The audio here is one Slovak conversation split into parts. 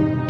Thank you.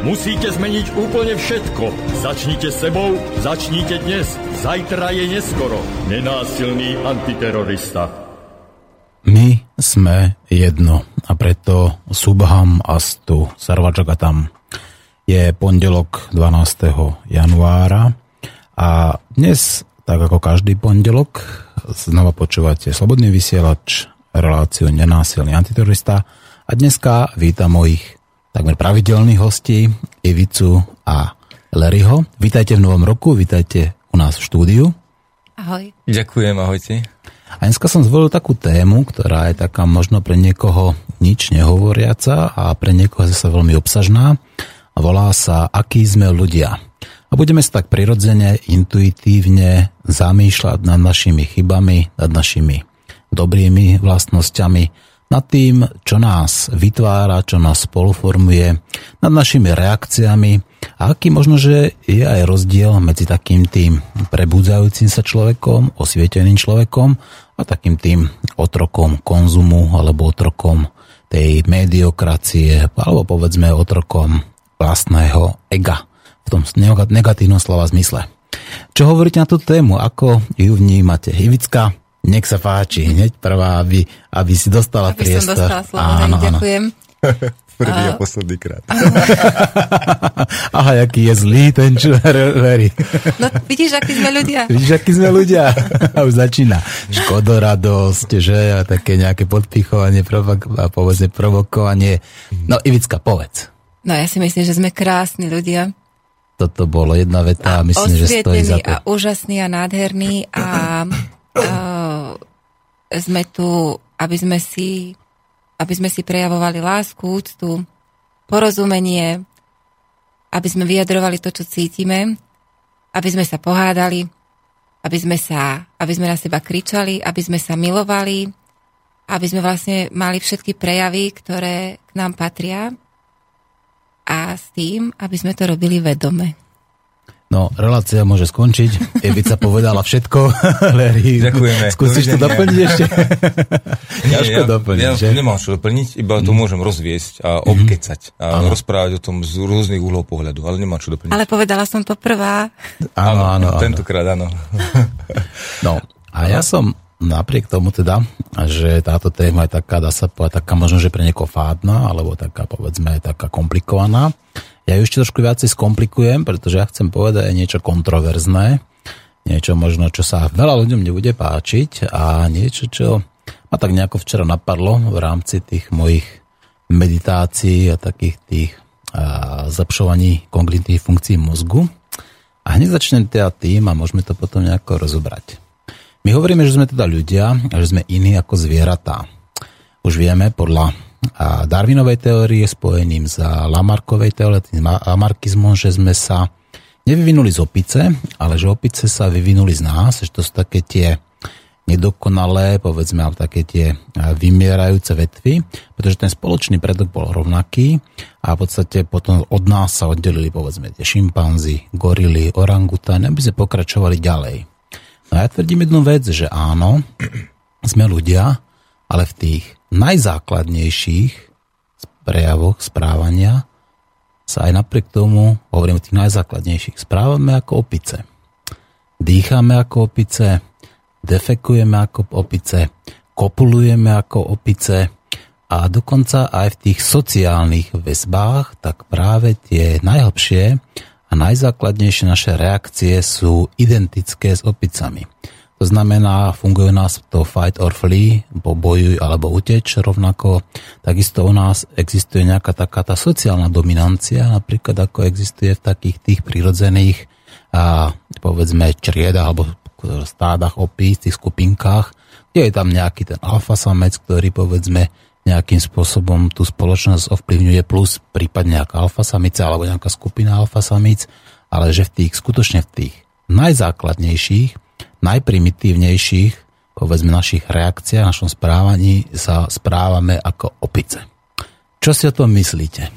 Musíte zmeniť úplne všetko. Začnite sebou, začnite dnes. Zajtra je neskoro. Nenásilný antiterorista. My sme jedno a preto Subham Astu Sarvajagatam je pondelok 12. januára a dnes, tak ako každý pondelok, znova počúvate Slobodný vysielač, reláciu Nenásilný antiterorista a dneska vítam mojich takmer pravidelných hostí Ivicu a Leryho. Vítajte v novom roku, vítajte u nás v štúdiu. Ahoj. Ďakujem, ahojte. A dneska som zvolil takú tému, ktorá je taká možno pre niekoho nič nehovoriaca a pre niekoho zase veľmi obsažná. Volá sa Akí sme ľudia. A budeme sa tak prirodzene, intuitívne zamýšľať nad našimi chybami, nad našimi dobrými vlastnosťami, nad tým, čo nás vytvára, čo nás spoluformuje, nad našimi reakciami a aký možno, že je aj rozdiel medzi takým tým prebudzajúcim sa človekom, osvieteným človekom a takým tým otrokom konzumu alebo otrokom tej mediokracie alebo povedzme otrokom vlastného ega v tom negatívnom slova zmysle. Čo hovoríte na tú tému? Ako ju vnímate? Ivická, nech sa páči, hneď prvá, aby, aby si dostala aby priestor. Som dostala slovo, áno, áno. ďakujem. Prvý a posledný krát. Aha, aký je zlý ten verí. No vidíš, akí sme ľudia. Vidíš, akí sme ľudia. A už začína škodoradosť, že a také nejaké podpichovanie a povedzme provokovanie. No Ivicka, povedz. No ja si myslím, že sme krásni ľudia. Toto bolo jedna veta a myslím, že stojí za to. a úžasný a nádherný a uh, sme tu, aby sme si aby sme si prejavovali lásku, úctu, porozumenie, aby sme vyjadrovali to, čo cítime, aby sme sa pohádali, aby sme, sa, aby sme na seba kričali, aby sme sa milovali, aby sme vlastne mali všetky prejavy, ktoré k nám patria a s tým, aby sme to robili vedome. No, relácia môže skončiť. Evica povedala všetko. Larry, Ďakujeme. Skúsiš to doplniť ešte? Ťažko ja, doplniť, ja, že? nemám čo doplniť, iba to mm. môžem rozviesť a mhm. obkecať a ano. rozprávať o tom z rôznych uhlov pohľadu, ale nemám čo doplniť. Ale povedala som to prvá. Áno, áno. Tentokrát áno. No, a ja som napriek tomu teda, že táto téma je taká, dá sa povedať, taká možno, že pre niekoho fádna, alebo taká, povedzme, taká komplikovaná, ja ju ešte trošku viacej skomplikujem, pretože ja chcem povedať aj niečo kontroverzné, niečo možno, čo sa veľa ľuďom nebude páčiť a niečo, čo ma tak nejako včera napadlo v rámci tých mojich meditácií a takých tých a, zlepšovaní kognitívnych funkcií mozgu. A hneď začnem teda tým a môžeme to potom nejako rozobrať. My hovoríme, že sme teda ľudia a že sme iní ako zvieratá. Už vieme podľa a Darwinovej teórie spojeným s Lamarkovej teóriou, Lamarkizmom, že sme sa nevyvinuli z opice, ale že opice sa vyvinuli z nás, že to sú také tie nedokonalé, povedzme, alebo také tie vymierajúce vetvy, pretože ten spoločný predok bol rovnaký a v podstate potom od nás sa oddelili, povedzme, tie šimpanzi, gorily, orangutány, aby sme pokračovali ďalej. No ja tvrdím jednu vec, že áno, sme ľudia, ale v tých najzákladnejších prejavoch správania sa aj napriek tomu, hovorím o tých najzákladnejších, správame ako opice. Dýchame ako opice, defekujeme ako opice, kopulujeme ako opice a dokonca aj v tých sociálnych väzbách, tak práve tie najhlbšie a najzákladnejšie naše reakcie sú identické s opicami. To znamená, funguje u nás to fight or flee, bo bojuj alebo uteč rovnako. Takisto u nás existuje nejaká taká tá sociálna dominancia, napríklad ako existuje v takých tých prirodzených a povedzme čriedach alebo stádach opíc, tých skupinkách, kde je tam nejaký ten alfa samec, ktorý povedzme nejakým spôsobom tú spoločnosť ovplyvňuje, plus prípadne nejaká alfa samica alebo nejaká skupina alfa samic, ale že v tých, skutočne v tých najzákladnejších, najprimitívnejších, povedzme našich reakciách, našom správaní sa správame ako opice. Čo si o tom myslíte?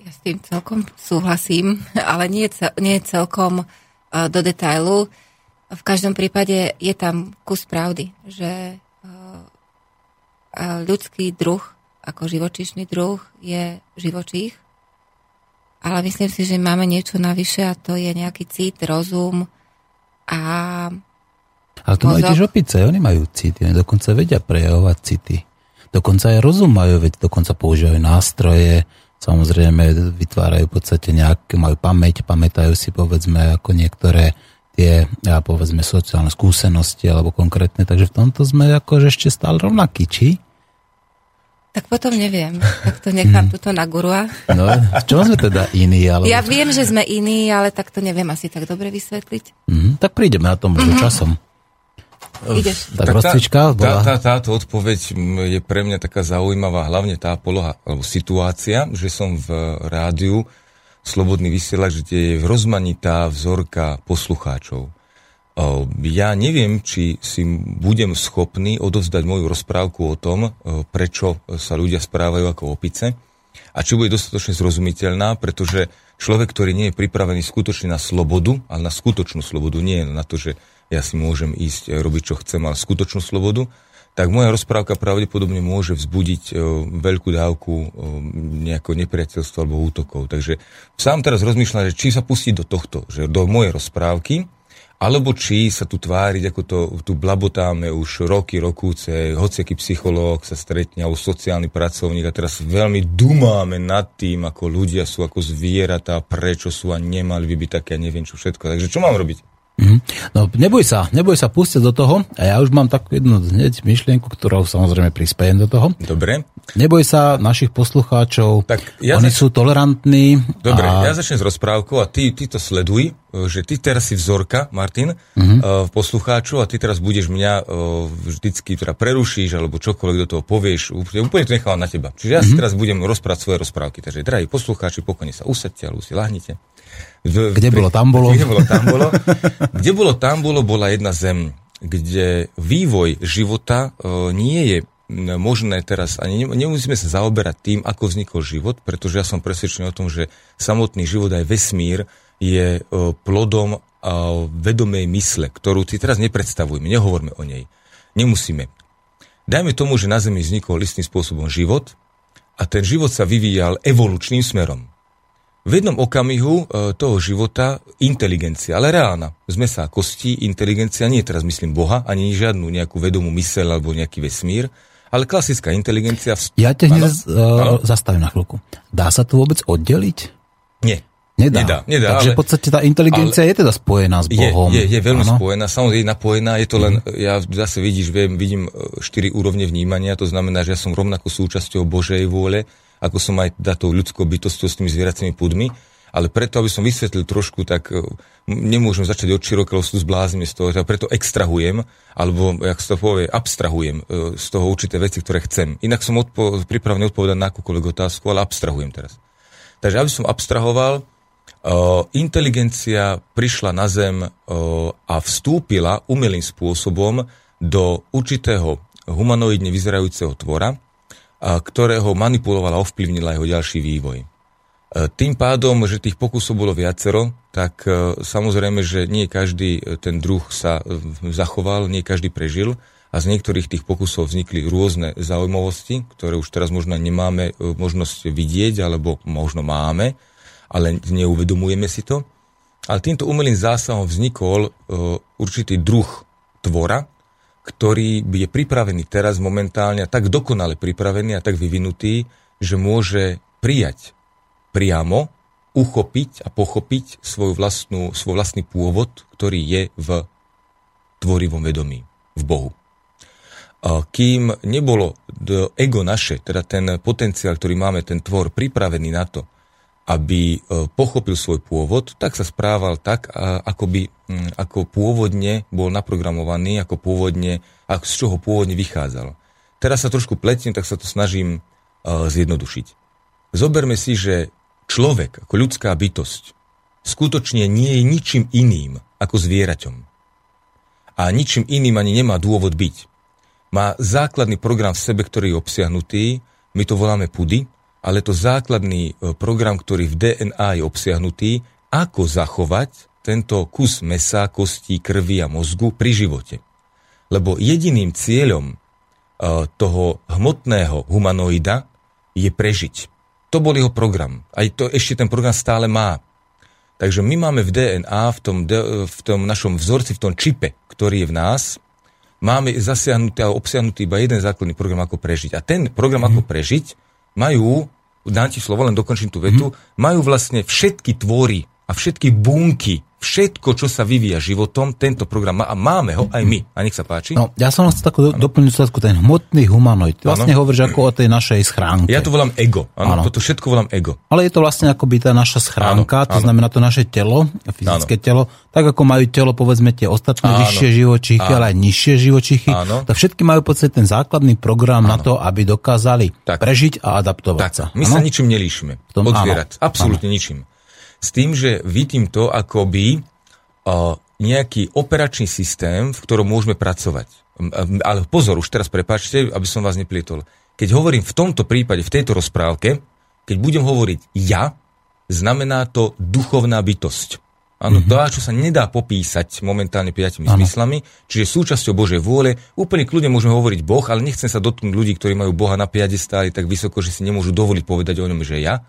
Ja s tým celkom súhlasím, ale nie, nie celkom do detailu. V každom prípade je tam kus pravdy, že ľudský druh, ako živočíšny druh, je živočích. Ale myslím si, že máme niečo navyše a to je nejaký cít, rozum a ale to majú tiež opice, oni majú city, oni dokonca vedia prejavovať city. Dokonca aj rozum majú, veď dokonca používajú nástroje, samozrejme vytvárajú v podstate nejaké, majú pamäť, pamätajú si povedzme ako niektoré tie, ja povedzme, sociálne skúsenosti alebo konkrétne, takže v tomto sme akože ešte stále rovnakí, či? Tak potom neviem, tak to nechám hmm. tuto na gurua. No, v čom sme teda iní? Alebo... Ja viem, že sme iní, ale tak to neviem asi tak dobre vysvetliť. Mm, tak prídeme na tom možno mm-hmm. časom. Ideš. Tak, tak rozcvička bola... Tá, tá, táto odpoveď je pre mňa taká zaujímavá, hlavne tá poloha, alebo situácia, že som v rádiu Slobodný vysielač, kde je rozmanitá vzorka poslucháčov. Ja neviem, či si budem schopný odovzdať moju rozprávku o tom, prečo sa ľudia správajú ako opice a či bude dostatočne zrozumiteľná, pretože človek, ktorý nie je pripravený skutočne na slobodu, ale na skutočnú slobodu, nie na to, že ja si môžem ísť e, robiť, čo chcem, ale skutočnú slobodu, tak moja rozprávka pravdepodobne môže vzbudiť e, veľkú dávku e, nejakého nepriateľstva alebo útokov. Takže sám teraz rozmýšľam, že či sa pustiť do tohto, že do mojej rozprávky, alebo či sa tu tváriť, ako to tu blabotáme už roky, rokúce, hociaký psychológ sa stretne, alebo sociálny pracovník a teraz veľmi dumáme nad tým, ako ľudia sú ako zvieratá, prečo sú a nemali by byť také, neviem čo všetko. Takže čo mám robiť? Mm. No neboj sa, neboj sa pustiť do toho a ja už mám takú jednu hneď myšlienku, ktorou samozrejme prispiejem do toho. Dobre. Neboj sa našich poslucháčov, tak ja oni zač- sú tolerantní. Dobre, a... ja začnem s rozprávkou a ty, ty to sleduj, že ty teraz si vzorka, Martin, mm-hmm. uh, poslucháčov a ty teraz budeš mňa uh, vždycky teda prerušíš alebo čokoľvek do toho povieš, úplne, to nechávam na teba. Čiže ja mm-hmm. si mhm. teraz budem rozprávať svoje rozprávky. Takže, drahí poslucháči, pokojne sa usadte alebo si lahnite. V, kde bolo, tam bolo. Kde bolo, tam bolo. kde bolo, tam bolo, bola jedna zem, kde vývoj života uh, nie je možné teraz, ani nemusíme sa zaoberať tým, ako vznikol život, pretože ja som presvedčený o tom, že samotný život aj vesmír je uh, plodom uh, vedomej mysle, ktorú si teraz nepredstavujeme, nehovorme o nej. Nemusíme. Dajme tomu, že na Zemi vznikol istým spôsobom život a ten život sa vyvíjal evolučným smerom v jednom okamihu e, toho života inteligencia, ale reálna, zmesa kosti, inteligencia, nie teraz myslím Boha, ani žiadnu nejakú vedomú mysel alebo nejaký vesmír, ale klasická inteligencia... V... Ja ťa hneď uh, zastavím na chvíľku. Dá sa to vôbec oddeliť? Nie. Nedá. Nedá, nedá Takže ale, v podstate tá inteligencia je teda spojená s Bohom. Je, je, je veľmi ano? spojená, samozrejme je napojená, je to len, mm. ja zase vidíš, viem, vidím e, štyri úrovne vnímania, to znamená, že ja som rovnako súčasťou Božej vôle, ako som aj tou ľudskou bytosťou s tými zvieracími pudmi, ale preto, aby som vysvetlil trošku, tak e, nemôžem začať od široko, lebo z toho, tak preto extrahujem, alebo, jak sa to povie, abstrahujem e, z toho určité veci, ktoré chcem. Inak som odpo- pripravený odpovedať na akúkoľvek otázku, ale abstrahujem teraz. Takže aby som abstrahoval, Uh, inteligencia prišla na Zem a vstúpila umelým spôsobom do určitého humanoidne vyzerajúceho tvora, ktorého manipulovala a ovplyvnila jeho ďalší vývoj. E, tým pádom, že tých pokusov bolo viacero, tak e, samozrejme, že nie každý e, ten druh sa zachoval, nie každý prežil a z niektorých tých pokusov vznikli rôzne zaujímavosti, ktoré už teraz možno nemáme možnosť vidieť, alebo možno máme, ale neuvedomujeme si to. Ale týmto umelým zásahom vznikol určitý druh tvora, ktorý je pripravený teraz momentálne, tak dokonale pripravený a tak vyvinutý, že môže prijať priamo, uchopiť a pochopiť svoj, vlastnú, svoj vlastný pôvod, ktorý je v tvorivom vedomí, v Bohu. Kým nebolo ego naše, teda ten potenciál, ktorý máme, ten tvor pripravený na to, aby e, pochopil svoj pôvod, tak sa správal tak, ako, by, ako pôvodne bol naprogramovaný, ako pôvodne, z čoho pôvodne vychádzal. Teraz sa trošku pletím, tak sa to snažím zjednodušiť. Zoberme si, že človek ako ľudská bytosť skutočne nie je ničím iným ako zvieraťom. A ničím iným ani nemá dôvod byť. Má základný program v sebe, ktorý je obsiahnutý, my to voláme pudy, ale to základný e, program, ktorý v DNA je obsiahnutý, ako zachovať tento kus mesa, kostí, krvi a mozgu pri živote. Lebo jediným cieľom e, toho hmotného humanoida je prežiť. To bol jeho program. Aj to ešte ten program stále má. Takže my máme v DNA, v tom, v tom našom vzorci, v tom čipe, ktorý je v nás, máme zasiahnutý a obsiahnutý iba jeden základný program, ako prežiť. A ten program, mm. ako mhm. prežiť, majú, dám ti slovo, len dokončím tú vetu, mm. majú vlastne všetky tvory a všetky bunky všetko, čo sa vyvíja životom, tento program má a máme ho aj my. A nech sa páči. No, ja som chcel takú doplniť otázku, ten hmotný humanoid. Ty vlastne ano. hovoríš ako o tej našej schránke. Ja to volám ego. Áno, toto všetko volám ego. Ale je to vlastne akoby tá naša schránka, ano. to ano. znamená to naše telo, fyzické ano. telo, tak ako majú telo, povedzme, tie ostatné ano. vyššie živočichy, ale aj nižšie živočichy, ano. tak všetky majú podstate ten základný program ano. na to, aby dokázali tak. prežiť a adaptovať tak. sa. My ano? sa ničím nelíšime od zvierat. Absolútne ničím s tým, že vidím to akoby uh, nejaký operačný systém, v ktorom môžeme pracovať. Ale pozor, už teraz prepáčte, aby som vás neplietol. Keď hovorím v tomto prípade, v tejto rozprávke, keď budem hovoriť ja, znamená to duchovná bytosť. Áno, mm-hmm. to, čo sa nedá popísať momentálne piatimi ano. zmyslami, čiže súčasťou Božej vôle, úplne kľudne môžeme hovoriť Boh, ale nechcem sa dotknúť ľudí, ktorí majú Boha na piadestáli tak vysoko, že si nemôžu dovoliť povedať o ňom, že ja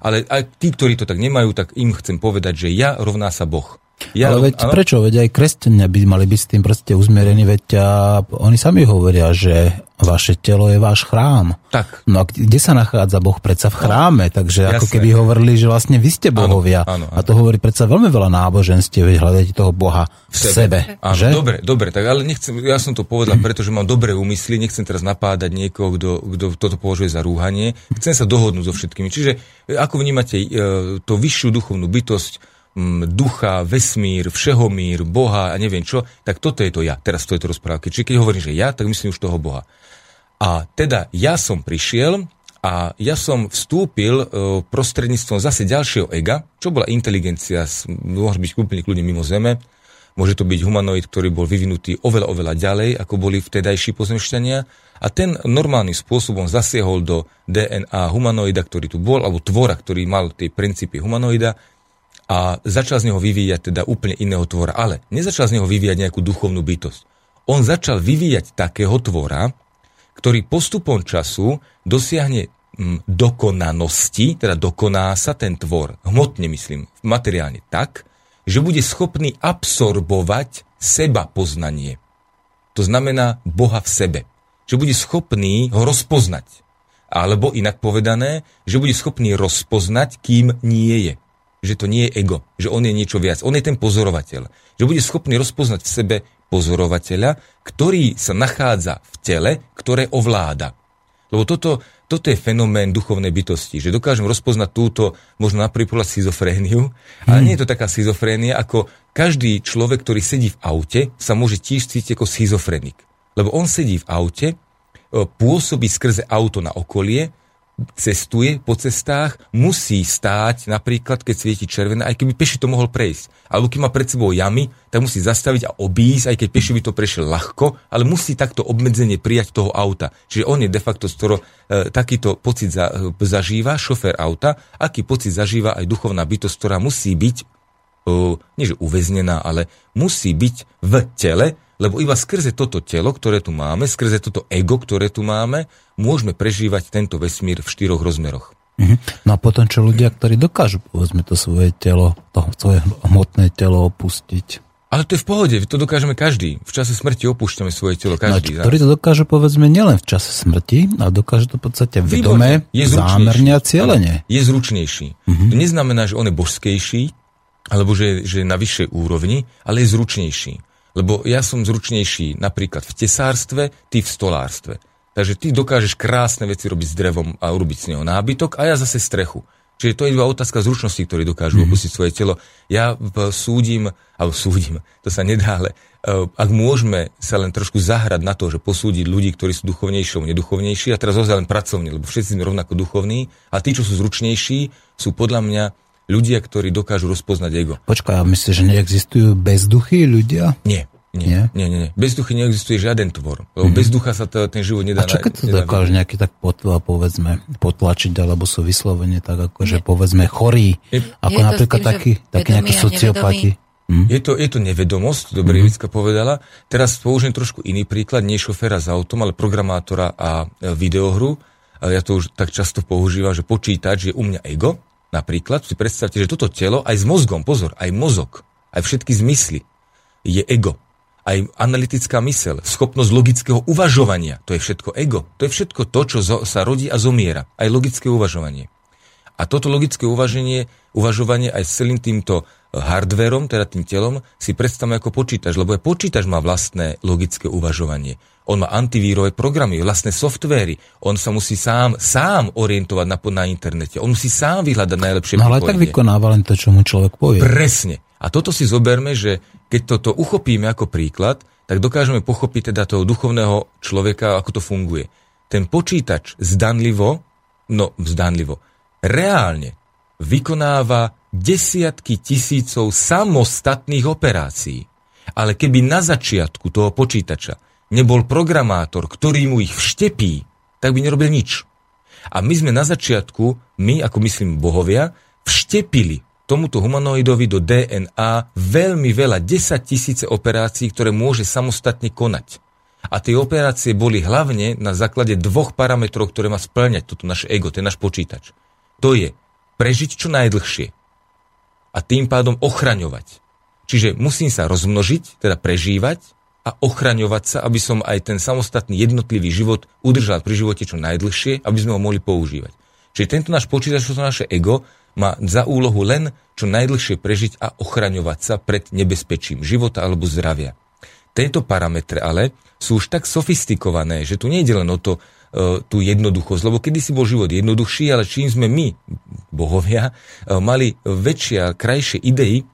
ale aj tí, ktorí to tak nemajú, tak im chcem povedať, že ja rovná sa Boh. Ja, ale veď prečo? Veď aj kresťania by mali byť s tým proste uzmierení, veď a oni sami hovoria, že vaše telo je váš chrám. Tak. No a kde sa nachádza Boh? Predsa v chráme, takže Jasne. ako keby hovorili, že vlastne vy ste bohovia. Áno, áno, áno. A to hovorí predsa veľmi veľa náboženstiev, veď hľadajte toho Boha v sebe. sebe áno, že? Dobre, dobre, tak ale nechcem, ja som to povedal, pretože mám dobré úmysly, nechcem teraz napádať niekoho, kto, kto toto považuje za rúhanie. Chcem sa dohodnúť so všetkými. Čiže ako vnímate e, to vyššiu duchovnú bytosť, ducha, vesmír, všehomír, Boha a neviem čo, tak toto je to ja, teraz to je to rozprávky. Čiže keď hovorím, že ja, tak myslím už toho Boha. A teda ja som prišiel a ja som vstúpil e, prostredníctvom zase ďalšieho ega, čo bola inteligencia, môže byť úplne kľudne mimo Zeme, môže to byť humanoid, ktorý bol vyvinutý oveľa, oveľa ďalej, ako boli vtedajší pozemšťania a ten normálnym spôsobom zasiehol do DNA humanoida, ktorý tu bol, alebo tvora, ktorý mal tie princípy humanoida, a začal z neho vyvíjať teda úplne iného tvora. Ale nezačal z neho vyvíjať nejakú duchovnú bytosť. On začal vyvíjať takého tvora, ktorý postupom času dosiahne mm, dokonanosti, teda dokoná sa ten tvor, hmotne myslím, materiálne tak, že bude schopný absorbovať seba poznanie. To znamená Boha v sebe. Že bude schopný ho rozpoznať. Alebo inak povedané, že bude schopný rozpoznať, kým nie je že to nie je ego, že on je niečo viac. On je ten pozorovateľ. Že bude schopný rozpoznať v sebe pozorovateľa, ktorý sa nachádza v tele, ktoré ovláda. Lebo toto, toto je fenomén duchovnej bytosti, že dokážem rozpoznať túto, možno na prvý pohľad schizofréniu, ale hmm. nie je to taká schizofrénia, ako každý človek, ktorý sedí v aute, sa môže tiež cítiť ako schizofrenik. Lebo on sedí v aute, pôsobí skrze auto na okolie, cestuje po cestách, musí stáť napríklad, keď svieti červené, aj keby peši to mohol prejsť. Alebo keď má pred sebou jamy, tak musí zastaviť a obísť, aj keď peši by to prešiel ľahko, ale musí takto obmedzenie prijať toho auta. Čiže on je de facto, skoro e, takýto pocit za, e, zažíva, šofér auta, aký pocit zažíva aj duchovná bytosť, ktorá musí byť, e, nie že uväznená, ale musí byť v tele, lebo iba skrze toto telo, ktoré tu máme, skrze toto ego, ktoré tu máme, môžeme prežívať tento vesmír v štyroch rozmeroch. Mhm. No a potom čo ľudia, ktorí dokážu, povedzme, to svoje telo, to svoje hmotné telo opustiť? Ale to je v pohode, to dokážeme každý. V čase smrti opúšťame svoje telo no každý. No, ktorí to dokážu, povedzme, nielen v čase smrti, ale dokážu to v podstate vedome, zámerne a cieľene. Je zručnejší. Uh-huh. To neznamená, že on je božskejší, alebo že, že je na vyššej úrovni, ale je zručnejší. Lebo ja som zručnejší napríklad v tesárstve, ty v stolárstve. Takže ty dokážeš krásne veci robiť s drevom a urobiť z neho nábytok a ja zase strechu. Čiže to je iba otázka zručnosti, ktorí dokážu mm-hmm. opustiť svoje telo. Ja súdim, alebo súdim, to sa nedá, ale uh, ak môžeme sa len trošku zahrať na to, že posúdiť ľudí, ktorí sú duchovnejší alebo neduchovnejší, a teraz ozaj len pracovne, lebo všetci sme rovnako duchovní, a tí, čo sú zručnejší, sú podľa mňa ľudia, ktorí dokážu rozpoznať ego. Počkaj, a myslíš, že neexistujú bezduchy ľudia? Nie. Nie, nie, nie, nie. Bez duchy neexistuje žiaden tvor. Lebo mm-hmm. bez ducha sa to, ten život nedá... A čo keď to dokáže nejaký tak potla, povedzme, potlačiť, alebo sú vyslovene tak ako, že povedzme chorí, je, ako je napríklad tým, taký, taký nejaký sociopati. Hm? Je, to, je to nevedomosť, dobre mm-hmm. Vicka povedala. Teraz použijem trošku iný príklad, nie šoféra s autom, ale programátora a videohru. Ja to už tak často používam, že počítač je u mňa ego, napríklad. Si predstavte, že toto telo aj s mozgom, pozor, aj mozog, aj všetky zmysly je ego aj analytická mysel, schopnosť logického uvažovania, to je všetko ego. To je všetko to, čo sa rodí a zomiera. Aj logické uvažovanie. A toto logické uvaženie, uvažovanie aj s celým týmto hardverom, teda tým telom, si predstavme ako počítač, lebo aj počítač má vlastné logické uvažovanie. On má antivírové programy, vlastné softvery. On sa musí sám, sám orientovať na, na internete. On musí sám vyhľadať najlepšie No ale tak vykonáva len to, čo mu človek povie. Presne. A toto si zoberme, že keď toto uchopíme ako príklad, tak dokážeme pochopiť teda toho duchovného človeka, ako to funguje. Ten počítač zdanlivo, no zdanlivo, reálne vykonáva desiatky tisícov samostatných operácií. Ale keby na začiatku toho počítača nebol programátor, ktorý mu ich vštepí, tak by nerobil nič. A my sme na začiatku, my ako myslím bohovia, vštepili tomuto humanoidovi do DNA veľmi veľa, 10 tisíce operácií, ktoré môže samostatne konať. A tie operácie boli hlavne na základe dvoch parametrov, ktoré má splňať toto naše ego, ten náš počítač. To je prežiť čo najdlhšie a tým pádom ochraňovať. Čiže musím sa rozmnožiť, teda prežívať a ochraňovať sa, aby som aj ten samostatný jednotlivý život udržal pri živote čo najdlhšie, aby sme ho mohli používať. Čiže tento náš počítač, to naše ego, má za úlohu len čo najdlhšie prežiť a ochraňovať sa pred nebezpečím života alebo zdravia. Tieto parametre ale sú už tak sofistikované, že tu nejde len o to, tú jednoduchosť, lebo kedysi bol život jednoduchší, ale čím sme my, bohovia, e, mali väčšie a krajšie idei,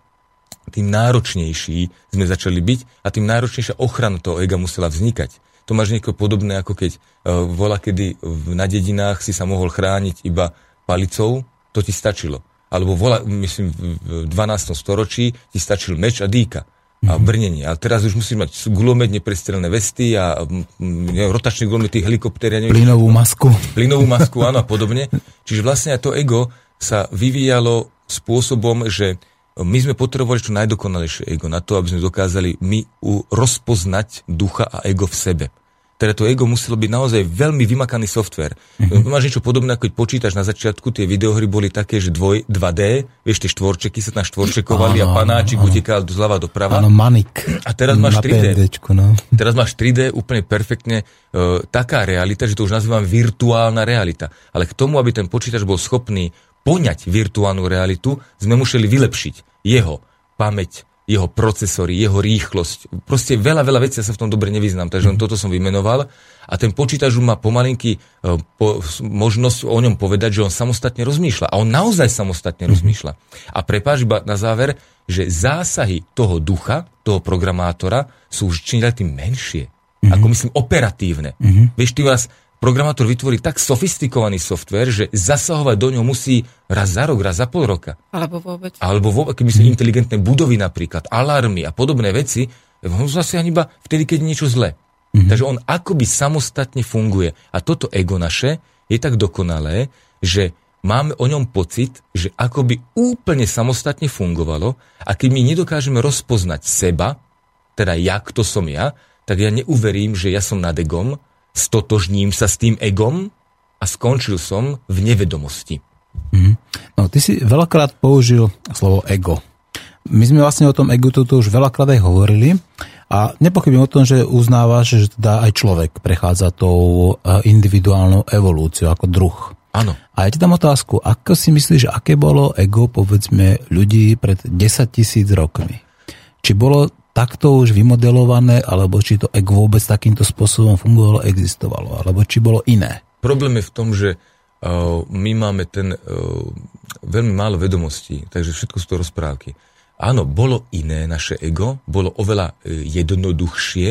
tým náročnejší sme začali byť a tým náročnejšia ochrana toho ega musela vznikať. To máš nieko podobné, ako keď uh, vola, kedy na dedinách si sa mohol chrániť iba palicou, to ti stačilo. Alebo vola, myslím, v 12. storočí ti stačil meč a dýka a brnenie. A teraz už musíš mať gulomet, neprestrelné vesty a neviem, rotačný gulomet tých helikoptér. Ja neviem, plynovú masku. Plynovú masku, áno a podobne. Čiže vlastne aj to ego sa vyvíjalo spôsobom, že my sme potrebovali čo najdokonalejšie ego na to, aby sme dokázali my rozpoznať ducha a ego v sebe teda to ego muselo byť naozaj veľmi vymakaný software. Mm-hmm. Máš niečo podobné, ako keď počítaš na začiatku, tie videohry boli také, že dvoj, 2D, vieš, tie štvorčeky sa tam štvorčekovali áno, a panáčik utekal zľava doprava. Áno, manik. A teraz máš 3D. no. Teraz máš 3D úplne perfektne uh, taká realita, že to už nazývam virtuálna realita. Ale k tomu, aby ten počítač bol schopný poňať virtuálnu realitu, sme museli vylepšiť jeho pamäť, jeho procesory, jeho rýchlosť. Proste veľa, veľa vecí ja sa v tom dobre nevyznám, takže len toto som vymenoval. A ten počítač má pomalinky e, po, možnosť o ňom povedať, že on samostatne rozmýšľa. A on naozaj samostatne mm-hmm. rozmýšľa. A prepáč iba na záver, že zásahy toho ducha, toho programátora sú už čím tým menšie. Mm-hmm. Ako myslím operatívne. Mm-hmm. Vieš, ty vás programátor vytvorí tak sofistikovaný software, že zasahovať do ňoho musí raz za rok, raz za pol roka. Alebo vôbec. Alebo vôbec, keby sú inteligentné budovy napríklad, alarmy a podobné veci, on zase ani iba vtedy, keď je niečo zlé. Mm-hmm. Takže on akoby samostatne funguje. A toto ego naše je tak dokonalé, že máme o ňom pocit, že akoby úplne samostatne fungovalo a keď my nedokážeme rozpoznať seba, teda ja, kto som ja, tak ja neuverím, že ja som nad egom, stotožním sa s tým egom a skončil som v nevedomosti. Mm. No, ty si veľakrát použil slovo ego. My sme vlastne o tom egu tu už veľakrát aj hovorili a nepochybím o tom, že uznávaš, že teda aj človek prechádza tou eh, individuálnou evolúciou ako druh. Áno. A ja ti dám otázku, ako si myslíš, aké bolo ego, povedzme, ľudí pred 10 tisíc rokmi? Či bolo takto už vymodelované, alebo či to ek vôbec takýmto spôsobom fungovalo, existovalo, alebo či bolo iné. Problém je v tom, že my máme ten veľmi málo vedomostí, takže všetko sú to rozprávky. Áno, bolo iné naše ego, bolo oveľa jednoduchšie,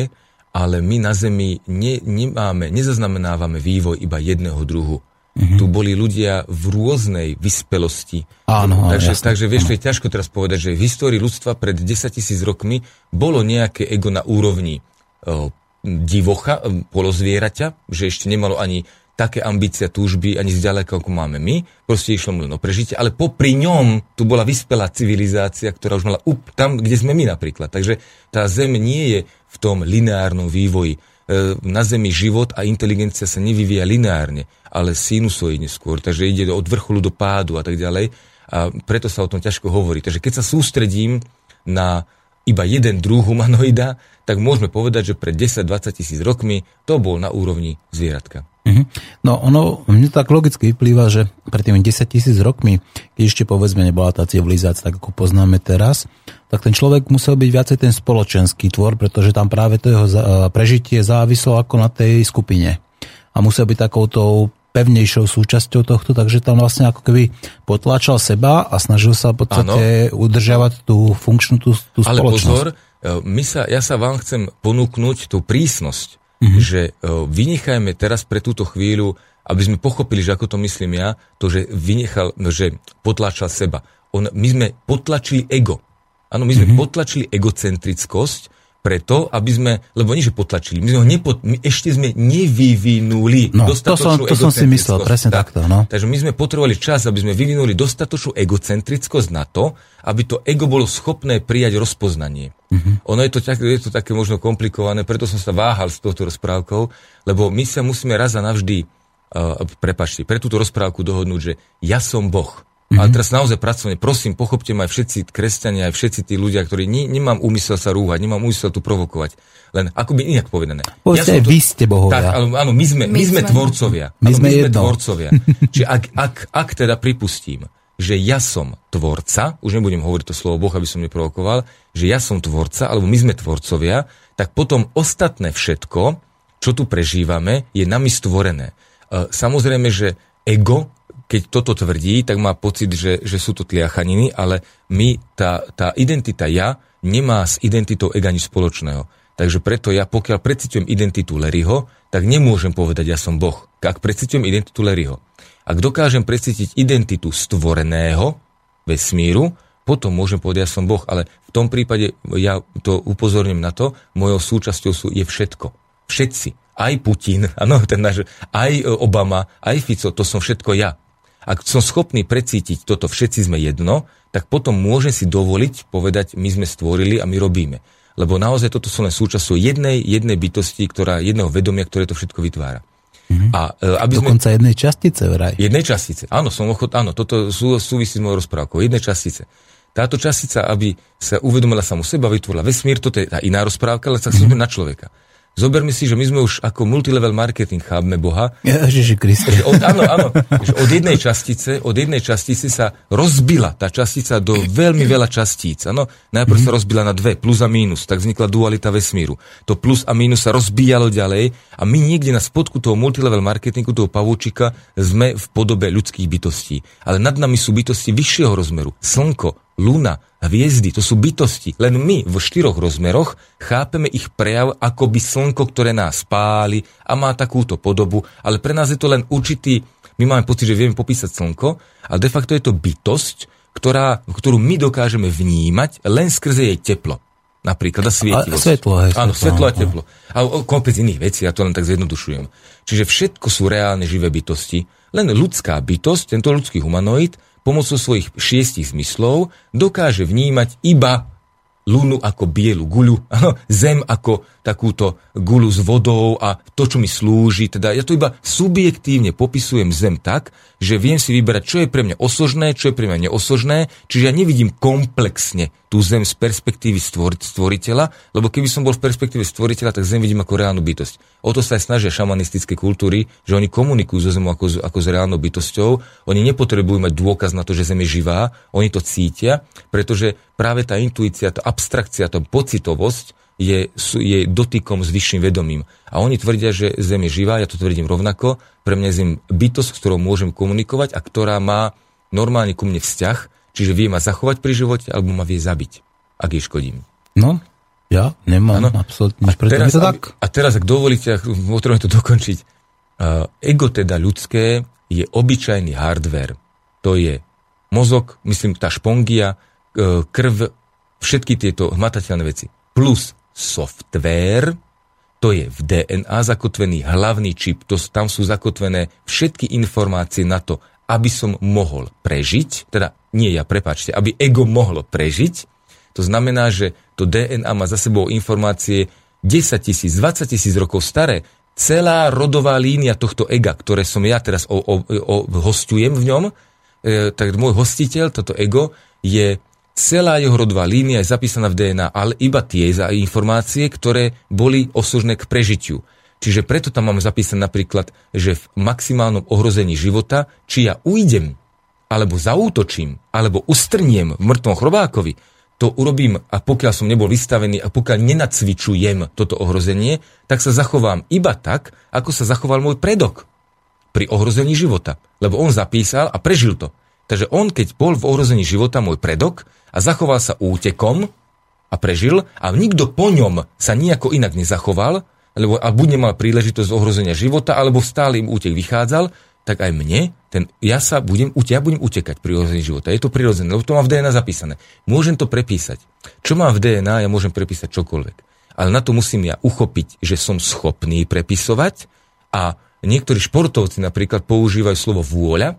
ale my na Zemi ne, nemáme, nezaznamenávame vývoj iba jedného druhu. Mm-hmm. Tu boli ľudia v rôznej vyspelosti. Áno, takže, jasne, takže vieš, áno. je ťažko teraz povedať, že v histórii ľudstva pred 10 tisíc rokmi bolo nejaké ego na úrovni o, divocha, polozvieraťa, že ešte nemalo ani také ambície, túžby, ani zďaleka, ako máme my. Proste išlo len o prežitie, ale popri ňom tu bola vyspelá civilizácia, ktorá už mala up, tam, kde sme my napríklad. Takže tá Zem nie je v tom lineárnom vývoji E, na Zemi život a inteligencia sa nevyvíja lineárne, ale sinusoidne skôr, takže ide od vrcholu do pádu a tak ďalej. A preto sa o tom ťažko hovorí. Takže keď sa sústredím na iba jeden druh humanoida, tak môžeme povedať, že pred 10-20 tisíc rokmi to bol na úrovni zvieratka. Mhm. No ono, mne tak logicky vyplýva, že pred tými 10 tisíc rokmi, keď ešte povedzme nebola tá civilizácia, tak ako poznáme teraz, tak ten človek musel byť viacej ten spoločenský tvor, pretože tam práve to jeho prežitie závislo ako na tej skupine. A musel byť takouto pevnejšou súčasťou tohto, takže tam vlastne ako keby potláčal seba a snažil sa v podstate ano. udržiavať tú funkčnú tú, tú Ale spoločnosť. pozor, e, my sa, ja sa vám chcem ponúknuť tú prísnosť, mm-hmm. že uh, vynechajme teraz pre túto chvíľu, aby sme pochopili, že ako to myslím ja, to, že vynechal, no, že potlačal seba. On, my sme potlačili ego. Áno, my sme mm-hmm. potlačili egocentrickosť, preto, aby sme, lebo nie, že potlačili, my sme ho nepot, my ešte sme nevyvinuli no, dostatočnú to som, to som si myslel, presne tak, takto. No. Takže my sme potrebovali čas, aby sme vyvinuli dostatočnú egocentrickosť na to, aby to ego bolo schopné prijať rozpoznanie. Mm-hmm. Ono je to, je to také možno komplikované, preto som sa váhal s touto rozprávkou, lebo my sa musíme raz a navždy, uh, prepačte, pre túto rozprávku dohodnúť, že ja som Boh. Mm-hmm. Ale teraz naozaj pracovne, prosím, pochopte ma aj všetci kresťania, aj všetci tí ľudia, ktorí ne, nemám úmysel sa rúhať, nemám úmysel tu provokovať. Len ako by inak povedané. Povedzte, ja to, vy ste bohovia. Tak, áno, áno my, sme, my, my sme tvorcovia. My áno, sme, my sme jedno. tvorcovia. Čiže ak, ak, ak teda pripustím, že ja som tvorca, už nebudem hovoriť to slovo Boh, aby som neprovokoval, že ja som tvorca, alebo my sme tvorcovia, tak potom ostatné všetko, čo tu prežívame, je nami stvorené. E, samozrejme, že ego keď toto tvrdí, tak má pocit, že, že sú to tliachaniny, ale my, tá, tá identita ja nemá s identitou ega nič spoločného. Takže preto ja, pokiaľ precitujem identitu Leryho, tak nemôžem povedať, ja som Boh. Ak precitujem identitu Leryho. Ak dokážem precítiť identitu stvoreného vesmíru, potom môžem povedať, ja som Boh, ale v tom prípade ja to upozorním na to, mojou súčasťou sú, je všetko. Všetci. Aj Putin, ano, ten náš, aj Obama, aj Fico, to som všetko ja. Ak som schopný precítiť toto, všetci sme jedno, tak potom môže si dovoliť povedať, my sme stvorili a my robíme. Lebo naozaj toto sú len súčasťou jednej, jednej bytosti, ktorá, jedného vedomia, ktoré to všetko vytvára. Mm-hmm. A, e, aby Dokonca sme... jednej častice vraj. Jednej častice, áno, som ochot, áno, toto sú, súvisí s mojou rozprávkou, jednej častice. Táto častica, aby sa uvedomila samu seba, vytvorila vesmír, toto je tá iná rozprávka, ale sa mm-hmm. na človeka. Zoberme si, že my sme už ako multilevel marketing chápme Boha. Ježiši Kriste. Od, áno, áno. Že od jednej častice, od jednej častice sa rozbila tá častica do veľmi veľa častíc. Áno. Najprv mm-hmm. sa rozbila na dve, plus a mínus, tak vznikla dualita vesmíru. To plus a mínus sa rozbíjalo ďalej a my niekde na spodku toho multilevel marketingu, toho pavúčika, sme v podobe ľudských bytostí. Ale nad nami sú bytosti vyššieho rozmeru. Slnko, luna, hviezdy, to sú bytosti. Len my v štyroch rozmeroch chápeme ich prejav ako by slnko, ktoré nás páli a má takúto podobu, ale pre nás je to len určitý, my máme pocit, že vieme popísať slnko, ale de facto je to bytosť, ktorá, ktorú my dokážeme vnímať len skrze jej teplo. Napríklad a svietivosť. A svetlo, hej, Áno, svetlo a teplo. A kopec iných vecí, ja to len tak zjednodušujem. Čiže všetko sú reálne živé bytosti, len ľudská bytosť, tento ľudský humanoid, pomocou svojich šiestich zmyslov dokáže vnímať iba lunu ako bielu guľu, zem ako takúto guľu s vodou a to, čo mi slúži. Teda ja to iba subjektívne popisujem zem tak, že viem si vyberať, čo je pre mňa osožné, čo je pre mňa neosožné, čiže ja nevidím komplexne tú zem z perspektívy stvor, stvoriteľa, lebo keby som bol v perspektíve stvoriteľa, tak zem vidím ako reálnu bytosť. O to sa aj snažia šamanistické kultúry, že oni komunikujú so zemou ako, ako s reálnou bytosťou, oni nepotrebujú mať dôkaz na to, že zem je živá, oni to cítia, pretože práve tá intuícia, tá abstrakcia, tá pocitovosť je, je dotykom s vyšším vedomím. A oni tvrdia, že Zem je živá, ja to tvrdím rovnako. Pre mňa je Zem bytosť, s ktorou môžem komunikovať a ktorá má normálne ku mne vzťah, čiže vie ma zachovať pri živote, alebo ma vie zabiť, ak jej škodím. No, ja nemám ano. absolútne preto. Teraz, tak? A teraz, ak dovolíte, ak potrebujem to dokončiť, uh, ego teda ľudské je obyčajný hardware. To je mozog, myslím, tá špongia, uh, krv, všetky tieto hmatateľné veci. Plus software, to je v DNA zakotvený hlavný čip, to, tam sú zakotvené všetky informácie na to, aby som mohol prežiť, teda nie ja, prepáčte, aby ego mohlo prežiť, to znamená, že to DNA má za sebou informácie 10 tisíc, 20 tisíc rokov staré. Celá rodová línia tohto ega, ktoré som ja teraz o, o, o, hostujem v ňom, e, tak môj hostiteľ, toto ego, je celá jeho rodová línia je zapísaná v DNA, ale iba tie za informácie, ktoré boli osožné k prežitiu. Čiže preto tam mám zapísané napríklad, že v maximálnom ohrození života, či ja ujdem, alebo zaútočím, alebo ustrniem v mŕtvom chrobákovi, to urobím a pokiaľ som nebol vystavený a pokiaľ nenacvičujem toto ohrozenie, tak sa zachovám iba tak, ako sa zachoval môj predok pri ohrození života. Lebo on zapísal a prežil to. Takže on, keď bol v ohrození života, môj predok, a zachoval sa útekom a prežil, a nikto po ňom sa nejako inak nezachoval, lebo a buď nemal príležitosť ohrozenia života, alebo stále im útek vychádzal, tak aj mne, ten, ja sa budem, ja budem utekať pri ohrození života. Je to prirodzené, lebo to mám v DNA zapísané. Môžem to prepísať. Čo mám v DNA, ja môžem prepísať čokoľvek. Ale na to musím ja uchopiť, že som schopný prepisovať a niektorí športovci napríklad používajú slovo vôľa.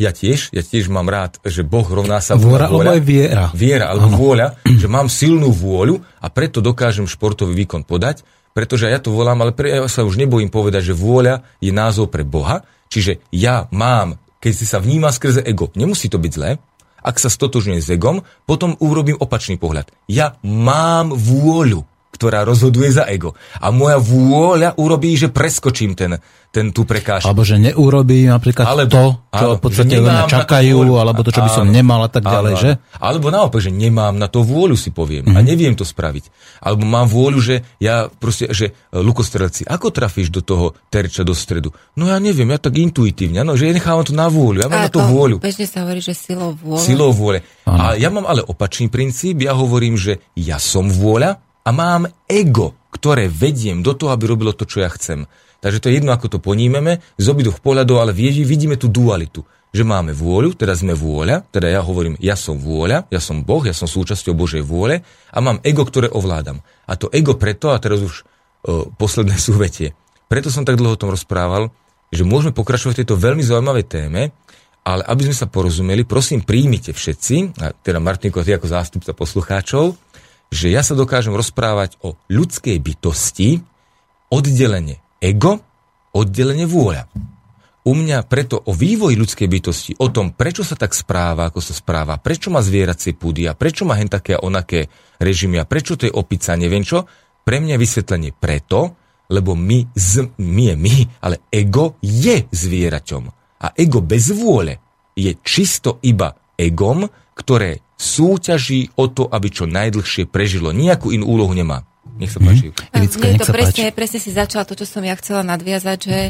Ja tiež, ja tiež mám rád, že Boh rovná sa vôľa. Vôľa alebo viera. Viera alebo ano. vôľa, že mám silnú vôľu a preto dokážem športový výkon podať, pretože ja to volám, ale pre, ja sa už nebojím povedať, že vôľa je názov pre Boha, Čiže ja mám, keď si sa vníma skrze ego, nemusí to byť zlé, ak sa stotožňujem s egom, potom urobím opačný pohľad. Ja mám vôľu ktorá rozhoduje za ego. A moja vôľa urobí, že preskočím ten, ten tú prekážku. Alebo že neurobí napríklad alebo, to, čo áno, v podstate ľudia čakajú, alebo to, čo by som nemal a tak ďalej, áno, že? Alebo naopak, že nemám na to vôľu, si poviem, mm-hmm. a mhm. neviem to spraviť. Alebo mám vôľu, že ja proste, že e, lukostrelci, ako trafíš do toho terča do stredu? No ja neviem, ja tak intuitívne, no, že ja nechávam to na vôľu, ja mám a na to, to vôľu. Bežne sa hovorí, že silou vôle. Silou vôle. A ja mám ale opačný princíp, ja hovorím, že ja som vôľa, a mám ego, ktoré vediem do toho, aby robilo to, čo ja chcem. Takže to je jedno, ako to ponímeme, z obidvoch pohľadov, ale vidíme tú dualitu. Že máme vôľu, teda sme vôľa, teda ja hovorím, ja som vôľa, ja som Boh, ja som súčasťou Božej vôle a mám ego, ktoré ovládam. A to ego preto, a teraz už o, posledné súvetie, preto som tak dlho o tom rozprával, že môžeme pokračovať v tejto veľmi zaujímavej téme, ale aby sme sa porozumeli, prosím, príjmite všetci, a teda Martinko, ty ako zástupca poslucháčov, že ja sa dokážem rozprávať o ľudskej bytosti, oddelenie ego, oddelenie vôľa. U mňa preto o vývoji ľudskej bytosti, o tom, prečo sa tak správa, ako sa správa, prečo má zvieracie púdy a prečo má hen také a onaké režimy a prečo to je opica, neviem čo, pre mňa vysvetlenie preto, lebo my, z, my je my, ale ego je zvieraťom. A ego bez vôle je čisto iba egom, ktoré súťaží o to, aby čo najdlhšie prežilo. Nijakú inú úlohu nemá. Nech sa páči. Mm. Ivicka, nech to sa presne, páči. presne si začala to, čo som ja chcela nadviazať, že,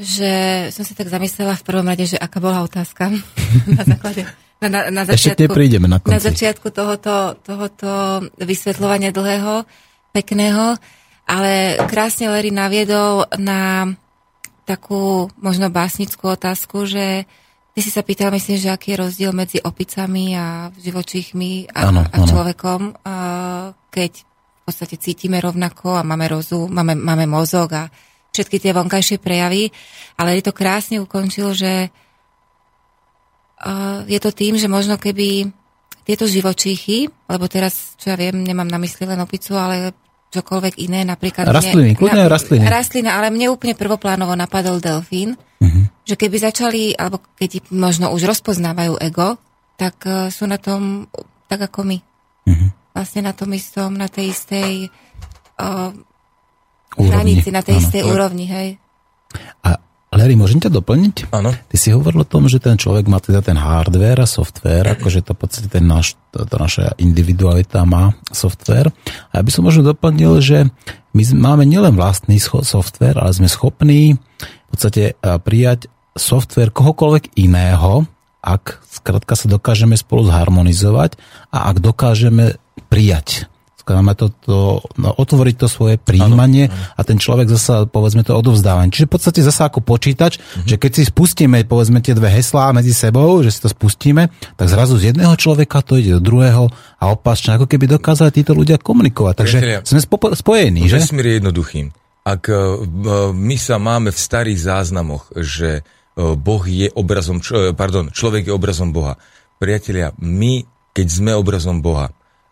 že som si tak zamyslela v prvom rade, že aká bola otázka na základe. Na, na, na začiatku, Ešte prídeme na konci. Na začiatku tohoto, tohoto vysvetľovania dlhého, pekného, ale krásne Larry naviedol na takú možno básnickú otázku, že Ty si sa pýtal, myslím, že aký je rozdiel medzi opicami a živočíchmi a, ano, a človekom, a keď v podstate cítime rovnako a máme rozum, máme, máme mozog a všetky tie vonkajšie prejavy, ale je to krásne ukončil, že uh, je to tým, že možno keby tieto živočíchy, lebo teraz, čo ja viem, nemám na mysli len opicu, ale čokoľvek iné, napríklad... Rastliny, kľudne rastliny. Rastlina, ale mne úplne prvoplánovo napadol delfín, uh-huh. že keby začali, alebo keď možno už rozpoznávajú ego, tak uh, sú na tom tak ako my. Uh-huh. Vlastne na tom istom, na tej istej uh, hranici, na tej áno. istej úrovni, hej. Larry, môžem ťa doplniť? Áno. Ty si hovoril o tom, že ten človek má teda ten hardware a software, akože to v podstate ten náš, tá naša individualita má software. A ja by som možno doplnil, že my máme nielen vlastný software, ale sme schopní v podstate prijať software kohokoľvek iného, ak skrátka sa dokážeme spolu zharmonizovať a ak dokážeme prijať máme to, to no, otvoriť to svoje príjmanie ano, ano. a ten človek zasa, povedzme to, odovzdávanie. Čiže v podstate zasa ako počítač, uh-huh. že keď si spustíme, povedzme tie dve heslá medzi sebou, že si to spustíme, tak zrazu z jedného človeka to ide do druhého a opačne, ako keby dokázali títo ľudia komunikovať. Takže Priatelia, sme spo, spojení, že? Vesmír je jednoduchý. Ak uh, my sa máme v starých záznamoch, že uh, Boh je obrazom, čo, pardon, človek je obrazom Boha. Priatelia, my, keď sme obrazom Boha,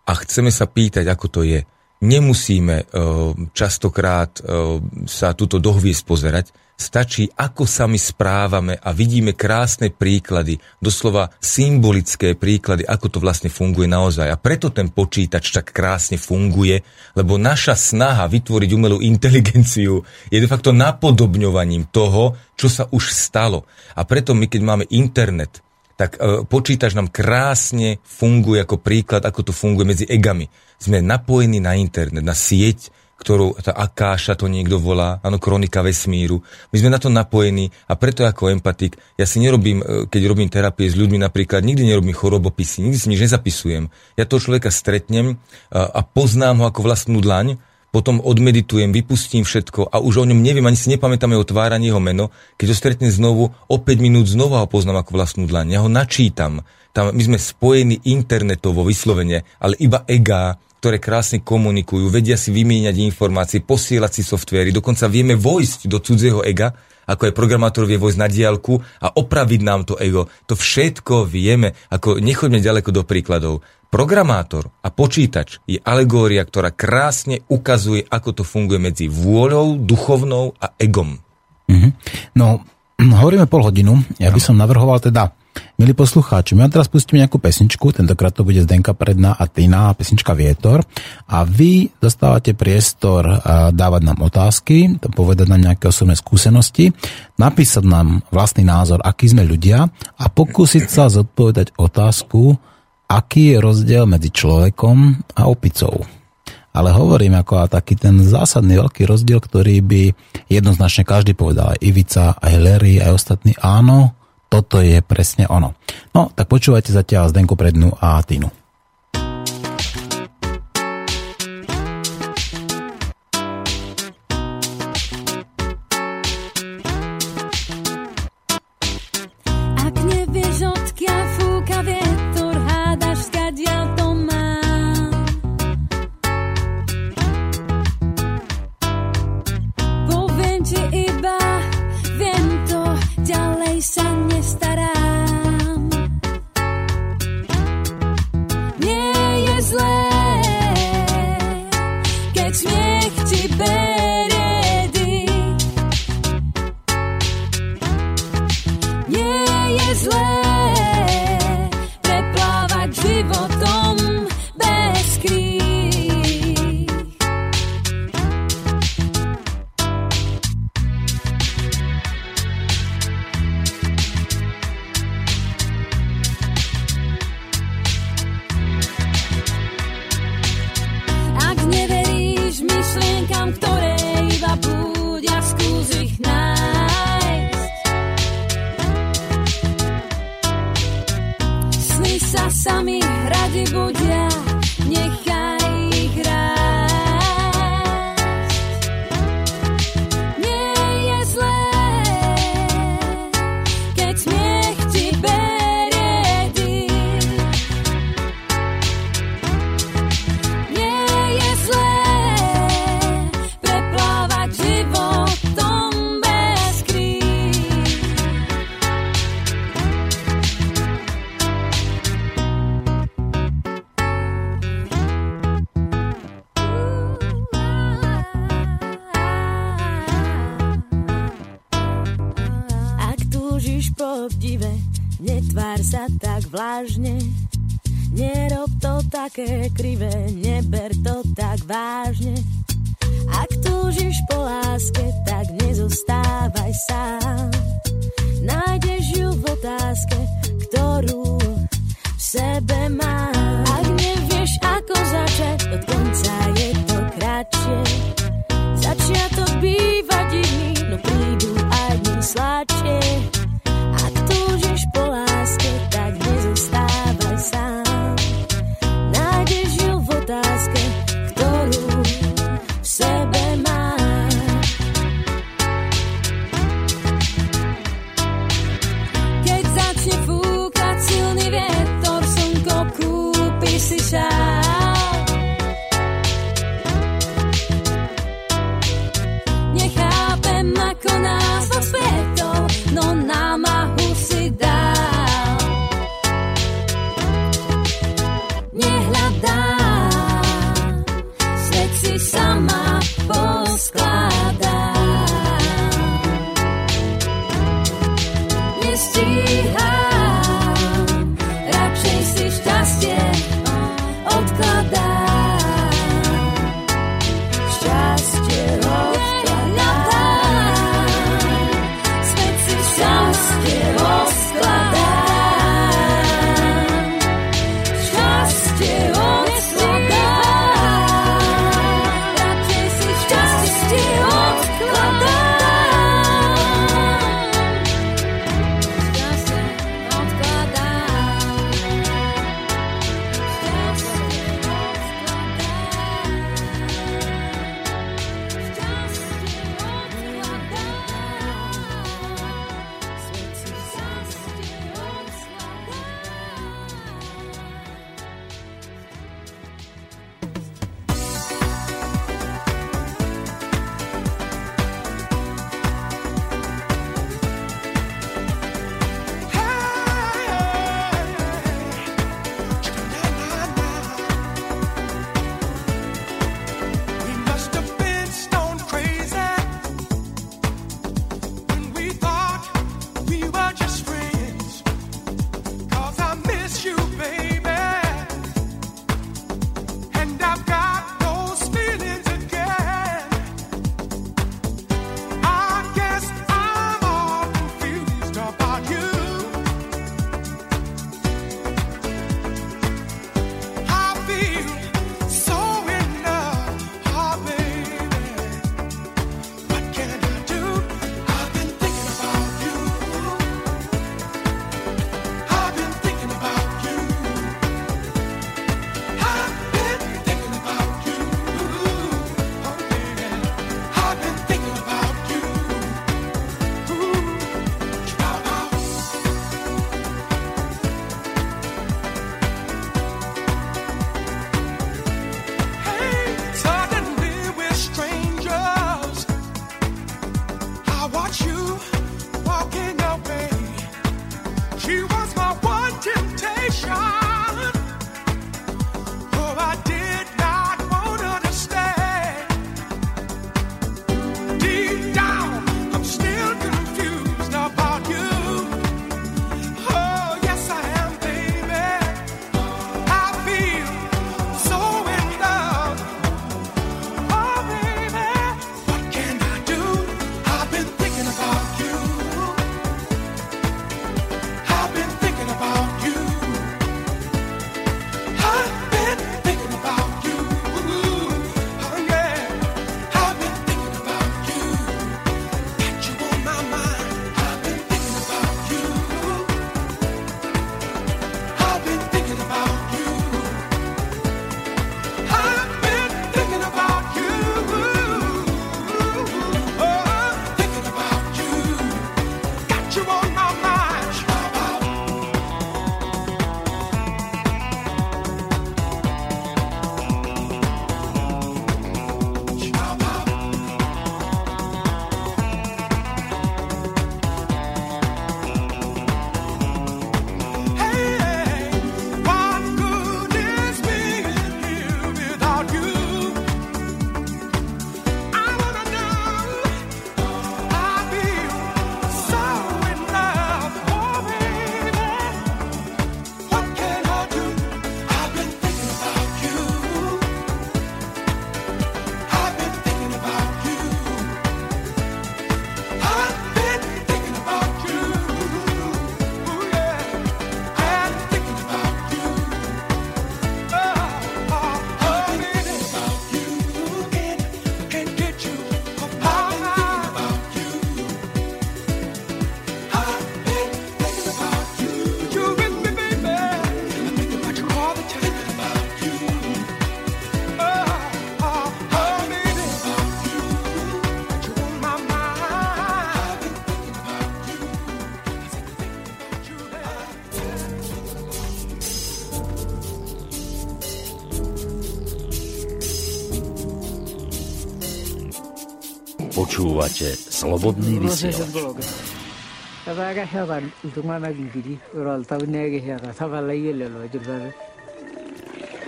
a chceme sa pýtať, ako to je. Nemusíme uh, častokrát uh, sa túto dohviezd pozerať, stačí, ako sa my správame a vidíme krásne príklady, doslova symbolické príklady, ako to vlastne funguje naozaj. A preto ten počítač tak krásne funguje, lebo naša snaha vytvoriť umelú inteligenciu je de facto napodobňovaním toho, čo sa už stalo. A preto my, keď máme internet, tak e, počítač nám krásne funguje ako príklad, ako to funguje medzi egami. Sme napojení na internet, na sieť, ktorú tá Akáša to niekto volá, áno, kronika vesmíru. My sme na to napojení a preto ako empatik, ja si nerobím, e, keď robím terapie s ľuďmi napríklad, nikdy nerobím chorobopisy, nikdy si nič nezapisujem. Ja toho človeka stretnem a, a poznám ho ako vlastnú dlaň, potom odmeditujem, vypustím všetko a už o ňom neviem, ani si nepamätám jeho tvár, jeho meno. Keď ho stretnem znovu, o 5 minút znova ho poznám ako vlastnú dlaň. Ja ho načítam. Tam my sme spojení internetovo vyslovene, ale iba ega, ktoré krásne komunikujú, vedia si vymieňať informácie, posielať si softvery, dokonca vieme vojsť do cudzieho ega, ako aj programátor vie vojsť na diálku a opraviť nám to ego. To všetko vieme, ako nechoďme ďaleko do príkladov. Programátor a počítač je alegória, ktorá krásne ukazuje, ako to funguje medzi vôľou, duchovnou a egom. Mm-hmm. No, hovoríme pol hodinu. Ja by som navrhoval teda, milí poslucháči, my teraz pustíme nejakú pesničku, tentokrát to bude Zdenka Predná a Tina, pesnička Vietor. A vy dostávate priestor dávať nám otázky, povedať nám nejaké osobné skúsenosti, napísať nám vlastný názor, aký sme ľudia a pokúsiť sa zodpovedať otázku, aký je rozdiel medzi človekom a opicou. Ale hovorím ako taký ten zásadný veľký rozdiel, ktorý by jednoznačne každý povedal, aj Ivica, aj Larry, aj ostatní, áno, toto je presne ono. No, tak počúvajte zatiaľ Zdenku Prednu a Tinu. Slobodný vysielač.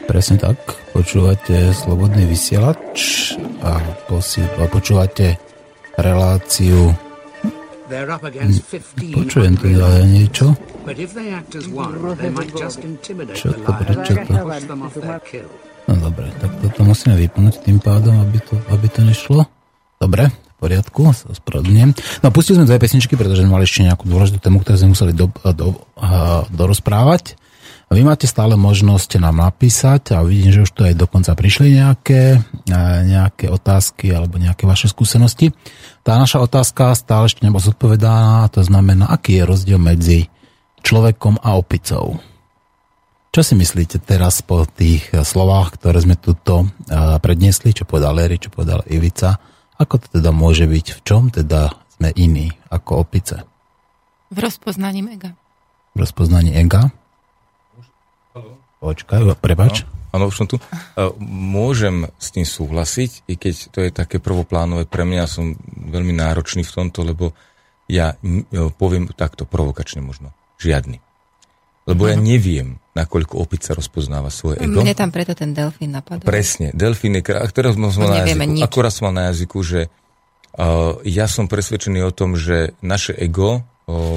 Presne tak, počúvate Slobodný vysielač a, posi- a počúvate reláciu Počujem tu aj niečo. Čo to, prečo to? No dobre, tak toto musíme vypnúť tým pádom, aby to, aby to nešlo. Dobre, poriadku, sa ospravedlňujem. No pustili sme dve pesničky, pretože sme mali ešte nejakú dôležitú tému, ktorú sme museli do, do, uh, dorozprávať. Vy máte stále možnosť nám napísať a vidím, že už tu aj dokonca prišli nejaké, nejaké otázky alebo nejaké vaše skúsenosti. Tá naša otázka stále ešte nebola zodpovedaná, to znamená, aký je rozdiel medzi človekom a opicou. Čo si myslíte teraz po tých slovách, ktoré sme tuto predniesli, čo povedal Larry, čo povedal Ivica, ako to teda môže byť, v čom teda sme iní ako opice? V rozpoznaní ega. V rozpoznaní ega? Počkaj, prepač. Áno, už som tu. Môžem s tým súhlasiť, i keď to je také prvoplánové pre mňa, som veľmi náročný v tomto, lebo ja poviem takto provokačne možno. Žiadny. Lebo ja neviem, nakoľko opica rozpoznáva svoje ego. Mne tam preto ten delfín napadol. Presne, delfín je krá... Teraz som mal na jazyku, nič. akorát som mal na jazyku, že uh, ja som presvedčený o tom, že naše ego uh,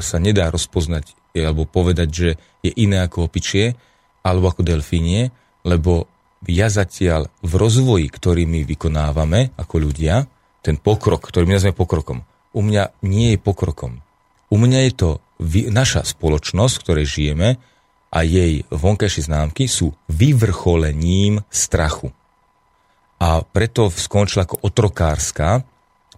sa nedá rozpoznať alebo povedať, že je iné ako opičie alebo ako delfínie, lebo ja zatiaľ v rozvoji, ktorý my vykonávame ako ľudia, ten pokrok, ktorý my nazveme pokrokom, u mňa nie je pokrokom. U mňa je to naša spoločnosť, v ktorej žijeme a jej vonkajšie známky sú vyvrcholením strachu. A preto skončila ako otrokárska,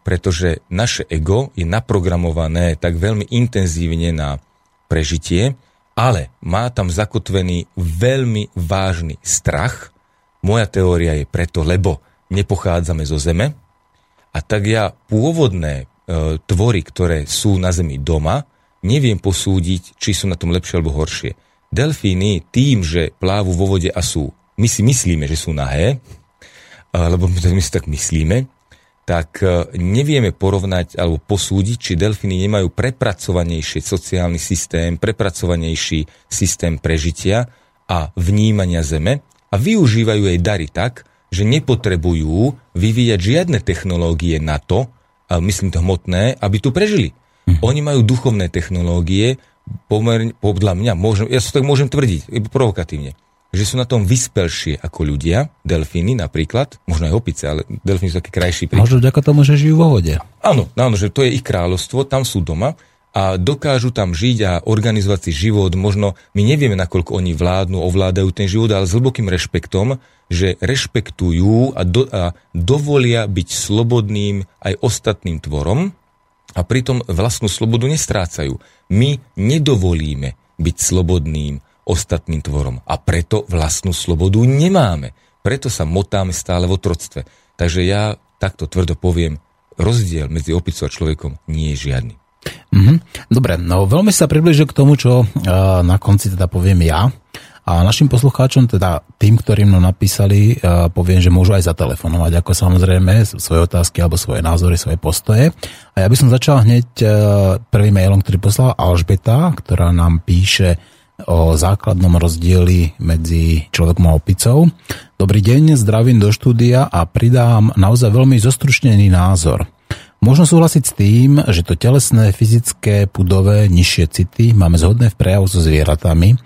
pretože naše ego je naprogramované tak veľmi intenzívne na prežitie, ale má tam zakotvený veľmi vážny strach. Moja teória je preto, lebo nepochádzame zo Zeme a tak ja pôvodné e, tvory, ktoré sú na Zemi doma, neviem posúdiť, či sú na tom lepšie alebo horšie. Delfíny tým, že plávu vo vode a sú, my si myslíme, že sú nahé, lebo my si tak myslíme, tak e, nevieme porovnať alebo posúdiť, či delfíny nemajú prepracovanejší sociálny systém, prepracovanejší systém prežitia a vnímania zeme a využívajú jej dary tak, že nepotrebujú vyvíjať žiadne technológie na to, myslím to hmotné, aby tu prežili. Oni majú duchovné technológie, pomerne, podľa mňa, môžem, ja sa tak môžem tvrdiť, provokatívne že sú na tom vyspelšie ako ľudia, delfíny napríklad, možno aj opice, ale delfíny sú taký krajší príklad. Možno vďaka tomu, že žijú vo vode. Áno, áno, že to je ich kráľovstvo, tam sú doma a dokážu tam žiť a organizovať si život. Možno my nevieme, nakoľko oni vládnu, ovládajú ten život, ale s hlbokým rešpektom, že rešpektujú a, do, a dovolia byť slobodným aj ostatným tvorom a pritom vlastnú slobodu nestrácajú. My nedovolíme byť slobodným ostatným tvorom. A preto vlastnú slobodu nemáme. Preto sa motáme stále v otroctve. Takže ja takto tvrdo poviem, rozdiel medzi opicou a človekom nie je žiadny. Mm-hmm. Dobre, no veľmi sa približil k tomu, čo uh, na konci teda poviem ja. A našim poslucháčom, teda tým, ktorým nám napísali, uh, poviem, že môžu aj zatelefonovať, ako samozrejme, svoje otázky alebo svoje názory, svoje postoje. A ja by som začal hneď uh, prvým mailom, ktorý poslala Alžbeta, ktorá nám píše, o základnom rozdieli medzi človekom a opicou. Dobrý deň, zdravím do štúdia a pridám naozaj veľmi zostručnený názor. Možno súhlasiť s tým, že to telesné, fyzické, pudové, nižšie city máme zhodné v prejavu so zvieratami,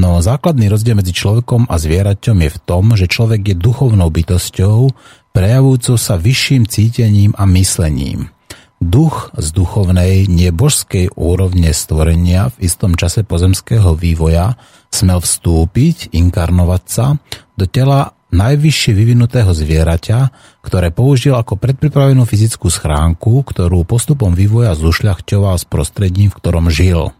no základný rozdiel medzi človekom a zvieraťom je v tom, že človek je duchovnou bytosťou, prejavujúcou sa vyšším cítením a myslením. Duch z duchovnej, nebožskej úrovne stvorenia v istom čase pozemského vývoja smel vstúpiť, inkarnovať sa do tela najvyššie vyvinutého zvieraťa, ktoré použil ako predpripravenú fyzickú schránku, ktorú postupom vývoja zušľachťoval s prostredím, v ktorom žil.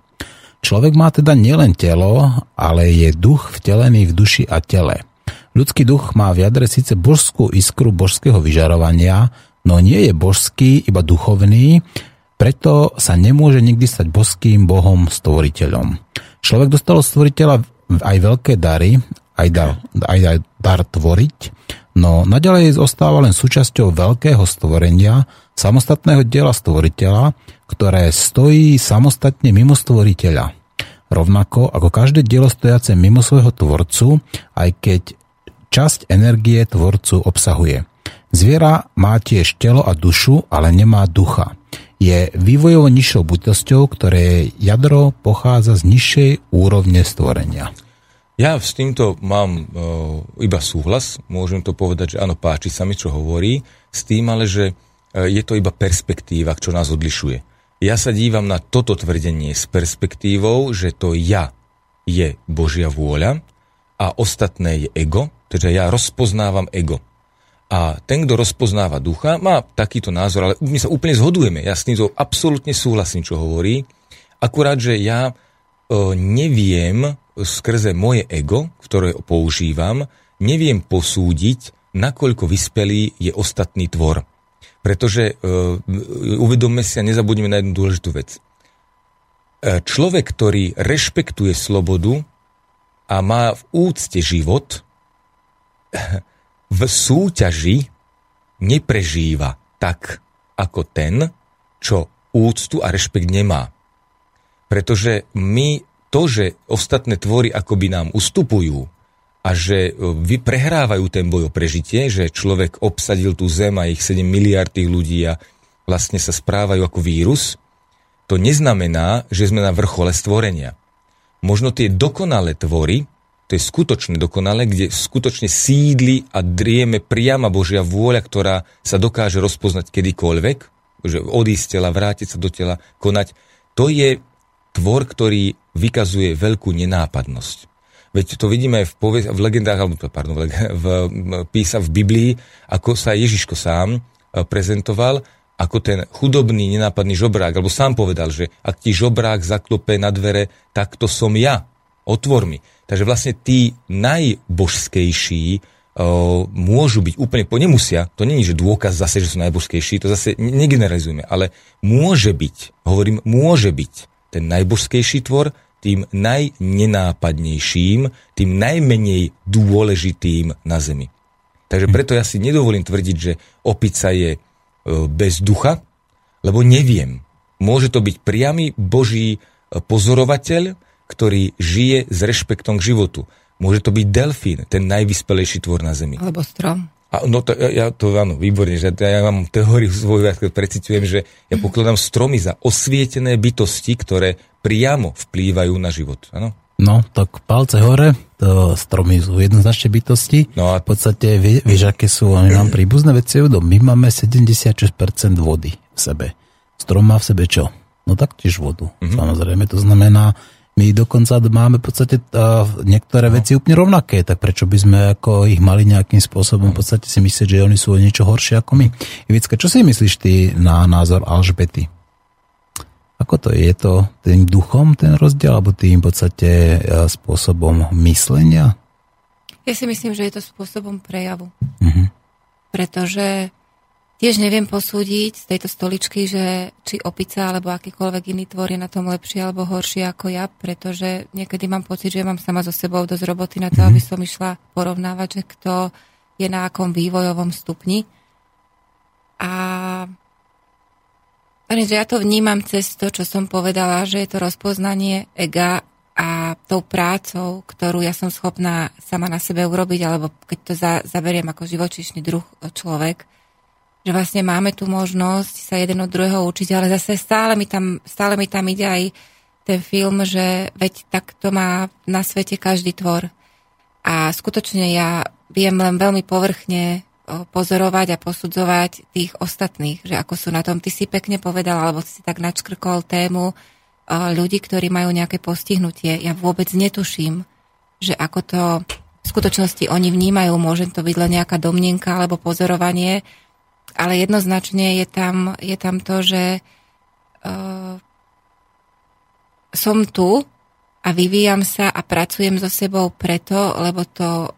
Človek má teda nielen telo, ale je duch vtelený v duši a tele. Ľudský duch má v jadre síce božskú iskru božského vyžarovania, no nie je božský, iba duchovný, preto sa nemôže nikdy stať božským bohom stvoriteľom. Človek dostal stvoriteľa aj veľké dary, aj dar, aj dar tvoriť, no naďalej zostáva len súčasťou veľkého stvorenia, samostatného diela stvoriteľa, ktoré stojí samostatne mimo stvoriteľa. Rovnako ako každé dielo stojace mimo svojho tvorcu, aj keď časť energie tvorcu obsahuje. Zviera má tiež telo a dušu, ale nemá ducha. Je vývojovo nižšou bytosťou, ktoré jadro pochádza z nižšej úrovne stvorenia. Ja s týmto mám uh, iba súhlas, môžem to povedať, že áno, páči sa mi, čo hovorí, s tým ale, že uh, je to iba perspektíva, čo nás odlišuje. Ja sa dívam na toto tvrdenie s perspektívou, že to ja je Božia vôľa a ostatné je ego, takže ja rozpoznávam ego. A ten, kto rozpoznáva ducha, má takýto názor, ale my sa úplne zhodujeme. Ja s tým absolútne súhlasím, čo hovorí. Akurát, že ja uh, neviem skrze moje ego, ktoré používam, neviem posúdiť, nakoľko vyspelý je ostatný tvor. Pretože uh, uvedomme si a nezabudneme na jednu dôležitú vec. Uh, človek, ktorý rešpektuje slobodu a má v úcte život, v súťaži neprežíva tak, ako ten, čo úctu a rešpekt nemá. Pretože my to, že ostatné tvory akoby nám ustupujú a že e, vy prehrávajú ten boj o prežitie, že človek obsadil tú zem a ich 7 miliard tých ľudí a vlastne sa správajú ako vírus, to neznamená, že sme na vrchole stvorenia. Možno tie dokonalé tvory, to je skutočne dokonalé, kde skutočne sídli a drieme priama Božia vôľa, ktorá sa dokáže rozpoznať kedykoľvek, že odísť tela, vrátiť sa do tela, konať. To je tvor, ktorý vykazuje veľkú nenápadnosť. Veď to vidíme v, povie, v legendách, alebo pardon, v, písa v Biblii, ako sa Ježiško sám e, prezentoval, ako ten chudobný, nenápadný žobrák, alebo sám povedal, že ak ti žobrák zaklope na dvere, tak to som ja. Otvor mi. Takže vlastne tí najbožskejší e, môžu byť úplne, po, nemusia, to není, že dôkaz zase, že sú najbožskejší, to zase negeneralizujeme, ale môže byť, hovorím, môže byť ten najbožskejší tvor, tým najnenápadnejším, tým najmenej dôležitým na Zemi. Takže hm. preto ja si nedovolím tvrdiť, že opica je e, bez ducha, lebo neviem. Môže to byť priamy Boží e, pozorovateľ, ktorý žije s rešpektom k životu. Môže to byť delfín, ten najvyspelejší tvor na Zemi. Alebo strom. A no to, ja to áno, výborne, že ja mám teóriu svoju, ja precitujem, že ja pokladám stromy za osvietené bytosti, ktoré priamo vplývajú na život. Áno? No, tak palce hore, to stromy sú jednoznačne bytosti. No a... V podstate, vieš, aké sú oni nám príbuzné veci, my máme 76% vody v sebe. Strom má v sebe čo? No taktiež vodu, mm-hmm. samozrejme. To znamená, my dokonca máme v podstate uh, niektoré no. veci úplne rovnaké, tak prečo by sme ako ich mali nejakým spôsobom v podstate si myslieť, že oni sú niečo horšie ako my. Ivicka, čo si myslíš ty na názor Alžbety? Ako to je? Je to tým duchom ten rozdiel, alebo tým v podstate spôsobom myslenia? Ja si myslím, že je to spôsobom prejavu. Uh-huh. Pretože Tiež neviem posúdiť z tejto stoličky, že či opica alebo akýkoľvek iný tvor je na tom lepšie alebo horšie ako ja, pretože niekedy mám pocit, že mám sama so sebou dosť roboty na to, mm-hmm. aby som išla porovnávať, že kto je na akom vývojovom stupni. A že ja to vnímam cez to, čo som povedala, že je to rozpoznanie ega a tou prácou, ktorú ja som schopná sama na sebe urobiť, alebo keď to za, zaberiem ako živočíšny druh človek, že vlastne máme tu možnosť sa jeden od druhého učiť, ale zase stále mi tam, stále mi tam ide aj ten film, že veď takto má na svete každý tvor. A skutočne ja viem len veľmi povrchne pozorovať a posudzovať tých ostatných, že ako sú na tom. Ty si pekne povedal, alebo si tak načkrkol tému ľudí, ktorí majú nejaké postihnutie. Ja vôbec netuším, že ako to v skutočnosti oni vnímajú. Môže to byť len nejaká domnienka alebo pozorovanie, ale jednoznačne je tam, je tam to, že uh, som tu a vyvíjam sa a pracujem so sebou preto, lebo to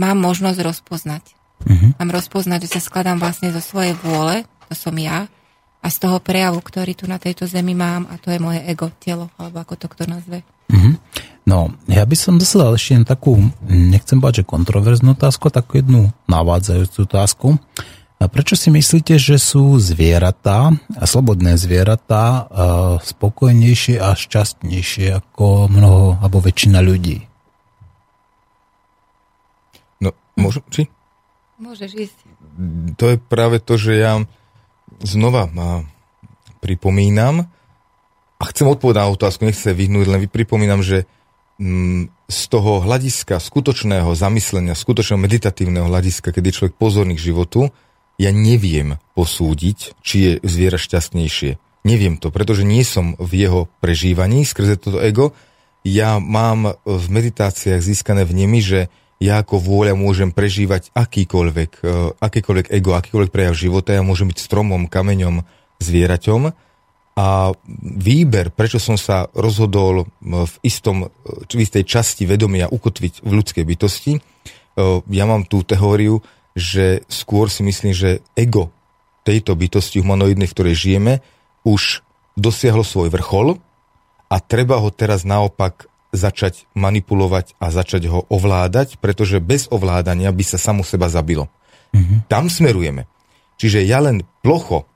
mám možnosť rozpoznať. Uh-huh. Mám rozpoznať, že sa skladám vlastne zo svojej vôle, to som ja, a z toho prejavu, ktorý tu na tejto zemi mám, a to je moje ego, telo, alebo ako to kto nazve. Uh-huh. No, ja by som zase dal ešte takú, nechcem bať, že kontroverznú otázku, takú jednu navádzajúcu otázku. A prečo si myslíte, že sú zvieratá, a slobodné zvieratá, a spokojnejšie a šťastnejšie ako mnoho, alebo väčšina ľudí? No, môžem, či? Môžeš ísť. To je práve to, že ja znova ma pripomínam a chcem odpovedať na otázku, nechcem sa vyhnúť, len pripomínam, že mm, z toho hľadiska skutočného zamyslenia, skutočného meditatívneho hľadiska, kedy je človek pozorný k životu, ja neviem posúdiť, či je zviera šťastnejšie. Neviem to, pretože nie som v jeho prežívaní skrze toto ego. Ja mám v meditáciách získané vnemy, že ja ako vôľa môžem prežívať akýkoľvek, e, akýkoľvek ego, akýkoľvek prejav života, ja môžem byť stromom, kameňom, zvieraťom. A výber, prečo som sa rozhodol v, istom, v istej časti vedomia ukotviť v ľudskej bytosti, e, ja mám tú teóriu, že skôr si myslím, že ego tejto bytosti humanoidnej, v ktorej žijeme, už dosiahlo svoj vrchol a treba ho teraz naopak začať manipulovať a začať ho ovládať, pretože bez ovládania by sa samo seba zabilo. Mm-hmm. Tam smerujeme. Čiže ja len plocho,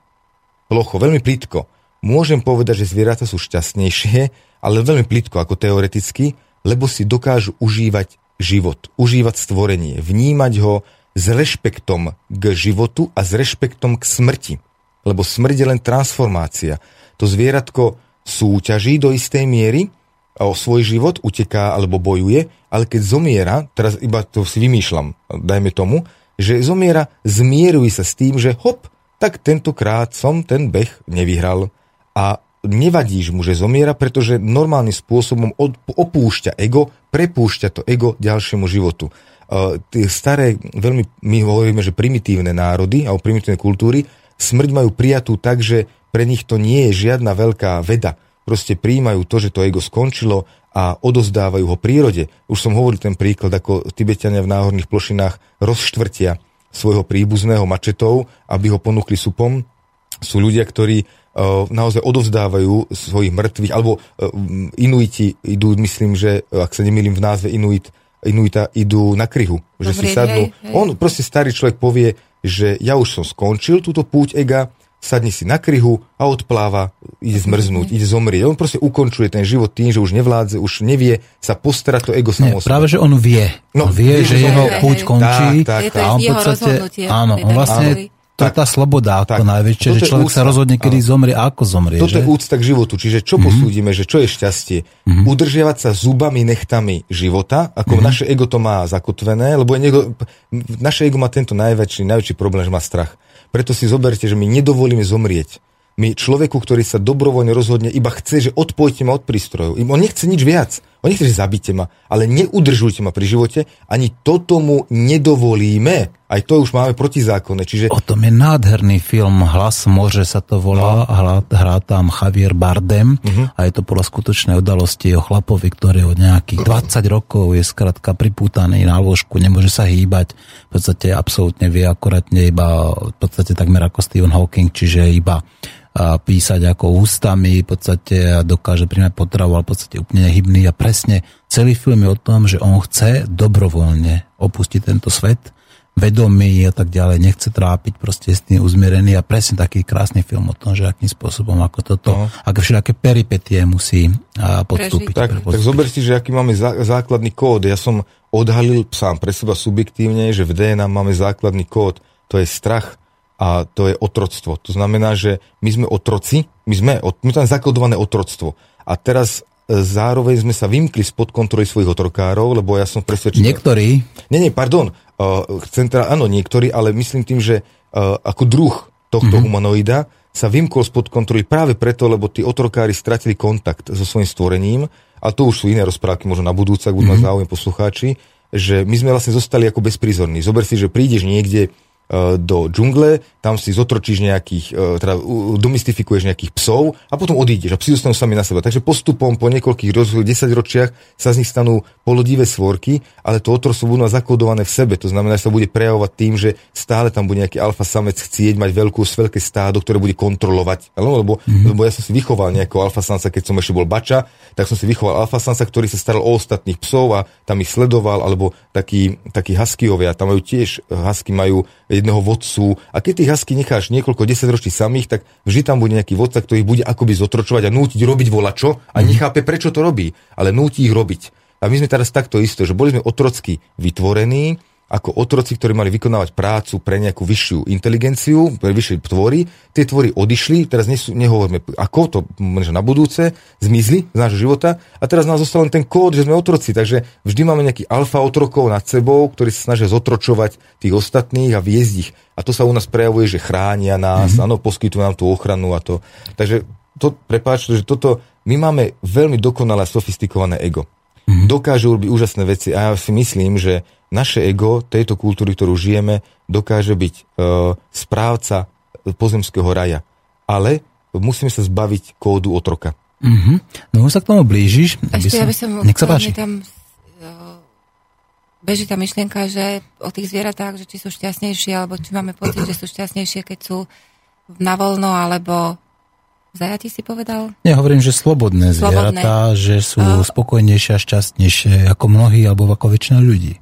plocho, veľmi plitko, môžem povedať, že zvieratá sú šťastnejšie, ale veľmi plitko ako teoreticky, lebo si dokážu užívať život, užívať stvorenie, vnímať ho s rešpektom k životu a s rešpektom k smrti. Lebo smrť je len transformácia. To zvieratko súťaží do istej miery, o svoj život, uteká alebo bojuje, ale keď zomiera, teraz iba to si vymýšľam, dajme tomu, že zomiera, zmieruje sa s tým, že hop, tak tentokrát som ten beh nevyhral a nevadíš mu, že zomiera, pretože normálnym spôsobom opúšťa ego, prepúšťa to ego ďalšiemu životu. Uh, tie staré, veľmi, my hovoríme, že primitívne národy alebo primitívne kultúry smrť majú prijatú tak, že pre nich to nie je žiadna veľká veda proste príjmajú to, že to ego skončilo a odozdávajú ho prírode. Už som hovoril ten príklad, ako Tibetania v náhorných plošinách rozštvrtia svojho príbuzného mačetou, aby ho ponúkli supom. Sú ľudia, ktorí uh, naozaj odovzdávajú svojich mŕtvych, alebo uh, inuiti idú, myslím, že, ak sa nemýlim v názve inuit, inuita idú na kryhu, že si sadnú. Hej, hej. On, proste starý človek povie, že ja už som skončil túto púť ega, sadne si na kryhu a odpláva, ide zmrznúť, ide zomrieť. On proste ukončuje ten život tým, že už nevládze, už nevie sa postarať to ego samo Práve, že on vie. No, on vie, že jeho púť končí tak, tak, a on v podstate, áno, on vlastne to je tá sloboda ako tak, najväčšia, že človek úcta, sa rozhodne, kedy áno. zomrie a ako zomrie. Toto že? je úcta k životu, čiže čo mm-hmm. posúdime, že čo je šťastie? Mm-hmm. Udržiavať sa zubami, nechtami života, ako mm-hmm. naše ego to má zakotvené, lebo je niekto, naše ego má tento najväčší, najväčší problém, že má strach. Preto si zoberte, že my nedovolíme zomrieť. My človeku, ktorý sa dobrovoľne rozhodne, iba chce, že odpojte ma od prístrojov. On nechce nič viac. On nechce, že zabite ma, ale neudržujte ma pri živote. Ani to tomu nedovolíme. Aj to už máme protizákonné. Čiže... O tom je nádherný film Hlas môže sa to volá. No. Hrá, hrá tam Javier Bardem uh-huh. a je to podľa skutočnej udalosti o chlapovi, ktorý od nejakých 20 rokov je skrátka pripútaný na lôžku, nemôže sa hýbať. V podstate absolútne vie akorátne iba v podstate takmer ako Stephen Hawking, čiže iba písať ako ústami, v podstate dokáže príjmať potravu, ale v podstate úplne nehybný a presne celý film je o tom, že on chce dobrovoľne opustiť tento svet, vedomý a tak ďalej, nechce trápiť, proste s tým uzmierený a presne taký krásny film o tom, že akým spôsobom, ako toto, no. ako všelijaké peripetie musí podstúpiť. Tak, tak zober si, že aký máme zá, základný kód. Ja som odhalil sám pre seba subjektívne, že v DNA máme základný kód, to je strach, a to je otroctvo. To znamená, že my sme otroci, my sme, my tam zakodované otroctvo. A teraz zároveň sme sa vymkli spod kontroly svojich otrokárov, lebo ja som presvedčený... Niektorí? Nie, nie, pardon. Uh, chcem teda, áno, niektorí, ale myslím tým, že uh, ako druh tohto mm-hmm. humanoida sa vymkol spod kontroly práve preto, lebo tí otrokári stratili kontakt so svojím stvorením, a to už sú iné rozprávky, možno na budúce, ak budú mm-hmm. mať záujem poslucháči, že my sme vlastne zostali ako bezprizorní. Zober si, že prídeš niekde do džungle, tam si zotročíš nejakých, e, teda domystifikuješ nejakých psov a potom odídeš a psi dostanú sami na seba. Takže postupom po niekoľkých roz, 10 ročiach sa z nich stanú polodivé svorky, ale to otroctvo budú zakodované v sebe. To znamená, že sa bude prejavovať tým, že stále tam bude nejaký alfa samec chcieť mať veľkú, veľké stádo, ktoré bude kontrolovať. Lebo, mm-hmm. lebo ja som si vychoval nejakého alfa samca, keď som ešte bol bača, tak som si vychoval alfa samca, ktorý sa staral o ostatných psov a tam ich sledoval, alebo takí, takí huskyovia, tam majú tiež, husky majú jedného vodcu. A keď tých husky necháš niekoľko desaťročí samých, tak vždy tam bude nejaký vodca, ktorý bude akoby zotročovať a nútiť robiť volačo a nechápe, prečo to robí, ale núti ich robiť. A my sme teraz takto isto, že boli sme otrocky vytvorení, ako otroci, ktorí mali vykonávať prácu pre nejakú vyššiu inteligenciu, pre vyššie tvory. Tie tvory odišli, teraz nesú, nehovoríme ako, to možno na budúce, zmizli z nášho života a teraz nás zostal len ten kód, že sme otroci, takže vždy máme nejaký alfa otrokov nad sebou, ktorí sa snažia zotročovať tých ostatných a viesť ich. A to sa u nás prejavuje, že chránia nás, mm-hmm. áno, poskytujú nám tú ochranu a to. Takže to, prepáč, že toto, my máme veľmi dokonalé a sofistikované ego. Mm-hmm. Dokážu robiť úžasné veci a ja si myslím, že naše ego tejto kultúry, ktorú žijeme, dokáže byť e, správca pozemského raja. Ale musíme sa zbaviť kódu otroka. Mm-hmm. No už sa k tomu blížiš. Ešte ja by som... Nech sa páči. Tam, e, beží tá myšlienka, že o tých zvieratách, že či sú šťastnejšie, alebo či máme pocit, že sú šťastnejšie, keď sú na voľno, alebo zajati si povedal? Ja hovorím, že slobodné, Slobodné. zvieratá, že sú A- spokojnejšie a šťastnejšie ako mnohí alebo ako väčšina ľudí.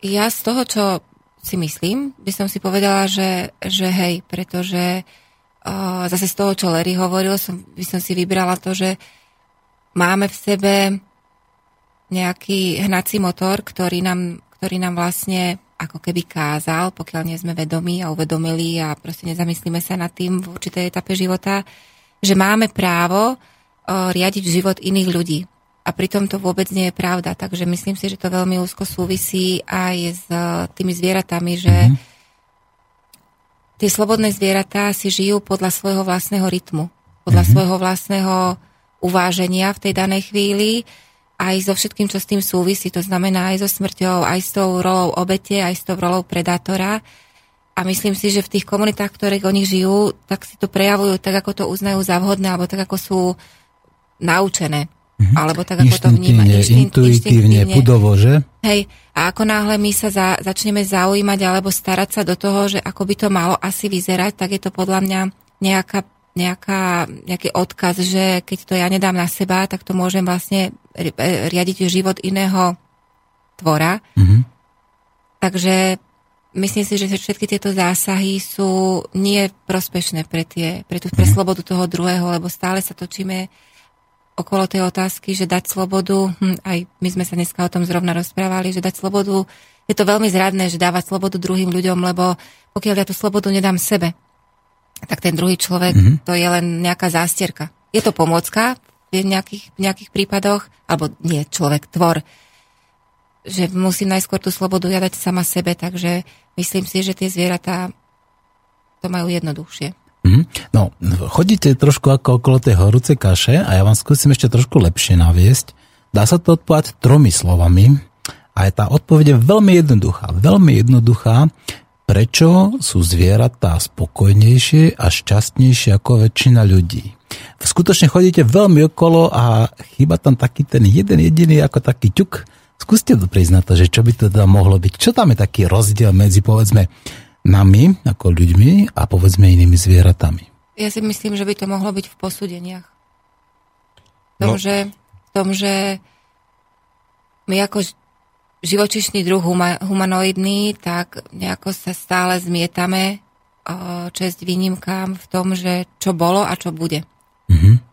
Ja z toho, čo si myslím, by som si povedala, že, že hej, pretože uh, zase z toho, čo Larry hovoril, som, by som si vybrala to, že máme v sebe nejaký hnací motor, ktorý nám, ktorý nám vlastne ako keby kázal, pokiaľ nie sme vedomí a uvedomili a proste nezamyslíme sa nad tým v určitej etape života, že máme právo uh, riadiť život iných ľudí. A pritom to vôbec nie je pravda. Takže myslím si, že to veľmi úzko súvisí aj s uh, tými zvieratami, že Mhm. tie slobodné zvieratá si žijú podľa svojho vlastného rytmu, podľa svojho vlastného uváženia v tej danej chvíli, aj so všetkým, čo s tým súvisí, to znamená aj so smrťou, aj s tou rolou obete, aj s tou rolou predátora. A myslím si, že v tých komunitách, ktoré oni žijú, tak si to prejavujú tak, ako to uznajú za vhodné, alebo tak, ako sú naučené. Alebo tak, ako to vníma. Inštinktívne, Inštinkt- intuitívne, pudovo, že? Hej, a ako náhle my sa za, začneme zaujímať alebo starať sa do toho, že ako by to malo asi vyzerať, tak je to podľa mňa nejaká, nejaká, nejaký odkaz, že keď to ja nedám na seba, tak to môžem vlastne e, riadiť život iného tvora. Mhm. Takže myslím si, že všetky tieto zásahy sú nie prospešné pre, tie, pre, tú, pre slobodu toho druhého, lebo stále sa točíme okolo tej otázky, že dať slobodu, hm, aj my sme sa dneska o tom zrovna rozprávali, že dať slobodu, je to veľmi zradné, že dávať slobodu druhým ľuďom, lebo pokiaľ ja tú slobodu nedám sebe, tak ten druhý človek, mm-hmm. to je len nejaká zástierka. Je to pomôcka v nejakých, v nejakých prípadoch, alebo nie, človek, tvor, že musím najskôr tú slobodu ja dať sama sebe, takže myslím si, že tie zvieratá to majú jednoduchšie. Mhm. No, chodíte trošku ako okolo tej horúcej kaše a ja vám skúsim ešte trošku lepšie naviesť. Dá sa to odpovedať tromi slovami a je tá odpoveď je veľmi jednoduchá. Veľmi jednoduchá. Prečo sú zvieratá spokojnejšie a šťastnejšie ako väčšina ľudí? Skutočne chodíte veľmi okolo a chýba tam taký ten jeden jediný ako taký ťuk. Skúste to priznať, že čo by to teda mohlo byť. Čo tam je taký rozdiel medzi povedzme nami, ako ľuďmi a povedzme inými zvieratami. Ja si myslím, že by to mohlo byť v posúdeniach. V tom, No. že, v tom, že my ako živočišný druh huma, humanoidný, tak nejako sa stále zmietame čest výnimkám v tom, že čo bolo a čo bude. Mhm.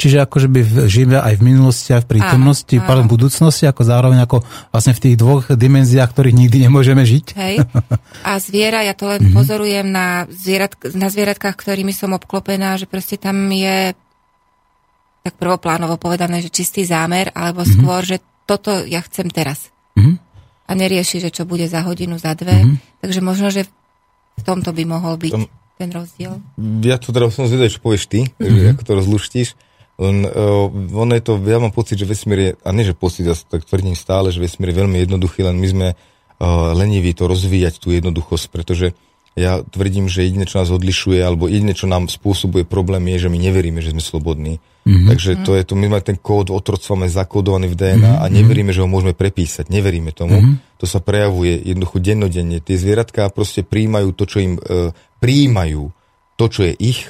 Čiže akože by v- žijeme aj v minulosti, aj v prítomnosti, Áno, pardon, v budúcnosti, ako zároveň ako vlastne v tých dvoch dimenziách, ktorých nikdy nemôžeme žiť. Hej. A zviera, ja to len mm-hmm. pozorujem na, zvierat, na zvieratkách, ktorými som obklopená, že proste tam je tak prvoplánovo povedané, že čistý zámer, alebo mm-hmm. skôr, že toto ja chcem teraz. Mhm. A nerieši, že čo bude za hodinu, za dve. Mm-hmm. Takže možno, že v tomto by mohol byť Tom- ten rozdiel. Ja to teda som zvedavý, čo povieš ty, mm-hmm. ako to rozluštíš. Len uh, ono je to, ja mám pocit, že vesmír je, a nie že pocit, ja tak tvrdím stále, že vesmír je veľmi jednoduchý, len my sme leniví to rozvíjať, tú jednoduchosť, pretože ja tvrdím, že jediné, čo nás odlišuje, alebo jediné, čo nám spôsobuje problém, je, že my neveríme, že sme slobodní. Mm-hmm. Takže to je to, my máme ten kód otroctva, máme zakódovaný v DNA mm-hmm. a neveríme, že ho môžeme prepísať. Neveríme tomu. Mm-hmm. To sa prejavuje jednoducho dennodenne. Tie zvieratká proste príjmajú to, čo im e, príjmajú, to, čo je ich,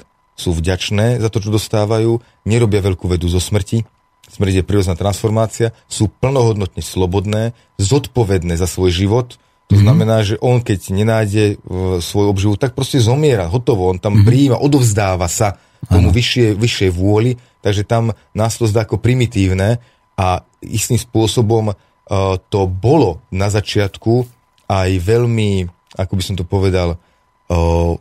sú vďačné za to, čo dostávajú, nerobia veľkú vedu zo smrti, smrť je prírodná transformácia, sú plnohodnotne slobodné, zodpovedné za svoj život, to mm-hmm. znamená, že on keď nenájde uh, svoj obživu, tak proste zomiera, hotovo, on tam mm-hmm. odovzdáva sa tomu vyššie, vyššej vôli, takže tam nás to zdá ako primitívne a istým spôsobom uh, to bolo na začiatku aj veľmi, ako by som to povedal, uh,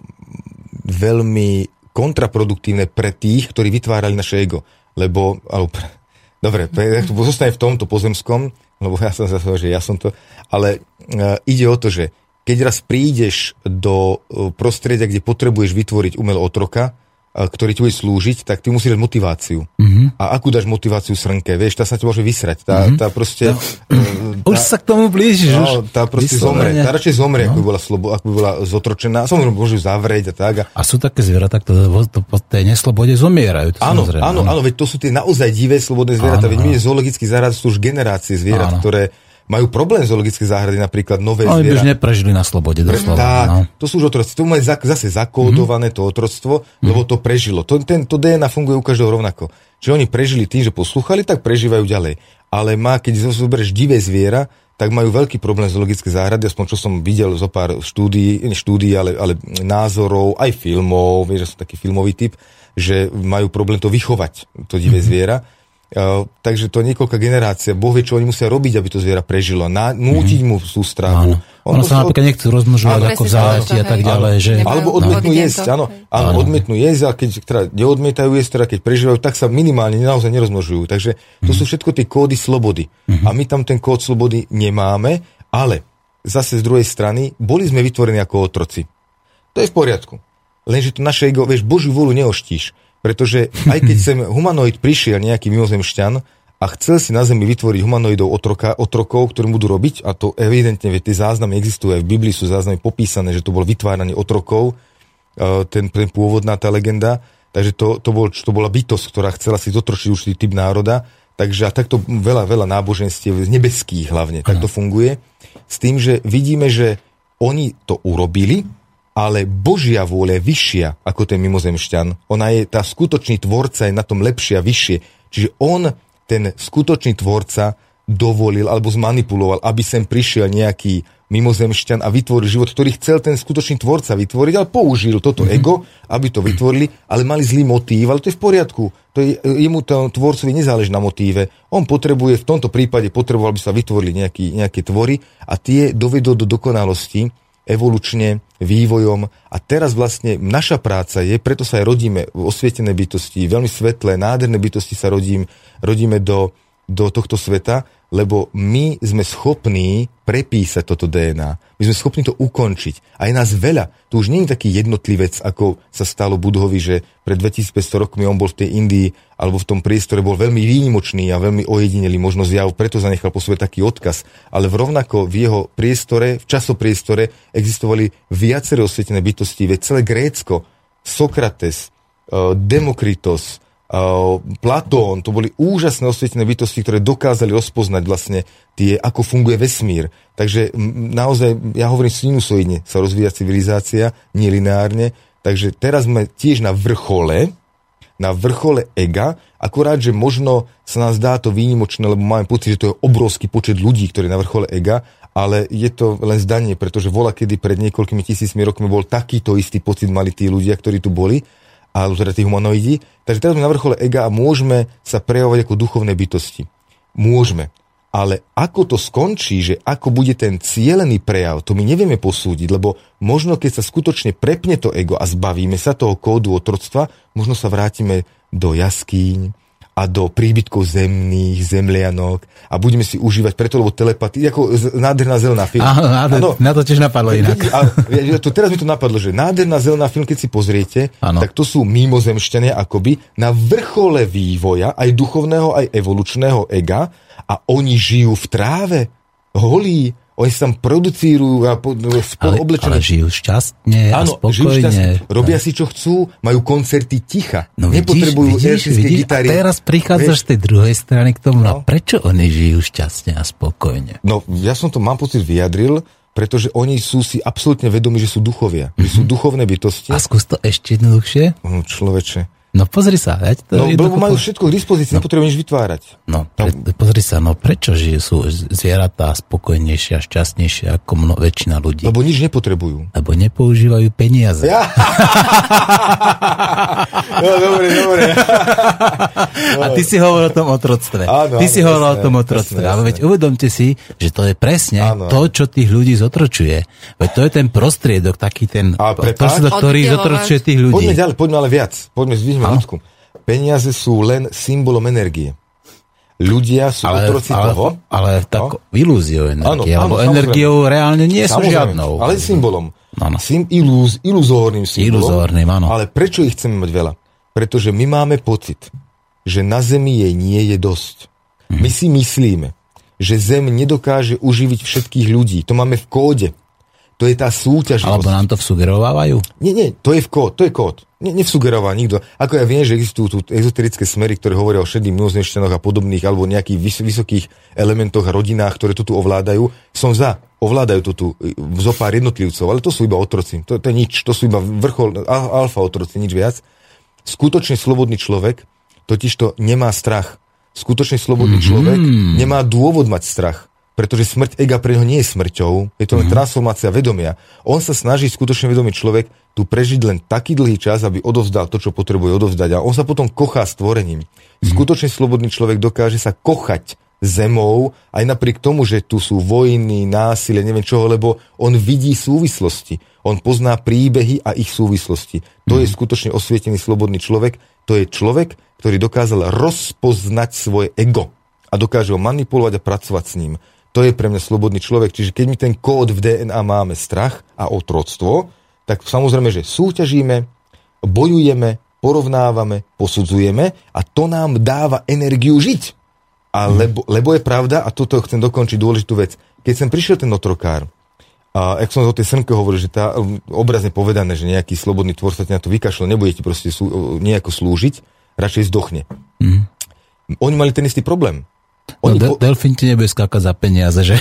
veľmi kontraproduktívne pre tých, ktorí vytvárali naše ego. Lebo, alebo, dobre, zostane v tomto pozemskom, lebo ja som zase, že ja som to, ale uh, ide o to, že keď raz prídeš do uh, prostredia, kde potrebuješ vytvoriť umel otroka, ktorý ti bude slúžiť, tak ty musíš dať motiváciu. Mm-hmm. A akú dáš motiváciu srnke? Vieš, tá sa ti môže vysrať. Tá, mm-hmm. tá proste... No. Uh, tá, už sa k tomu blížiš. No, tá proste zomre. Tá radšej zomre, no. ako by bola, slobo, ako by bola zotročená. Samozrejme, môžu zavrieť a tak. A... a sú také zvieratá, ktoré to, po tej neslobode zomierajú. To áno, áno, áno, veď to sú tie naozaj divé slobodné zvieratá. Veď my zoologický zárad sú už generácie zvierat, áno. ktoré majú problém zoologické záhrady, napríklad nové Oni zviera. už neprežili na slobode, doslova. Tak, no. to sú už otroctvo. To majú zase zakódované mm-hmm. to otroctvo, mm-hmm. lebo to prežilo. To, ten, to DNA funguje u každého rovnako. Čiže oni prežili tým, že poslúchali, tak prežívajú ďalej. Ale má, keď zoberieš divé zviera, tak majú veľký problém zoologické záhrady, aspoň čo som videl zo pár štúdií, štúdií ale, ale názorov, aj filmov, vieš, že som taký filmový typ, že majú problém to vychovať, to divé mm-hmm. zviera takže to je niekoľká generácia. Boh vie, čo oni musia robiť, aby to zviera prežilo. Na, nútiť mu sústrahu. Áno. Ono sa napríklad nechcú rozmnožovať ako v a tak ďalej. Že... Alebo odmietnú jesť, áno. Áno, odmietnú jesť a keď teda neodmietajú jesť, teda keď prežívajú, tak sa minimálne naozaj nerozmnožujú. Takže to mm. sú všetko tie kódy slobody. Mm-hmm. A my tam ten kód slobody nemáme, ale zase z druhej strany boli sme vytvorení ako otroci. To je v poriadku. Lenže to naše ego, vieš, Božiu vôľu neoštíš. Pretože aj keď sem humanoid prišiel nejaký mimozemšťan a chcel si na Zemi vytvoriť humanoidov otroka, otrokov, ktorí budú robiť, a to evidentne, veď tie záznamy existujú aj v Biblii, sú záznamy popísané, že to bol vytváranie otrokov, e, ten, ten pôvodná tá legenda, takže to, to, bol, to bola bytosť, ktorá chcela si zotročiť určitý typ národa, takže a takto veľa, veľa náboženstiev, nebeských hlavne, tak to funguje, s tým, že vidíme, že oni to urobili, ale Božia vôľa je vyššia ako ten mimozemšťan. Ona je, tá skutočný tvorca je na tom lepšia, vyššie. Čiže on, ten skutočný tvorca, dovolil alebo zmanipuloval, aby sem prišiel nejaký mimozemšťan a vytvoril život, ktorý chcel ten skutočný tvorca vytvoriť, ale použil toto mm-hmm. ego, aby to vytvorili, ale mali zlý motív, ale to je v poriadku. To je, jemu to tvorcovi nezáleží na motíve. On potrebuje, v tomto prípade potreboval, aby sa vytvorili nejaký, nejaké tvory a tie dovedú do dokonalosti evolučne, vývojom. A teraz vlastne naša práca je, preto sa aj rodíme osvietené bytosti, veľmi svetlé, nádherné bytosti sa rodím, rodíme do, do tohto sveta, lebo my sme schopní prepísať toto DNA. My sme schopní to ukončiť. A je nás veľa. Tu už nie je taký jednotlivec, ako sa stalo Budhovi, že pred 2500 rokmi on bol v tej Indii alebo v tom priestore bol veľmi výnimočný a veľmi ojedinelý možno zjav, preto zanechal po sebe taký odkaz. Ale v rovnako v jeho priestore, v časopriestore existovali viaceré osvietené bytosti, veď celé Grécko, Sokrates, eh, Demokritos, Platón, to boli úžasné osvietené bytosti, ktoré dokázali rozpoznať vlastne tie, ako funguje vesmír. Takže naozaj, ja hovorím sinusoidne, sa rozvíja civilizácia, nie lineárne, takže teraz sme tiež na vrchole, na vrchole ega, akurát, že možno sa nám zdá to výnimočné, lebo máme pocit, že to je obrovský počet ľudí, ktorí na vrchole ega, ale je to len zdanie, pretože vola, kedy pred niekoľkými tisícmi rokmi bol takýto istý pocit mali tí ľudia, ktorí tu boli alebo teda tí humanoidi. Takže teraz sme na vrchole ega a môžeme sa prejavovať ako duchovné bytosti. Môžeme. Ale ako to skončí, že ako bude ten cielený prejav, to my nevieme posúdiť, lebo možno keď sa skutočne prepne to ego a zbavíme sa toho kódu otroctva, možno sa vrátime do jaskýň, a do príbytkov zemných, zemlianok a budeme si užívať preto, lebo telepatia, ako nádherná zelená film. Áno, nádher, ano, na to tiež napadlo inak. A, a, to, teraz mi to napadlo, že nádherná zelená film, keď si pozriete, ano. tak to sú mimozemšťania akoby na vrchole vývoja, aj duchovného, aj evolučného ega a oni žijú v tráve, holí, Oni sa tam producírujú a po, Ale, spolu oblečené. ale žijú šťastne a Áno, žijú spokojne. šťastne, robia si čo chcú, majú koncerty ticha, No nepotrebujú vidíš, vidíš, gitary. A teraz prichádzaš z tej druhej strany k tomu, no. No. prečo oni žijú šťastne a spokojne? No, ja som to, mám pocit, vyjadril, pretože oni sú si absolútne vedomi, že sú duchovia, že sú duchovné bytosti. A skús to ešte jednoduchšie. No, človeče. No pozri sa, ja ti to No, lebo majú všetko k dispozícii, nepotrebujú nič vytvárať. No, pre, pozri sa, no prečo žijú, sú zvieratá spokojnejšie a šťastnejšie ako mno, väčšina ľudí? Lebo nič nepotrebujú. Lebo nepoužívajú peniaze. Ja. no, dobre, dobre. A ty si hovoril o tom otroctve. Áno, ty áno, si hovoril o tom otroctve. jasné, Ale veď uvedomte si, že to je presne Áno. to, čo tých ľudí zotročuje. Veď to je ten prostriedok, taký ten A prostriedok, ktorý zotročuje tých ľudí. Poďme ďalej, poďme ale viac. Poďme, zdvihme ľudsku. Peniaze sú len symbolom energie. Ľudia sú ale, otroci ale, toho. ale tak ilúziou energie, Áno, áno, alebo samozrejme. energiou reálne nie sú žiadnou. Ale symbolom. Áno. Sim, ilúz, iluzórnym symbolom. Iluzórnym, áno. Ale prečo ich chceme mať veľa? Pretože my máme pocit, že na Zemi jej nie je dosť. Mhm. My si myslíme, že Zem nedokáže uživiť všetkých ľudí. To máme v kóde. To je tá súťaživosť. Alebo nám to sugerovávajú? Nie, nie, to je v kód, to je kód. Ne, nevsugeroval nikto. Ako ja viem, že existujú tu ezoterické smery, ktoré hovoria o šedých mimozemšťanoch a podobných, alebo nejakých vys- vysokých elementoch a rodinách, ktoré to tu ovládajú. Som za. Ovládajú to tu e, zo pár jednotlivcov, ale to sú iba otroci. To, to je nič, to sú iba vrchol, al- alfa otroci, nič viac. Skutočne slobodný človek totiž to nemá strach. Skutočne slobodný mm-hmm. človek nemá dôvod mať strach pretože smrť ega pre neho nie je smrťou, je to len transformácia vedomia. On sa snaží, skutočne vedomý človek, tu prežiť len taký dlhý čas, aby odovzdal to, čo potrebuje odovzdať. A on sa potom kochá stvorením. Skutočne slobodný človek dokáže sa kochať zemou, aj napriek tomu, že tu sú vojny, násilie, neviem čoho, lebo on vidí súvislosti. On pozná príbehy a ich súvislosti. To je skutočne osvietený slobodný človek. To je človek, ktorý dokázal rozpoznať svoje ego a dokáže ho manipulovať a pracovať s ním. To je pre mňa slobodný človek. Čiže keď my ten kód v DNA máme strach a otroctvo, tak samozrejme, že súťažíme, bojujeme, porovnávame, posudzujeme a to nám dáva energiu žiť. A lebo, lebo je pravda, a toto chcem dokončiť dôležitú vec, keď sem prišiel ten otrokár, a ak som o tej srnke hovoril, že tá um, obrazne povedané, že nejaký slobodný tvor sa na to vykašľa, nebude ti proste sú, nejako slúžiť, radšej zdochne. Mm. Oni mali ten istý problém. No, Oni de- delfín ti nebude skákať za peniaze, že?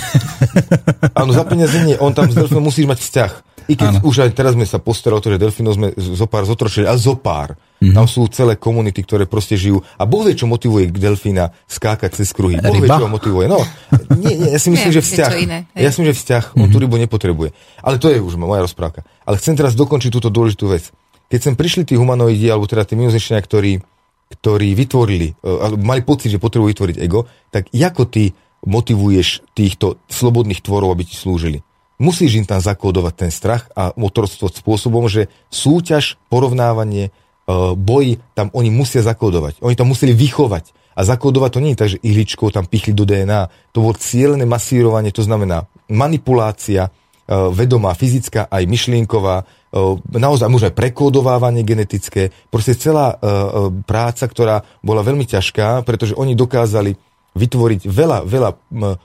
Áno, za peniaze nie. On tam s delfínom musíš mať vzťah. I keď ano. už aj teraz sme sa postarali o to, že delfínov sme zo pár zotročili, a zo pár. Mm-hmm. Tam sú celé komunity, ktoré proste žijú. A Boh vie, čo motivuje delfína skákať cez kruhy. Boh vie, čo ho motivuje. No, nie, nie, ja si myslím, že vzťah. iné, ja si myslím, že vzťah. On tú rybu nepotrebuje. Ale to je už moja rozprávka. Ale chcem teraz dokončiť túto dôležitú vec. Keď sem prišli tí humanoidi, alebo teda tí mimozemšťania, ktorí, ktorí vytvorili, alebo mali pocit, že potrebujú vytvoriť ego, tak ako ty motivuješ týchto slobodných tvorov, aby ti slúžili? Musíš im tam zakódovať ten strach a motorstvo spôsobom, že súťaž, porovnávanie, eh, boj, tam oni musia zakódovať. Oni tam museli vychovať. A zakódovať to nie je tak, že ihličkou tam pichli do DNA. To bolo cieľné masírovanie, to znamená manipulácia, eh, vedomá, fyzická, aj myšlienková, naozaj možno aj prekódovávanie genetické, proste celá eh, eh, práca, ktorá bola veľmi ťažká, pretože oni dokázali vytvoriť veľa, veľa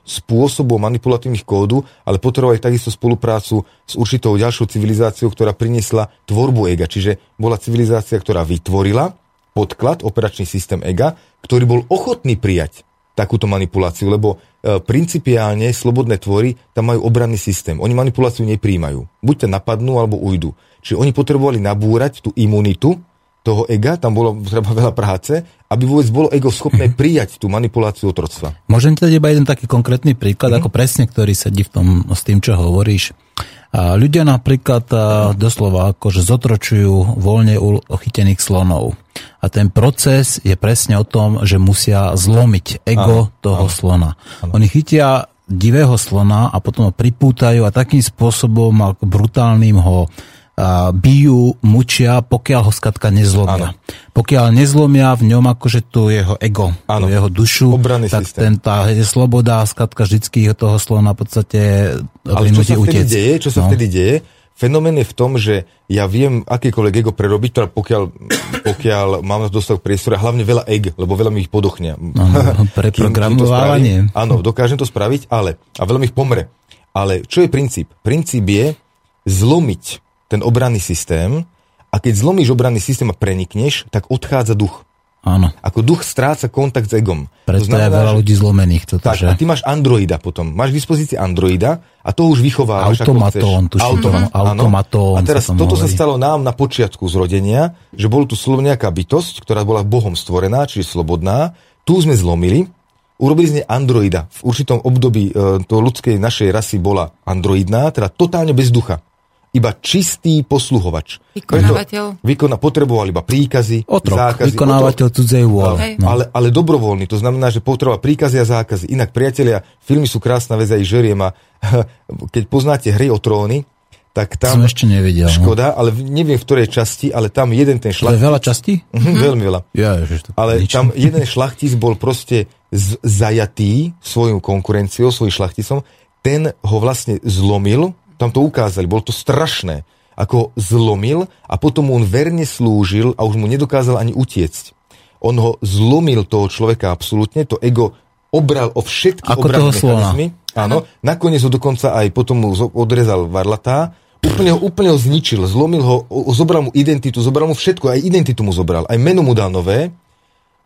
spôsobov manipulatívnych kódu, ale potrebovali takisto spoluprácu s určitou ďalšou civilizáciou, ktorá priniesla tvorbu ega. Čiže bola civilizácia, ktorá vytvorila podklad, operačný systém ega, ktorý bol ochotný prijať takúto manipuláciu, lebo e, principiálne slobodné tvory tam majú obranný systém. Oni manipuláciu nepríjmajú. Buď ťa napadnú, alebo ujdu. Čiže oni potrebovali nabúrať tú imunitu toho ega, tam bolo treba veľa práce, aby vôbec bolo ego schopné prijať tú manipuláciu otroctva. Môžem ti dať iba jeden taký konkrétny príklad, Mhm. mm-hmm. ako presne, ktorý sedí v tom, s tým, čo hovoríš. A ľudia napríklad doslova akože zotročujú voľne ochytených slonov. A ten proces je presne o tom, že musia zlomiť ego Áno, toho slona. Oni chytia divého slona a potom ho pripútajú a takým spôsobom ako brutálnym ho bijú, mučia, pokiaľ ho skatka nezlomia. Áno. Pokiaľ nezlomia v ňom akože tu jeho ego, tú jeho dušu, Obranný tak systém. ten, tá je sloboda, skatka vždycky toho slona v podstate Ale čo sa vtedy deje? Čo sa No. vtedy deje? Fenomén je v tom, že ja viem akékoľvek ego prerobiť, teda pokiaľ, pokiaľ mám dostatok priestora, hlavne veľa eg, lebo veľa mi ich Kým- kým to preprogramovávanie. spravím. Áno, dokážem to spraviť, ale a veľa mi ich pomre. Ale čo je princíp? Princíp je zlomiť ten obranný systém a keď zlomíš obranný systém a prenikneš, tak odchádza duch. Áno. Ako duch stráca kontakt s egom. Preto je veľa ľudí zlomených. Toto, tak, že... a ty máš androida potom. Máš k dispozícii androida a to už vychovávaš Automatón, tuším, Automa- áno, automatón A teraz sa toto sa hovorí. stalo nám na počiatku zrodenia, že bol tu nejaká bytosť, ktorá bola Bohom stvorená, čiže slobodná. Tu sme zlomili, urobili z nej androida. V určitom období e, to ľudskej našej rasy bola androidná, teda totálne bez ducha. Iba čistý posluhovač. Vykonávateľ. Preto Vykona, potreboval iba príkazy, Otrok, zákazy. vykonávateľ cudzej vôle. Hej. No. Ale, ale dobrovoľný, to znamená, že potreba príkazy a zákazy. Inak, priatelia, filmy sú krásna vec, aj žeriem a keď poznáte hry o tróny, tak tam... Som ešte nevidel. no. Škoda, ale v- neviem v ktorej časti, ale tam jeden ten To je šlachtic... veľa častí? Mhm, Veľmi veľa. Ja, ježiš, to Ale nič. tam jeden šlachtic bol proste z- zajatý svojou konkurenciou, svojim šlachticom. Ten ho vlastne zlomil, tam to ukázali, bolo to strašné, ako zlomil a potom mu on verne slúžil a už mu nedokázal ani utiecť. On ho zlomil toho človeka absolútne, to ego obral o všetky Ako obranné mechanizmy. Áno, nakoniec ho dokonca aj potom mu odrezal varlatá, úplne ho, úplne ho zničil, zlomil ho, zobral mu identitu, zobral mu všetko, aj identitu mu zobral, aj meno mu dal nové,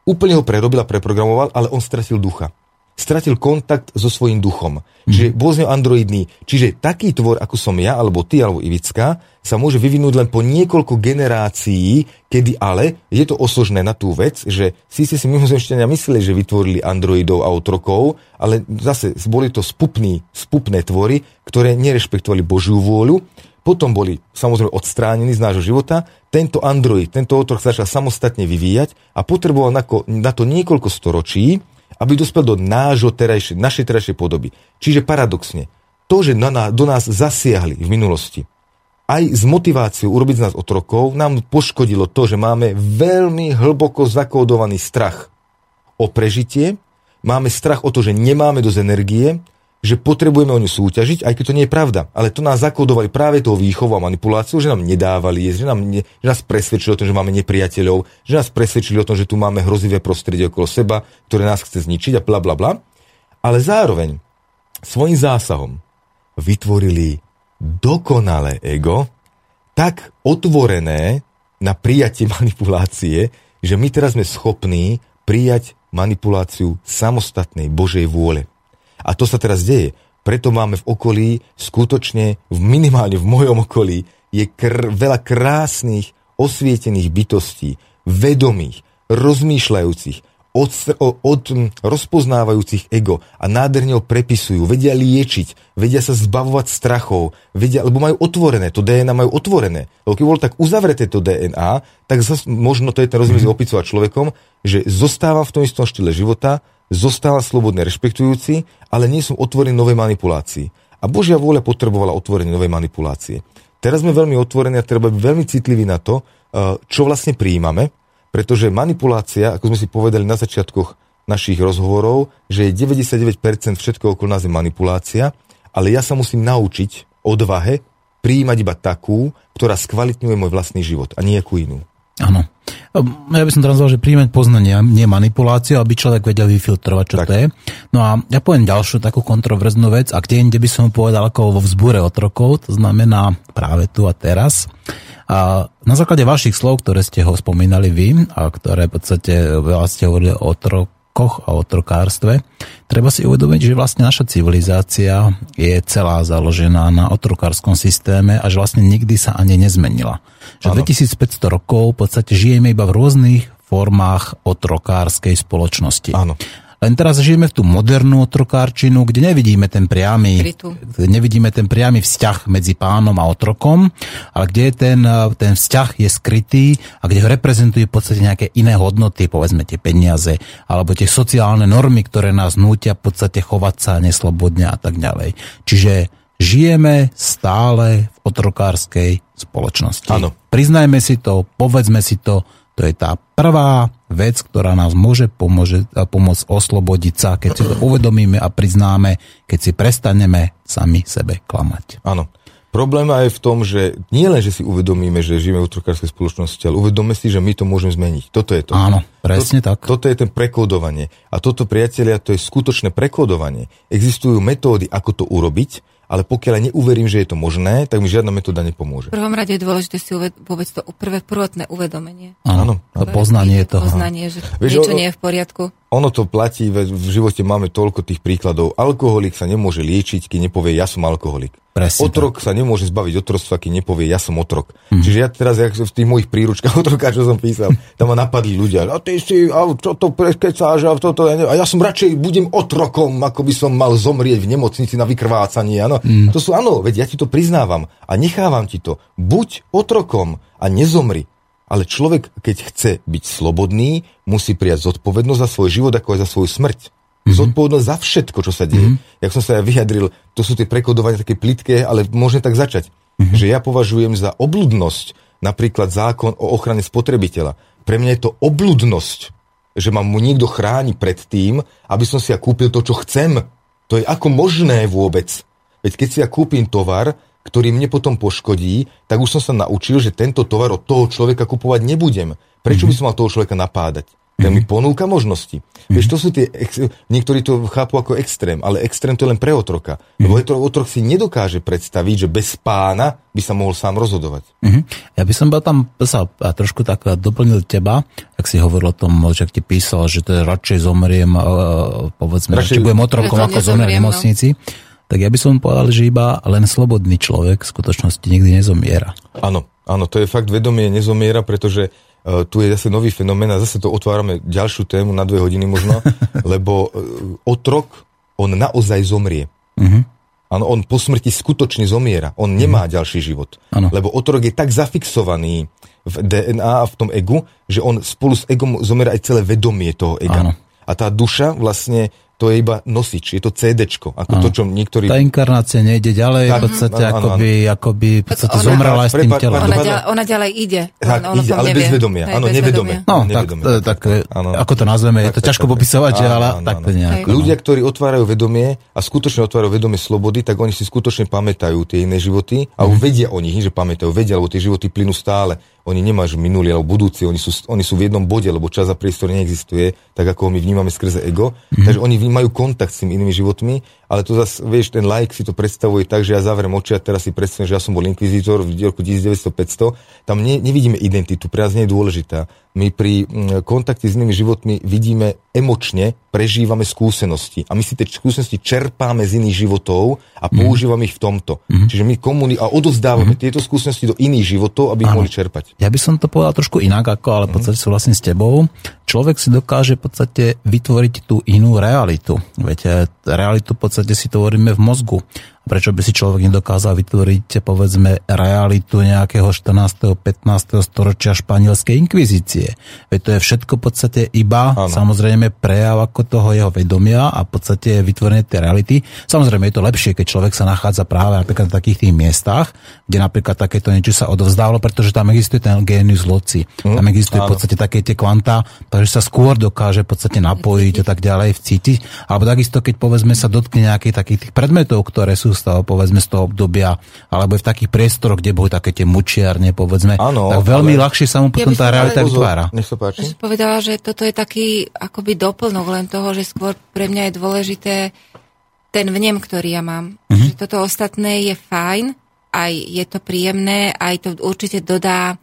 úplne ho prerobil a preprogramoval, ale on stratil ducha. Stratil kontakt so svojím duchom. Čiže bol z neho androidný. Čiže taký tvor, ako som ja, alebo ty, alebo Ivická, sa môže vyvinúť len po niekoľko generácií, kedy ale je to osožné na tú vec, že síce si mimozemšťania mysleli, že vytvorili androidov a otrokov, ale zase boli to spupní, spupné tvory, ktoré nerešpektovali Božiu vôľu, potom boli samozrejme odstránení z nášho života. Tento android, tento otrok sa začal samostatne vyvíjať a potreboval na to niekoľko storočí, aby dospel do nášho terajšie, našej terajšej podoby. Čiže paradoxne, to, že na, ná- do nás zasiahli v minulosti, aj s motiváciou urobiť z nás otrokov, nám poškodilo to, že máme veľmi hlboko zakódovaný strach o prežitie, máme strach o to, že nemáme dosť energie, že potrebujeme o ňu súťažiť, aj keď to nie je pravda. Ale to nás zakódovali práve tou výchovou a manipuláciou, že nám nedávali jesť, že, nám ne, že nás presvedčili o tom, že máme nepriateľov, že nás presvedčili o tom, že tu máme hrozivé prostredie okolo seba, ktoré nás chce zničiť a bla bla bla. Ale zároveň svojim zásahom vytvorili dokonalé ego, tak otvorené na prijatie manipulácie, že my teraz sme schopní prijať manipuláciu samostatnej Božej vôle. A to sa teraz deje. Preto máme v okolí, skutočne, v minimálne v mojom okolí, je kr- veľa krásnych, osvietených bytostí, vedomých, rozmýšľajúcich, od, od, rozpoznávajúcich ego a nádherne ho prepisujú, vedia liečiť, vedia sa zbavovať strachov, vedia, lebo majú otvorené, to DNA majú otvorené. Lebo keď bolo tak uzavreté to DNA, tak zas, možno to je ten rozdiel medzi opicou a človekom, že zostávam v tom istom štýle života, zostávam slobodne rešpektujúci, ale nie som otvorený novej manipulácii. A Božia vôľa potrebovala otvorenie novej manipulácie. Teraz sme veľmi otvorení a treba byť veľmi citliví na to, eh, čo vlastne prijímame, pretože manipulácia, ako sme si povedali na začiatkoch našich rozhovorov, že je 99% všetko okolo nás je manipulácia, ale ja sa musím naučiť odvahe prijímať iba takú, ktorá skvalitňuje môj vlastný život a nejakú inú. Áno. Ja by som teraz povedal, že príjmať poznanie, nie manipuláciu, aby človek vedel vyfiltrovať, čo Tak. to je. No a ja poviem ďalšiu takú kontroverznú vec, a kde inde by som povedal ako vo vzbúre otrokov, to znamená práve tu a teraz. A na základe vašich slov, ktoré ste ho spomínali vy, a ktoré v podstate veľa ste hovorili o otrokoch a otrokárstve, treba si uvedomiť, že vlastne naša civilizácia je celá založená na otrokárskom systéme a že vlastne nikdy sa ani nezmenila. Že 2500 rokov v podstate žijeme iba v rôznych formách otrokárskej spoločnosti. Áno. Len teraz žijeme v tú modernú otrokárčinu, kde nevidíme ten priamy, nevidíme ten priamy vzťah medzi pánom a otrokom, ale kde je ten, eh, ten vzťah je skrytý a kde ho reprezentujú v podstate nejaké iné hodnoty, povedzme tie peniaze, alebo tie sociálne normy, ktoré nás nútia v podstate chovať sa neslobodne a tak ďalej. Čiže žijeme stále v otrokárskej spoločnosti. Áno. Priznajme si to, povedzme si to, to je tá prvá vec, ktorá nás môže pomôže, pomôcť oslobodiť sa, keď si to uvedomíme a priznáme, keď si prestaneme sami sebe klamať. Áno. Problém je v tom, že nie len, že si uvedomíme, že žijeme v otrokárskej spoločnosti, ale uvedome si, že my to môžeme zmeniť. Toto je to. Áno, presne to, tak. Toto je ten prekódovanie. A toto, priatelia, to je skutočné prekódovanie. Existujú metódy, ako to urobiť, ale pokiaľ ja neuverím, že je to možné, tak mi žiadna metóda nepomôže. V prvom rade je dôležité si uved- vôbec to prvé prvotné uvedomenie. Áno, to poznanie toho. Poznanie, že Vieš, niečo o- nie je v poriadku. Ono to platí, v živote máme toľko tých príkladov. Alkoholik sa nemôže liečiť, keď nepovie, ja som alkoholik. Presne otrok sa nemôže zbaviť otroctva, keď nepovie, ja som otrok. Mm. Čiže ja teraz, jak v tých mojich príručkách otroka, čo som písal, tam ma napadli ľudia, a ty si, a čo to prekecáš, a, toto, ja neviem, a ja som radšej budem otrokom, ako by som mal zomrieť v nemocnici na vykrvácanie. Mhm. Mm. To sú, áno, veď ja ti to priznávam a nechávam ti to. Buď otrokom a nezomri. Ale človek, keď chce byť slobodný, musí prijať zodpovednosť za svoj život, ako aj za svoju smrť. Mm-hmm. Zodpovednosť za všetko, čo sa deje. Mm-hmm. Jak som sa ja vyjadril, to sú tie prekodovania také plitké, ale môžem tak začať. Mm-hmm. Že ja považujem za obludnosť napríklad zákon o ochrane spotrebiteľa. Pre mňa je to obludnosť, že ma mu niekto chráni pred tým, aby som si ja kúpil to, čo chcem. To je ako možné vôbec. Veď keď si ja kúpim tovar, ktorý mne potom poškodí, tak už som sa naučil, že tento tovar od toho človeka kupovať nebudem. Prečo by som mal toho človeka napádať? Ten mi ponúka možnosti. Vieš, to sú tie, ex- niektorí to chápu ako extrém, ale extrém to je len pre otroka. Lebo to otrok si nedokáže predstaviť, že bez pána by sa mohol sám rozhodovať. Mhm. Ja by som bol tam sa a trošku tak doplnil teba, ak si hovoril o tom, že ak ti písal, že to je radšej zomriem, e, povedzme, radšej, Radšej- budem otrokom, ako zomriem v nezomriem, no. Tak ja by som povedal, že iba len slobodný človek v skutočnosti nikdy nezomiera. Áno, áno, to je fakt vedomie nezomiera, pretože uh, tu je zase nový fenomén a zase to otvárame ďalšiu tému na dve hodiny možno, lebo uh, otrok, on naozaj zomrie. Mhm. Áno, on po smrti skutočne zomiera. On nemá ďalší život. Áno. Lebo otrok je tak zafixovaný v DNA a v tom egu, že on spolu s egom zomiera aj celé vedomie toho ega. Áno. A tá duša vlastne to je iba nosič, je to CDčko, ako to, čo niektorí... Tá inkarnácia nejde ďalej, v Tak, podstate áno, áno, akoby, akoby v podstate ona- zomrela aj s tým telom. Ona, ďalej, ona ďalej ide. Tak, on, on o ide, ale nevie. bez vedomia. Áno, vedomia. No, tak, tak, ako to nazveme, je to tak, ťažko tak, popisovať, Áno, ale áno, tak to áno. nejako. Ľudia, ktorí otvárajú vedomie a skutočne otvárajú vedomie slobody, tak oni si skutočne pamätajú tie iné životy a Mhm. vedia o nich, že pamätajú, vedia, lebo tie životy plynú stále. Oni nemajú minulý alebo budúci, oni sú, oni sú v jednom bode, lebo čas a priestor neexistuje, tak ako ho my vnímame skrze ego. Mhm. Takže oni majú kontakt s tými inými životmi, ale to zase, vieš, ten like si to predstavuje tak, že ja zavriem oči a teraz si predstavím, že ja som bol inkvizítor v roku 1900-500. Tam ne, nevidíme identitu, pre nás nie je dôležitá. My pri mm, kontakte s inými životmi vidíme emočne, prežívame skúsenosti a my si tie skúsenosti čerpáme z iných životov a používame ich v tomto. Čiže my komuni- a odozdávame tieto skúsenosti do iných životov, aby ich Áno. mohli čerpať. Ja by som to povedal trošku inak, ako, ale v podstate súhlasím s tebou. Človek si dokáže v podstate vytvoriť tú inú realitu. Viete, realitu v podstate si tvoríme v mozgu. Prečo by si človek nedokázal vytvoriť, povedzme, realitu nejakého 14. 15. storočia španielskej inkvizície? Veď to je všetko v podstate iba, Áno. samozrejme, prejav ako toho jeho vedomia a v podstate je vytvorenie tej reality. Samozrejme, je to lepšie, keď človek sa nachádza práve napríklad na takých tých miestach, kde napríklad takéto niečo sa odovzdávalo, pretože tam existuje ten génius loci. Tam existuje v áno. podstate také tie kvantá, takže sa skôr dokáže v podstate napojiť a tak ďalej, vcítiť. Alebo takisto, keď povedzme sa dotkne nejakých takých tých predmetov, ktoré sú toho, povedzme, z toho obdobia, alebo je v takých priestoroch, kde boli také tie mučiarne, povedzme, Áno, tak veľmi ale- ľahšie sa mu potom by tá realita ale- vytvára. Nech sa páči. Ja som povedala, že toto je taký akoby doplnok len toho, že skôr pre mňa je dôležité ten vnem, ktorý ja mám. Mhm. Že toto ostatné je fajn, aj je to príjemné, aj to určite dodá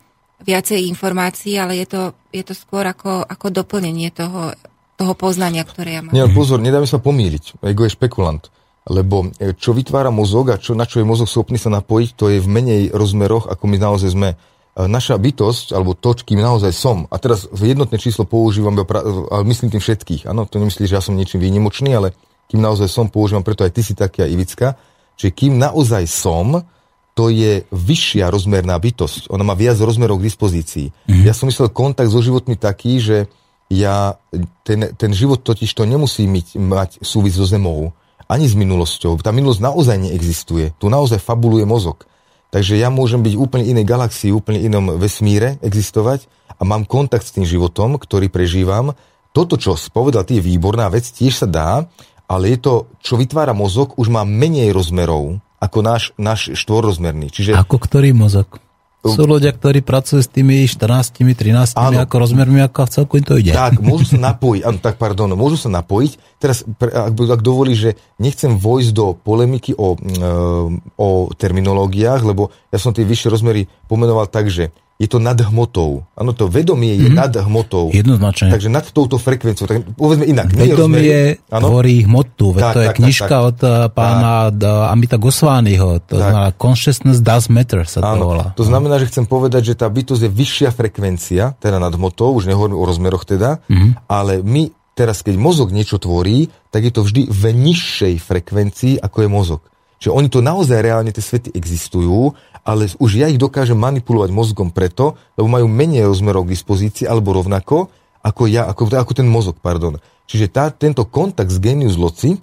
viacej informácií, ale je to, je to skôr ako, ako doplnenie toho, toho poznania, ktoré ja mám. Nie, pozor, nedáme sa pomýliť. Ego je špekulant. Lebo e, čo vytvára mozog a čo, na čo je mozog schopný sa napojiť, to je v menej rozmeroch, ako my naozaj sme. E, Naša bytosť, alebo to, kým naozaj som, a teraz jednotné číslo používam, ale myslím tým všetkých, áno, to nemyslí, že ja som niečím výnimočný, ale kým naozaj som, používam, preto aj ty si taký a Ivicka, čiže kým naozaj som, to je vyššia rozmerná bytosť. Ona má viac rozmerov k dispozícii. Mm-hmm. Ja som myslel kontakt so životmi taký, že ja, ten, ten život totiž to nemusí myť, mať súvis so zemou, ani s minulosťou. Tá minulosť naozaj neexistuje. Tu naozaj fabuluje mozog. Takže ja môžem byť úplne inej galaxii, úplne inom vesmíre existovať a mám kontakt s tým životom, ktorý prežívam. Toto, čo si povedal, ty je výborná vec, tiež sa dá, ale je to, čo vytvára mozog, už má menej rozmerov ako náš, náš štvorrozmerný. Čiže Ako ktorý mozog? Sú ľudia, ktorí pracujú s tými 14, 13 Áno. ako rozmermi, ako v celku im to ide. Tak, môžu sa napojiť, áno, tak pardon, môžu sa napojiť. Teraz, ak, ak dovolí, že nechcem vojsť do polemiky o, mm, o terminológiách, lebo ja som tie vyššie rozmery pomenoval tak, že je to nad hmotou. Áno, to vedomie je nad hmotou. Jednoznačne. Takže nad touto frekvenciou. Tak povedzme inak. Vedomie rozmery, áno? tvorí hmotu. Tak, to je tak, tak, knižka tak. od eh, pána D- Amita Goswamiho. To Tak. znamená Consciousness Does Matter sa to Áno, volá. to znamená, že chcem povedať, že tá bytosť je vyššia frekvencia, teda nad hmotou, už nehovorím o rozmeroch teda, Mhm. ale my teraz, keď mozog niečo tvorí, tak je to vždy v nižšej frekvencii, ako je mozog. Čiže oni to naozaj reálne, tie svety existujú, ale už ja ich dokážem manipulovať mozgom preto, lebo majú menej rozmerov k dispozícii, alebo rovnako, ako ja, ako, ako ten mozog, pardon. Čiže tá, tento kontakt s genius loci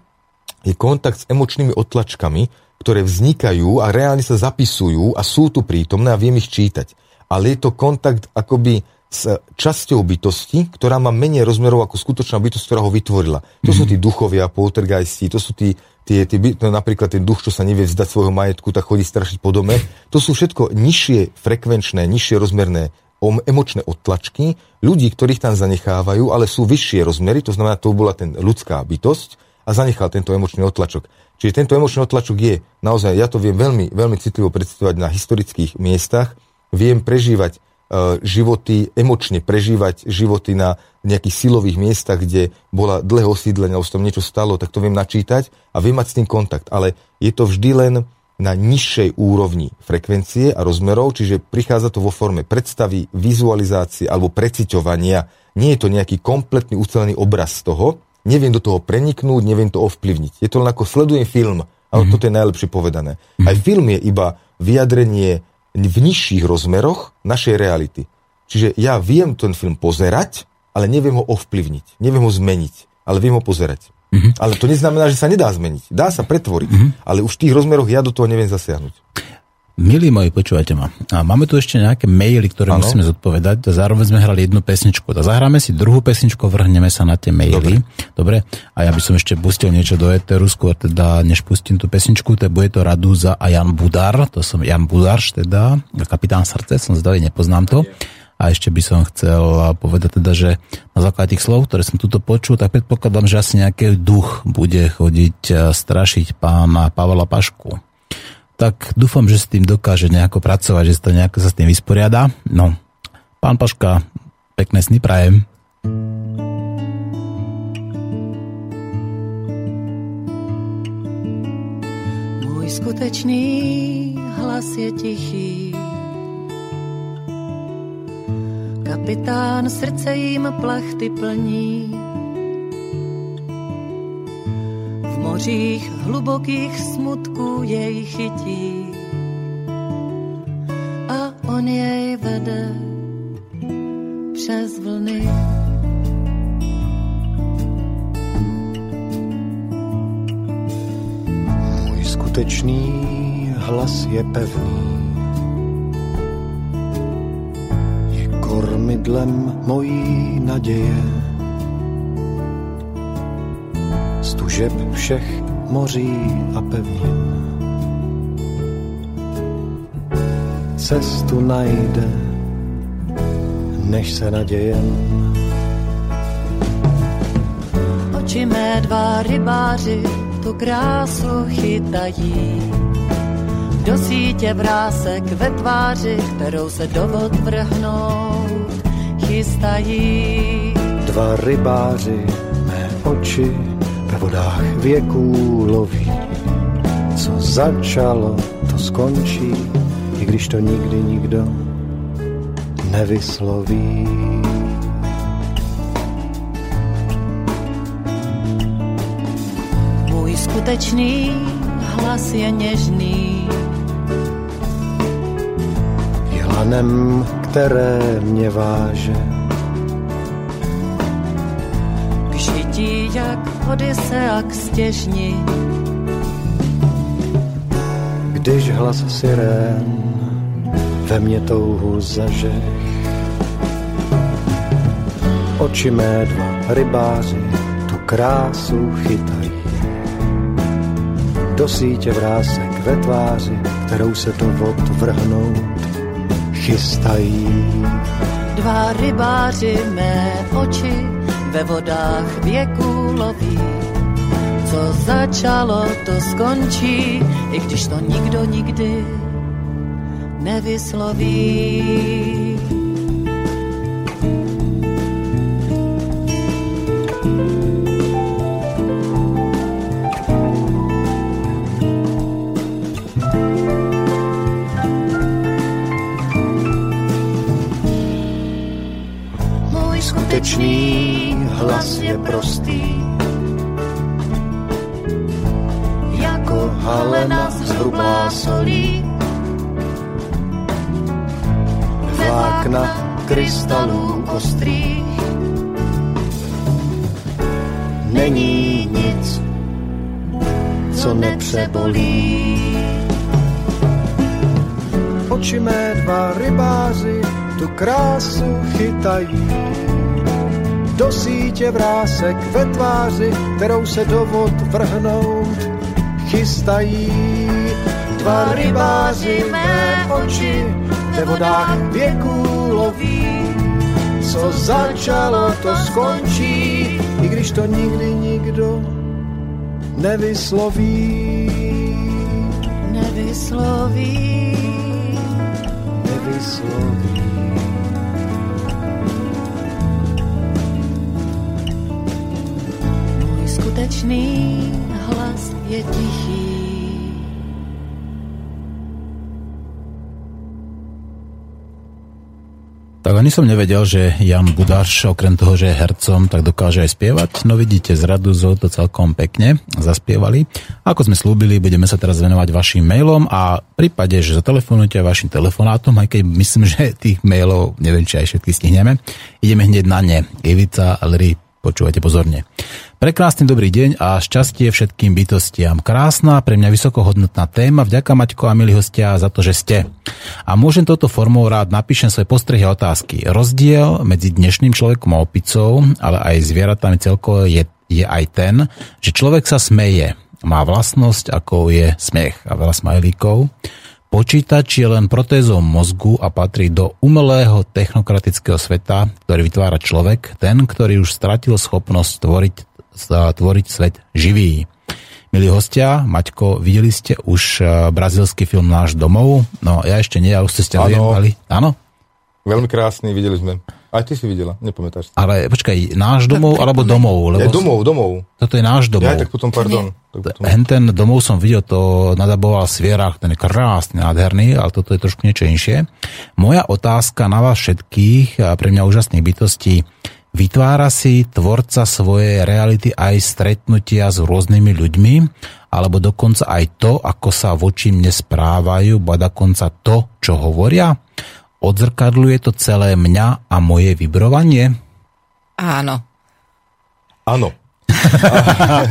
je kontakt s emočnými otlačkami, ktoré vznikajú a reálne sa zapisujú a sú tu prítomné a viem ich čítať. Ale je to kontakt akoby s časťou bytosti, ktorá má menej rozmerov ako skutočná bytosť, ktorá ho vytvorila. To sú tí duchovia, poltergeisti, to sú tí, tie, tie, no napríklad ten duch, čo sa nevie vzdať svojho majetku, tak chodí strašiť po dome. To sú všetko nižšie frekvenčné, nižšie rozmerné emočné odtlačky ľudí, ktorých tam zanechávajú, ale sú vyššie rozmery, to znamená, to bola ten ľudská bytosť a zanechal tento emočný odtlačok. Čiže tento emočný odtlačok je naozaj, ja to viem veľmi, veľmi citlivo predstavovať na historických miestach, viem prežívať životy, emočne prežívať životy na nejakých silových miestach, kde bola dlhé osídlenie, alebo sa tam niečo stalo, tak to viem načítať a viem mať s tým kontakt. Ale je to vždy len na nižšej úrovni frekvencie a rozmerov, čiže prichádza to vo forme predstavy, vizualizácie alebo preciťovania. Nie je to nejaký kompletný ucelený obraz z toho, neviem do toho preniknúť, neviem to ovplyvniť. Je to len ako sledujem film, ale mm-hmm. toto je najlepšie povedané. Aj film je iba vyjadrenie v nižších rozmeroch našej reality. Čiže ja viem ten film pozerať, ale neviem ho ovplyvniť, neviem ho zmeniť, ale viem ho pozerať. Mm-hmm. Ale to neznamená, že sa nedá zmeniť. Dá sa pretvoriť, mm-hmm. ale už v tých rozmeroch ja do toho neviem zasiahnuť. Milí moji, počúvajte ma. A máme tu ešte nejaké maily, ktoré Áno. musíme zodpovedať. Zároveň sme hrali jednu pesničku. A zahráme si druhú pesničku, vrhneme sa na tie maily. Dobre. A ja by som ešte pustil niečo do Eteru, skôr teda, než pustím tú pesničku, to bude to Radúza a Jan Budar. To som Jan Budarš teda, kapitán srdce, som zdavý, nepoznám to. A ešte by som chcel povedať teda, že na základe tých slov, ktoré som tuto počul, tak predpokladám, že asi nejaký duch bude chodiť eh, strašiť pána Pavla Pašku tak dúfam, že s tým dokáže nejako pracovať, že to nejako sa s tým vysporiada. No, pán Paška, pekné sny prajem. Můj skutečný hlas je tichý. Kapitán srdce jim plachty plní. Mořích hlubokých smutků jej chytí. A on jej vede přes vlny. Můj skutečný hlas je pevný. Je kormidlem mojí naděje. Z tužeb všech moří a pevnin. Cestu najde, než se nadějem. Oči mé dva rybáři tu krásu chytají. Do sítě vrásek ve tváři, kterou se do vod vrhnout chystají. Dva rybáři mé oči ve vodách věků loví. Co začalo, to skončí, i když to nikdy nikdo nevysloví. Můj skutečný hlas je něžný. Je lanem, které mě váže. Žití jak Odisea k stěžni. Když hlas sirén ve mně touhu zažeh. Oči mé dva rybáři tu krásu chytají. Do sítě vrásek ve tváři, kterou se do vod vrhnout chystají. Dva rybáři mé oči ve vodách věku loví. Co začalo, to skončí, i když to nikdo nikdy nevysloví. Je prostý, jako halena zhrubá solí. Vlákna krystalů ostrých. Není nic, co nepřebolí. Oči mé dva rybáři tu krásu chytají. Do sítě vrásek ve tváři, kterou se do vod vrhnout chystají. Dva rybáři mé oči ve vodách věků loví. Co začalo, to skončí, i když to nikdy nikdo nevysloví. Nevysloví. Nevysloví. Skutečný hlas je tichý. Tak ani som nevedel, že Jan Budáš, okrem toho, že je hercom, tak dokáže aj spievať. No vidíte, z Raduzo to celkom pekne zaspievali. Ako sme slúbili, budeme sa teraz venovať vašim mailom a v prípade, že zatelefonujete vašim telefonátom, aj keď myslím, že tých mailov, neviem, či aj všetky stihneme, ideme hneď na ne. Ivica, Lry, počúvajte pozorne. Prekrásny dobrý deň a šťastie všetkým bytostiam. Krásna, pre mňa vysokohodnotná téma. Vďaka Maťko a milí hostia za to, že ste. A môžem touto formou rád napíšem svoje postrehy a otázky. Rozdiel medzi dnešným človekom a opicou, ale aj zvieratami celkovo je, je aj ten, že človek sa smeje. Má vlastnosť, ako je smiech a veľa smajlíkov. Počítač je len protézou mozgu a patrí do umelého technokratického sveta, ktorý vytvára človek, ten, ktorý už stratil schopnosť tvoriť, tvoriť svet živý. Milí hostia, Maťko, videli ste už eh, brazilský film Náš domov? No, ja ešte nie, ja už ste ste Áno. Veľmi krásny, videli sme. Aj ty si videla, nepamätáš si. Ale počkaj, náš domov alebo domov? Ja, Lebo domov, domov. Toto je náš domov. Ja, tak potom, pardon. Tak potom. Hen ten domov som videl, to nadaboval Svierach, ten je krásny, nádherný, ale toto je trošku niečo inšie. Moja otázka na vás všetkých, a pre mňa úžasných bytostí, vytvára si tvorca svojej reality aj stretnutia s rôznymi ľuďmi, alebo dokonca aj to, ako sa voči mne správajú, ba dokonca to, čo hovoria? Odzrkadluje to celé mňa a moje vibrovanie? Áno. Áno.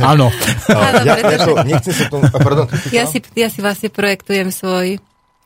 Áno. Áno, ja, ja pretože to, nechcem sa tomu... Pardon, ja si, ja si vlastne projektujem svoj,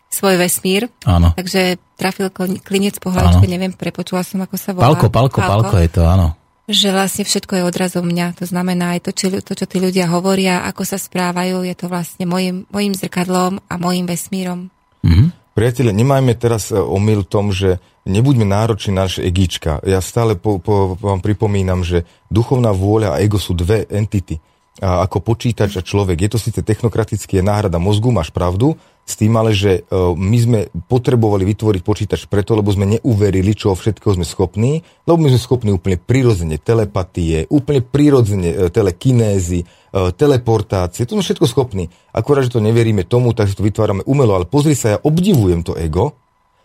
svoj vesmír. Áno. Takže trafil kl- klinec po hlavičke, neviem, prepočula som, ako sa volá. Palko, palko, palko je to, áno. Že vlastne všetko je odrazom mňa. To znamená aj to, čo, to, čo tí ľudia hovoria, ako sa správajú, je to vlastne mojim, mojim zrkadlom a mojim vesmírom. Mhm. Priatelia, nemajme teraz e, omyl v tom, že nebuďme nároční na naše egíčka. Ja stále po, po, vám pripomínam, že duchovná vôľa a ego sú dve entity. A ako počítač a človek. Je to síce technokratické je náhrada mozgu, máš pravdu, s tým ale, že e, my sme potrebovali vytvoriť počítač preto, lebo sme neuverili, čo všetko sme schopní, lebo my sme schopní úplne prirodzene telepatie, úplne prirodzene e, telekinézy, e, teleportácie, to sme všetko schopní. Akurát, že to neveríme tomu, tak si to vytvárame umelo, ale pozri sa, ja obdivujem to ego,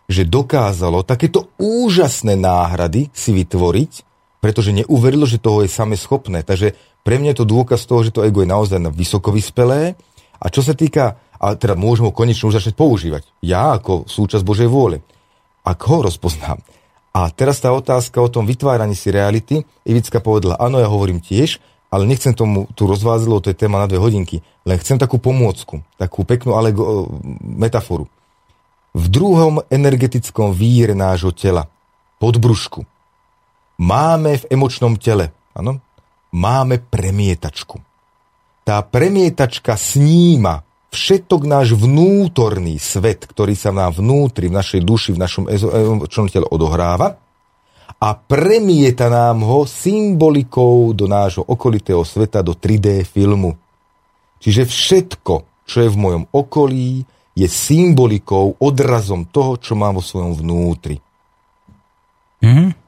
že dokázalo takéto úžasné náhrady si vytvoriť, pretože neuverilo, že toho je same schopné. Takže pre mňa je to dôkaz toho, že to ego je naozaj vysoko vyspelé. A čo sa týka, a teda môžem ho konečne už začať používať. Ja ako súčasť Božej vôle. Ak ho rozpoznám. A teraz tá otázka o tom vytváraní si reality. Ivicka povedala, áno, ja hovorím tiež, ale nechcem tomu tu rozvázať, to je téma na dve hodinky. Len chcem takú pomôcku, takú peknú alego- metaforu. V druhom energetickom víre nášho tela, podbrušku, máme v emočnom tele, áno, máme premietačku. Tá premietačka sníma všetok náš vnútorný svet, ktorý sa nám vnútri, v našej duši, v našom emočnom tele odohráva a premieta nám ho symbolikou do nášho okolitého sveta, do 3D filmu. Čiže všetko, čo je v mojom okolí, je symbolikou, odrazom toho, čo mám vo svojom vnútri. Mhm.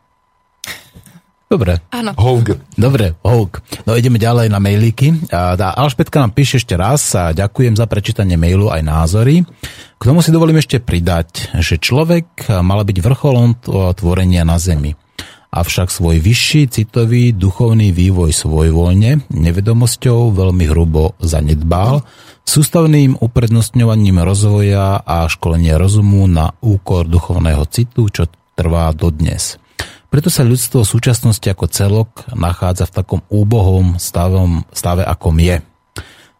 Dobre. Áno. Houg. Dobre, houk. No ideme ďalej na mailíky. Tá Alšpetka nám píše ešte raz a ďakujem za prečítanie mailu aj názory. K tomu si dovolím ešte pridať, že človek mal byť vrcholom tvorenia na Zemi. Avšak svoj vyšší citový duchovný vývoj svojvoľne, nevedomosťou veľmi hrubo zanedbal, sústavným uprednostňovaním rozvoja a školenia rozumu na úkor duchovného citu, čo trvá dodnes. Preto sa ľudstvo v súčasnosti ako celok nachádza v takom úbohom stavom, stave, akom je.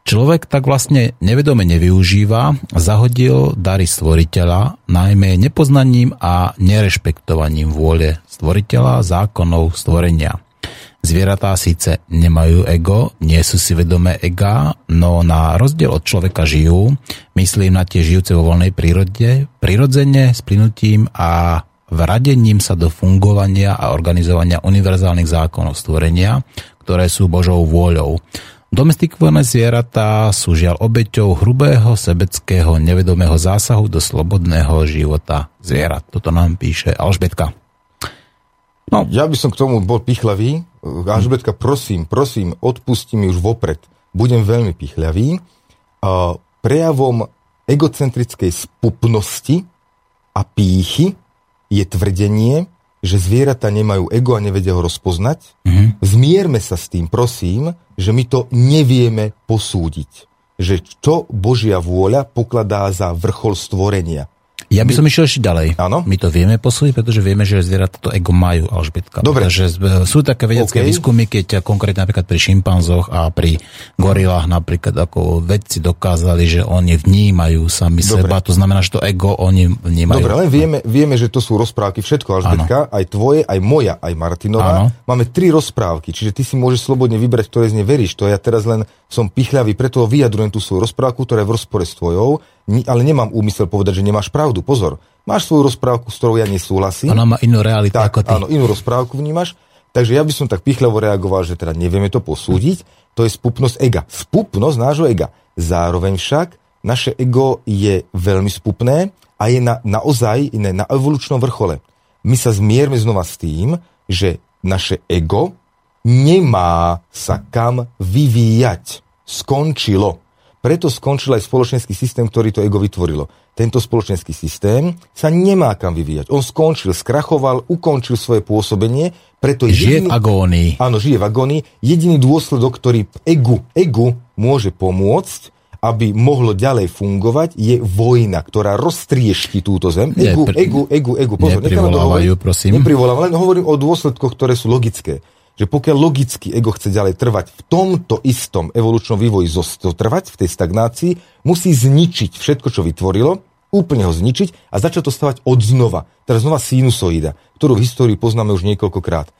Človek tak vlastne nevedome nevyužíva, zahodil dary stvoriteľa, najmä nepoznaním a nerešpektovaním vôle stvoriteľa zákonov stvorenia. Zvieratá síce nemajú ego, nie sú si vedomé ega, no na rozdiel od človeka žijú, myslím na tie žijúce vo voľnej prírode, prirodzene, s a vradením sa do fungovania a organizovania univerzálnych zákonov stvorenia, ktoré sú Božou vôľou. Domestikované zvieratá sú žiaľ obeťou hrubého, sebeckého, nevedomého zásahu do slobodného života zvierat. Toto nám píše Alžbetka. No. Ja by som k tomu bol pichlavý. Alžbetka, prosím, prosím, odpusti mi už vopred. Budem veľmi pichľavý. Prejavom egocentrickej spupnosti a pýchy je tvrdenie, že zvieratá nemajú ego a nevedia ho rozpoznať. Mm-hmm. Zmierme sa s tým, prosím, že my to nevieme posúdiť. Že čo Božia vôľa pokladá za vrchol stvorenia. Ja by som išiel ešte ďalej. Áno? My to vieme posúdiť, pretože vieme, že zvieratá to ego majú, Alžbetka. Dobre. Pretože sú také vedecké okay. výskumy, keď konkrétne napríklad pri šimpanzoch a pri gorilách napríklad ako vedci dokázali, že oni vnímajú sami Dobre. seba, to znamená, že to ego oni vnímajú. Dobre, len vieme, vieme že to sú rozprávky, všetko Alžbetka, aj tvoje, aj moja, aj Martinová. Áno. Máme tri rozprávky, čiže ty si môžeš slobodne vybrať, ktoré z ne veríš. To ja teraz len som pichľavý, preto vyjadrujem tú svoju rozprávku, ktorá je v rozpore s tvojou ale nemám úmysel povedať, že nemáš pravdu. Pozor, máš svoju rozprávku, s ktorou ja nesúhlasím. Ona má inú realitu tak, ako ty. Áno, inú rozprávku vnímaš. Takže ja by som tak pichľavo reagoval, že teda nevieme to posúdiť. To je spupnosť ega. Spupnosť nášho ega. Zároveň však naše ego je veľmi spupné a je na, naozaj iné, na evolučnom vrchole. My sa zmierme znova s tým, že naše ego nemá sa kam vyvíjať. Skončilo. Preto skončil aj spoločenský systém, ktorý to ego vytvorilo. Tento spoločenský systém sa nemá kam vyvíjať. On skončil, skrachoval, ukončil svoje pôsobenie, preto žije jediný, v agónii. Áno, žije v agónii. Jediný dôsledok, ktorý egu, egu môže pomôcť, aby mohlo ďalej fungovať, je vojna, ktorá roztriešti túto zem. Egu, Nepr- egu, egu, egu. Pozor, neprivolávajú, prosím. Neprivolávajú, len hovorím o dôsledkoch, ktoré sú logické že pokiaľ logicky ego chce ďalej trvať v tomto istom evolučnom vývoji zotrvať, v tej stagnácii, musí zničiť všetko, čo vytvorilo, úplne ho zničiť a začať to stavať od znova. Teraz znova sinusoida, ktorú v histórii poznáme už niekoľkokrát.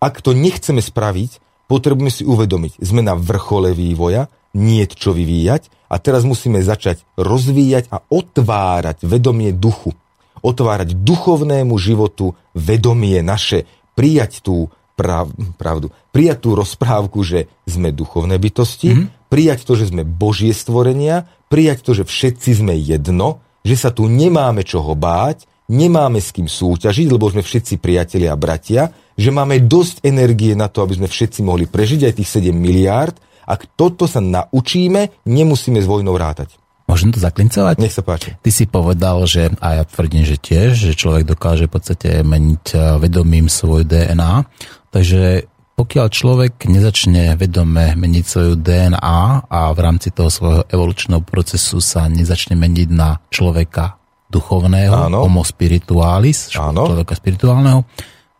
Ak to nechceme spraviť, potrebujeme si uvedomiť, sme na vrchole vývoja, nie čo vyvíjať a teraz musíme začať rozvíjať a otvárať vedomie duchu. Otvárať duchovnému životu vedomie naše, prijať tú prav, pravdu. Prijať tú rozprávku, že sme duchovné bytosti, mm-hmm. prijať to, že sme Božie stvorenia, prijať to, že všetci sme jedno, že sa tu nemáme čoho báť, nemáme s kým súťažiť, lebo sme všetci priatelia a bratia, že máme dosť energie na to, aby sme všetci mohli prežiť aj tých 7 miliárd. Ak toto sa naučíme, nemusíme s vojnou rátať. Môžem to zaklincovať? Nech sa páči. Ty si povedal, že, a ja tvrdím, že tiež, že človek dokáže v podstate meniť eh, vedomím svoj DNA. Takže pokiaľ človek nezačne vedome meniť svoju DNA a v rámci toho svojho evolučného procesu sa nezačne meniť na človeka duchovného, Áno. homo spiritualis, Áno. človeka spirituálneho,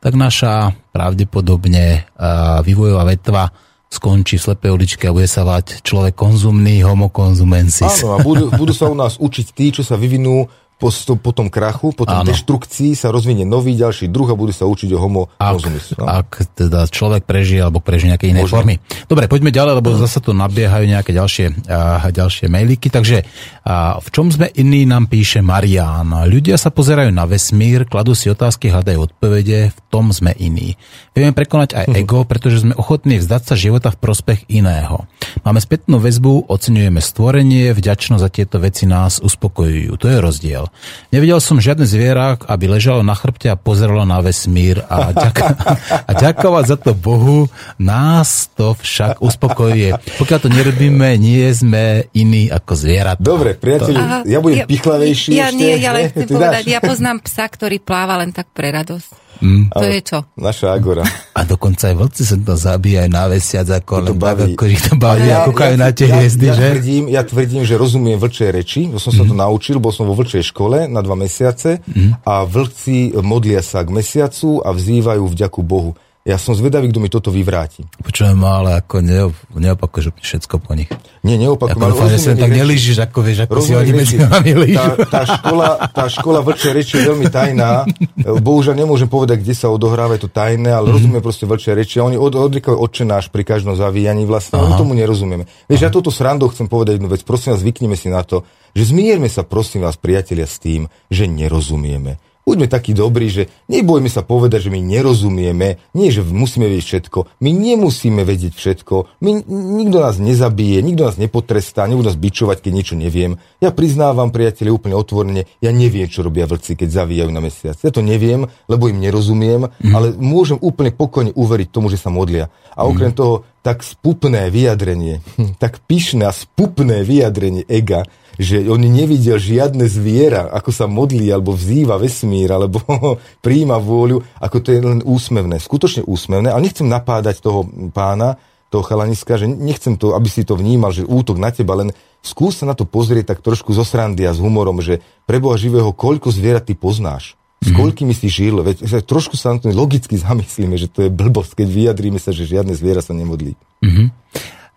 tak naša pravdepodobne vývojová vetva skončí v slepej uličke a bude sa vať človek konzumný, homo konzumensis. Áno, a budú, budú sa u nás učiť tí, čo sa vyvinú po, po tom krachu, po tom Áno. deštrukcii sa rozvinie nový ďalší druh a bude sa učiť o homo ak. No? ak teda človek prežije alebo prežije nejaké iné Možno. formy. Dobre, poďme ďalej, lebo zase tu nabiehajú nejaké ďalšie, a, ďalšie mailíky. Takže a, v čom sme iní, nám píše Marián. Ľudia sa pozerajú na vesmír, kladú si otázky, hľadajú odpovede, v tom sme iní. Vieme prekonať aj ego, pretože sme ochotní vzdať sa života v prospech iného. Máme spätnú väzbu, oceňujeme stvorenie, vďačnosť za tieto veci nás uspokojujú. To je rozdiel. Nevidel som žiadne zviera, aby ležalo na chrbte a pozeralo na vesmír a, ďak- a ďakovať za to Bohu, nás to však uspokojuje. Pokiaľ to nerobíme, nie sme iní ako zvieratá. Dobre, priateľ, ja budem pichlavejší Ja ešte. nie, ja len ne? chcem Ty povedať, dáš? ja poznám psa, ktorý pláva len tak pre radosť. Mm. To je čo? Naša agora. A dokonca aj vlci sa to zabíjajú na vesiac, ako To len tak, baví. ako ich to baví a kúkajú na tie ja, hviezdy, ja, že? Mhm. Tvrdím, ja tvrdím, že rozumiem vlčej reči, to som sa to naučil, bol som vo vlčej škole na dva mesiace a vlci modlia sa k mesiacu a vzývajú vďaku Bohu. Ja som zvedavý, kto mi toto vyvráti. Počujem, ale ako neop, neopakuješ úplne všetko po nich. Nie, neopakujem. Ako ale ich tak nelížiš, ako vieš, ako si oni medzi nami lížu. Tá, tá, škola, tá škola vlčej reči je veľmi tajná. Bohužiaľ nemôžem povedať, kde sa odohráva, to tajné, ale rozumiem proste vlčej reči. A oni od, odrikajú odčenáš pri každom zavíjaní vlastne. My tomu nerozumieme. Vieš, ja toto srandou chcem povedať jednu vec. Prosím vás, zvyknime si na to, že zmierme sa, prosím vás, priatelia, s tým, že nerozumieme. Buďme takí dobrí, že nebojme sa povedať, že my nerozumieme, nie, že musíme vedieť všetko. My nemusíme vedieť všetko. My, nikto nás nezabije, nikto nás nepotrestá, nebudú nás bičovať, keď niečo neviem. Ja priznávam, priatelia, úplne otvorene, ja neviem, čo robia vlci, keď zavíjajú na mesiac. Ja to neviem, lebo im nerozumiem, mm. ale môžem úplne pokojne uveriť tomu, že sa modlia. A okrem toho, tak spupné vyjadrenie, tak pyšné a spupné vyjadrenie ega, že on nevidel žiadne zviera, ako sa modlí, alebo vzýva vesmír, alebo príjima vôľu, ako to je len úsmevné. Skutočne úsmevné, ale nechcem napádať toho pána, toho chalaniska, že nechcem to, aby si to vnímal, že útok na teba, len skús sa na to pozrieť tak trošku zo srandy a s humorom, že pre Boha živého, koľko zvierat ty poznáš? S koľkými si žil? Veď trošku sa na to logicky zamyslíme, že to je blbosť, keď vyjadríme sa, že žiadne zviera sa nemodlí.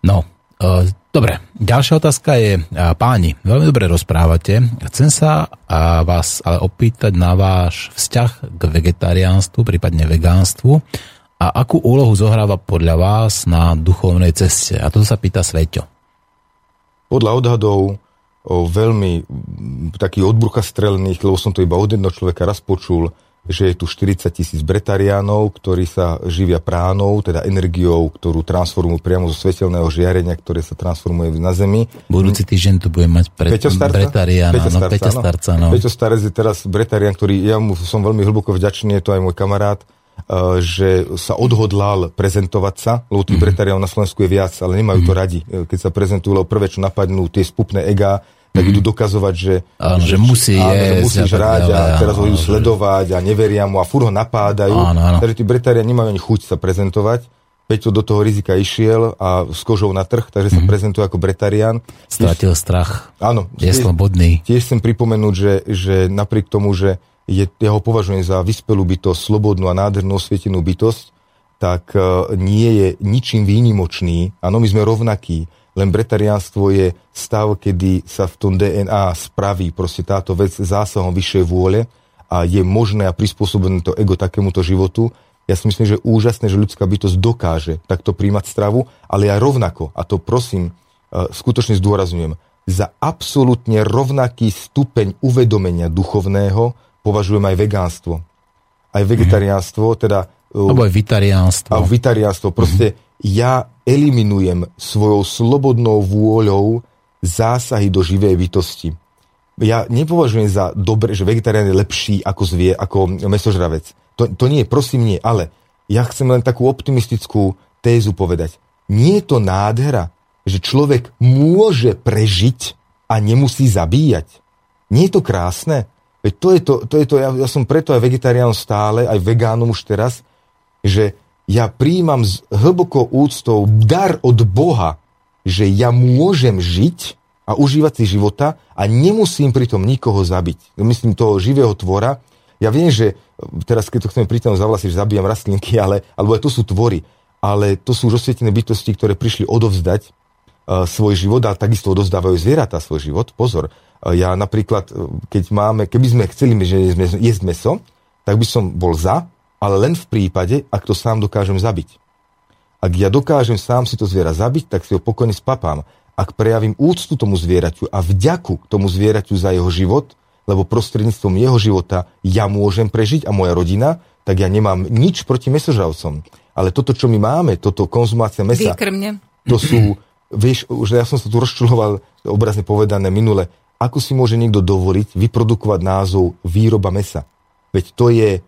No, e, dobre. Ďalšia otázka je, e, páni, veľmi dobre rozprávate. Chcem sa a vás ale opýtať na váš vzťah k vegetariánstvu, prípadne vegánstvu a akú úlohu zohráva podľa vás na duchovnej ceste. A toto sa pýta Sveťo. Podľa odhadov veľmi takých odbruchastrelných, lebo som to iba od jedného človeka raz počul, že je tu 40 tisíc bretariánov, ktorí sa živia pránou, teda energiou, ktorú transformujú priamo zo svetelného žiarenia, ktoré sa transformuje na Zemi. Budúci týždeň tu budem mať pre, Peťo Starca? Bretariana, Peťo no, Starca, Peťa áno. Starca, no. Peťo Starec je teraz Bretarian, ktorý ja mu som veľmi hlboko vďačný, je to aj môj kamarát, eh, že sa odhodlal prezentovať sa, lebo Mhm. tých Bretarianov na Slovensku je viac, ale nemajú to radi, eh, keď sa prezentujú, lebo prvé, čo napadnú, tie spupné ega, tak idú dokazovať, že, Mhm. Áno, že musí áno, že jesť musí a tak žrať a teraz ho idú že- sledovať a neveria mu a furt ho napádajú. Áno, áno. Takže tí Bretarian nemajú ani chuť sa prezentovať. Peťo do toho rizika išiel a s kožou na trh, takže sa prezentuje ako Bretarian. Stratil strach. Áno. Je tiež- slobodný. Tiež chcem pripomenúť, že, že napriek tomu, že je, ja ho považujem za vyspelú bytosť, slobodnú a nádhernú osvietenú bytosť, tak uh, nie je ničím výnimočný. Áno, my sme rovnakí, len bretariánstvo je stav, kedy sa v tom DNA spraví proste táto vec zásahom vyššej vôle a je možné a prispôsobené to ego takémuto životu. Ja si myslím, že je úžasné, že ľudská bytosť dokáže takto príjmať stravu, ale ja rovnako, a to prosím, uh, skutočne zdôrazňujem, za absolútne rovnaký stupeň uvedomenia duchovného považujem aj vegánstvo. Aj vegetariánstvo, teda... uh, Alebo aj vitariánstvo. a vitariánstvo. Proste ja eliminujem svojou slobodnou vôľou zásahy do živej bytosti. Ja nepovažujem za dobre, že vegetarián je lepší ako zvie, ako mesožravec. To, to nie, prosím nie, ale ja chcem len takú optimistickú tézu povedať. Nie je to nádhera, že človek môže prežiť a nemusí zabíjať. Nie je to krásne? Veď to je to, to, je to ja, ja som preto aj vegetariánom stále, aj vegánom už teraz, že ja príjmam s hlbokou úctou dar od Boha, že ja môžem žiť a užívať si života a nemusím pritom nikoho zabiť. Myslím toho živého tvora. Ja viem, že teraz keď to chceme pritom zavlasiť, že zabíjam rastlinky, ale, alebo aj to sú tvory, ale to sú už osvietené bytosti, ktoré prišli odovzdať svoj život a takisto odozdávajú zvieratá svoj život. Pozor, e, ja napríklad, e, keď máme, keby sme chceli že jesť meso, tak by som bol za, ale len v prípade, ak to sám dokážem zabiť. Ak ja dokážem sám si to zviera zabiť, tak si ho pokojne spapám. Ak prejavím úctu tomu zvieraťu a vďaku tomu zvieraťu za jeho život, lebo prostredníctvom jeho života ja môžem prežiť a moja rodina, tak ja nemám nič proti mesožravcom. Ale toto, čo my máme, toto konzumácia mesa, Výkrmne. to sú, vieš, už ja som sa tu rozčuloval, obrazne povedané minule, ako si môže niekto dovoliť vyprodukovať názov výroba mesa. Veď to je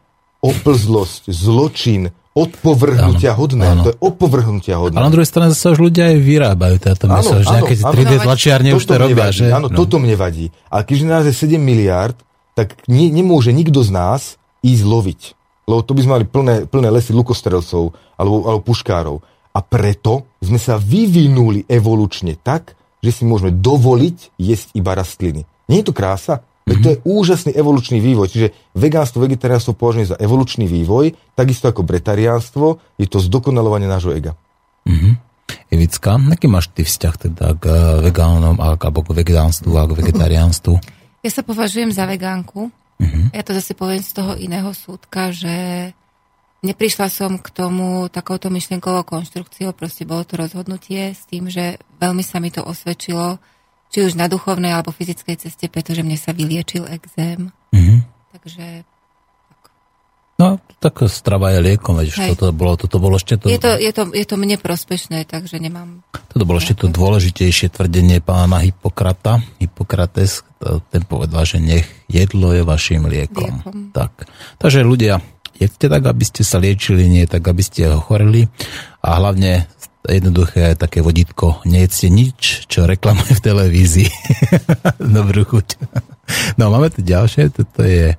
oplzlosť, zločin, odpovrhnutia hodné. Áno. To je opovrhnutia hodné. Ale na druhej strane zase už ľudia aj vyrábajú táto meso, že nejaké 3D tlačiarne už to robia. Že? Áno, no. toto mne vadí. Ale keďže nás je 7 miliard, tak nie, nemôže nikto z nás ísť loviť. Lebo to by sme mali plné, plné lesy lukostrelcov alebo, alebo puškárov. A preto sme sa vyvinuli evolučne tak, že si môžeme dovoliť jesť iba rastliny. Nie je to krása? Veď to je úžasný evolučný vývoj. Čiže vegánstvo, vegetariánstvo považujem za evolučný vývoj, takisto ako bretariánstvo, je to zdokonalovanie nášho ega. Mm-hmm. Evická, aký máš ty vzťah teda k eh, vegánom alebo k vegetánstvu a k vegetariánstvu? Ja sa považujem za vegánku. Mm-hmm. Ja to zase poviem z toho iného súdka, že neprišla som k tomu takouto myšlienkovou konštrukciou, proste bolo to rozhodnutie s tým, že veľmi sa mi to osvedčilo či už na duchovnej alebo fyzickej ceste, pretože mne sa vyliečil exém. Mm-hmm. Takže... Tak. No, tak strava je liekom, veď toto bolo, toto bolo ešte to... Je to, je, to, je to mne prospešné, takže nemám... Toto bolo ešte to dôležitejšie tvrdenie pána Hippokrata. Hippokrates, ten povedal, že nech jedlo je vašim liekom. liekom. Tak. Takže ľudia, jedzte tak, aby ste sa liečili, nie tak, aby ste ochoreli. A hlavne jednoduché také vodítko. Nejedzte nič, čo reklamuje v televízii. Dobrú chuť. No máme tu ďalšie, toto je...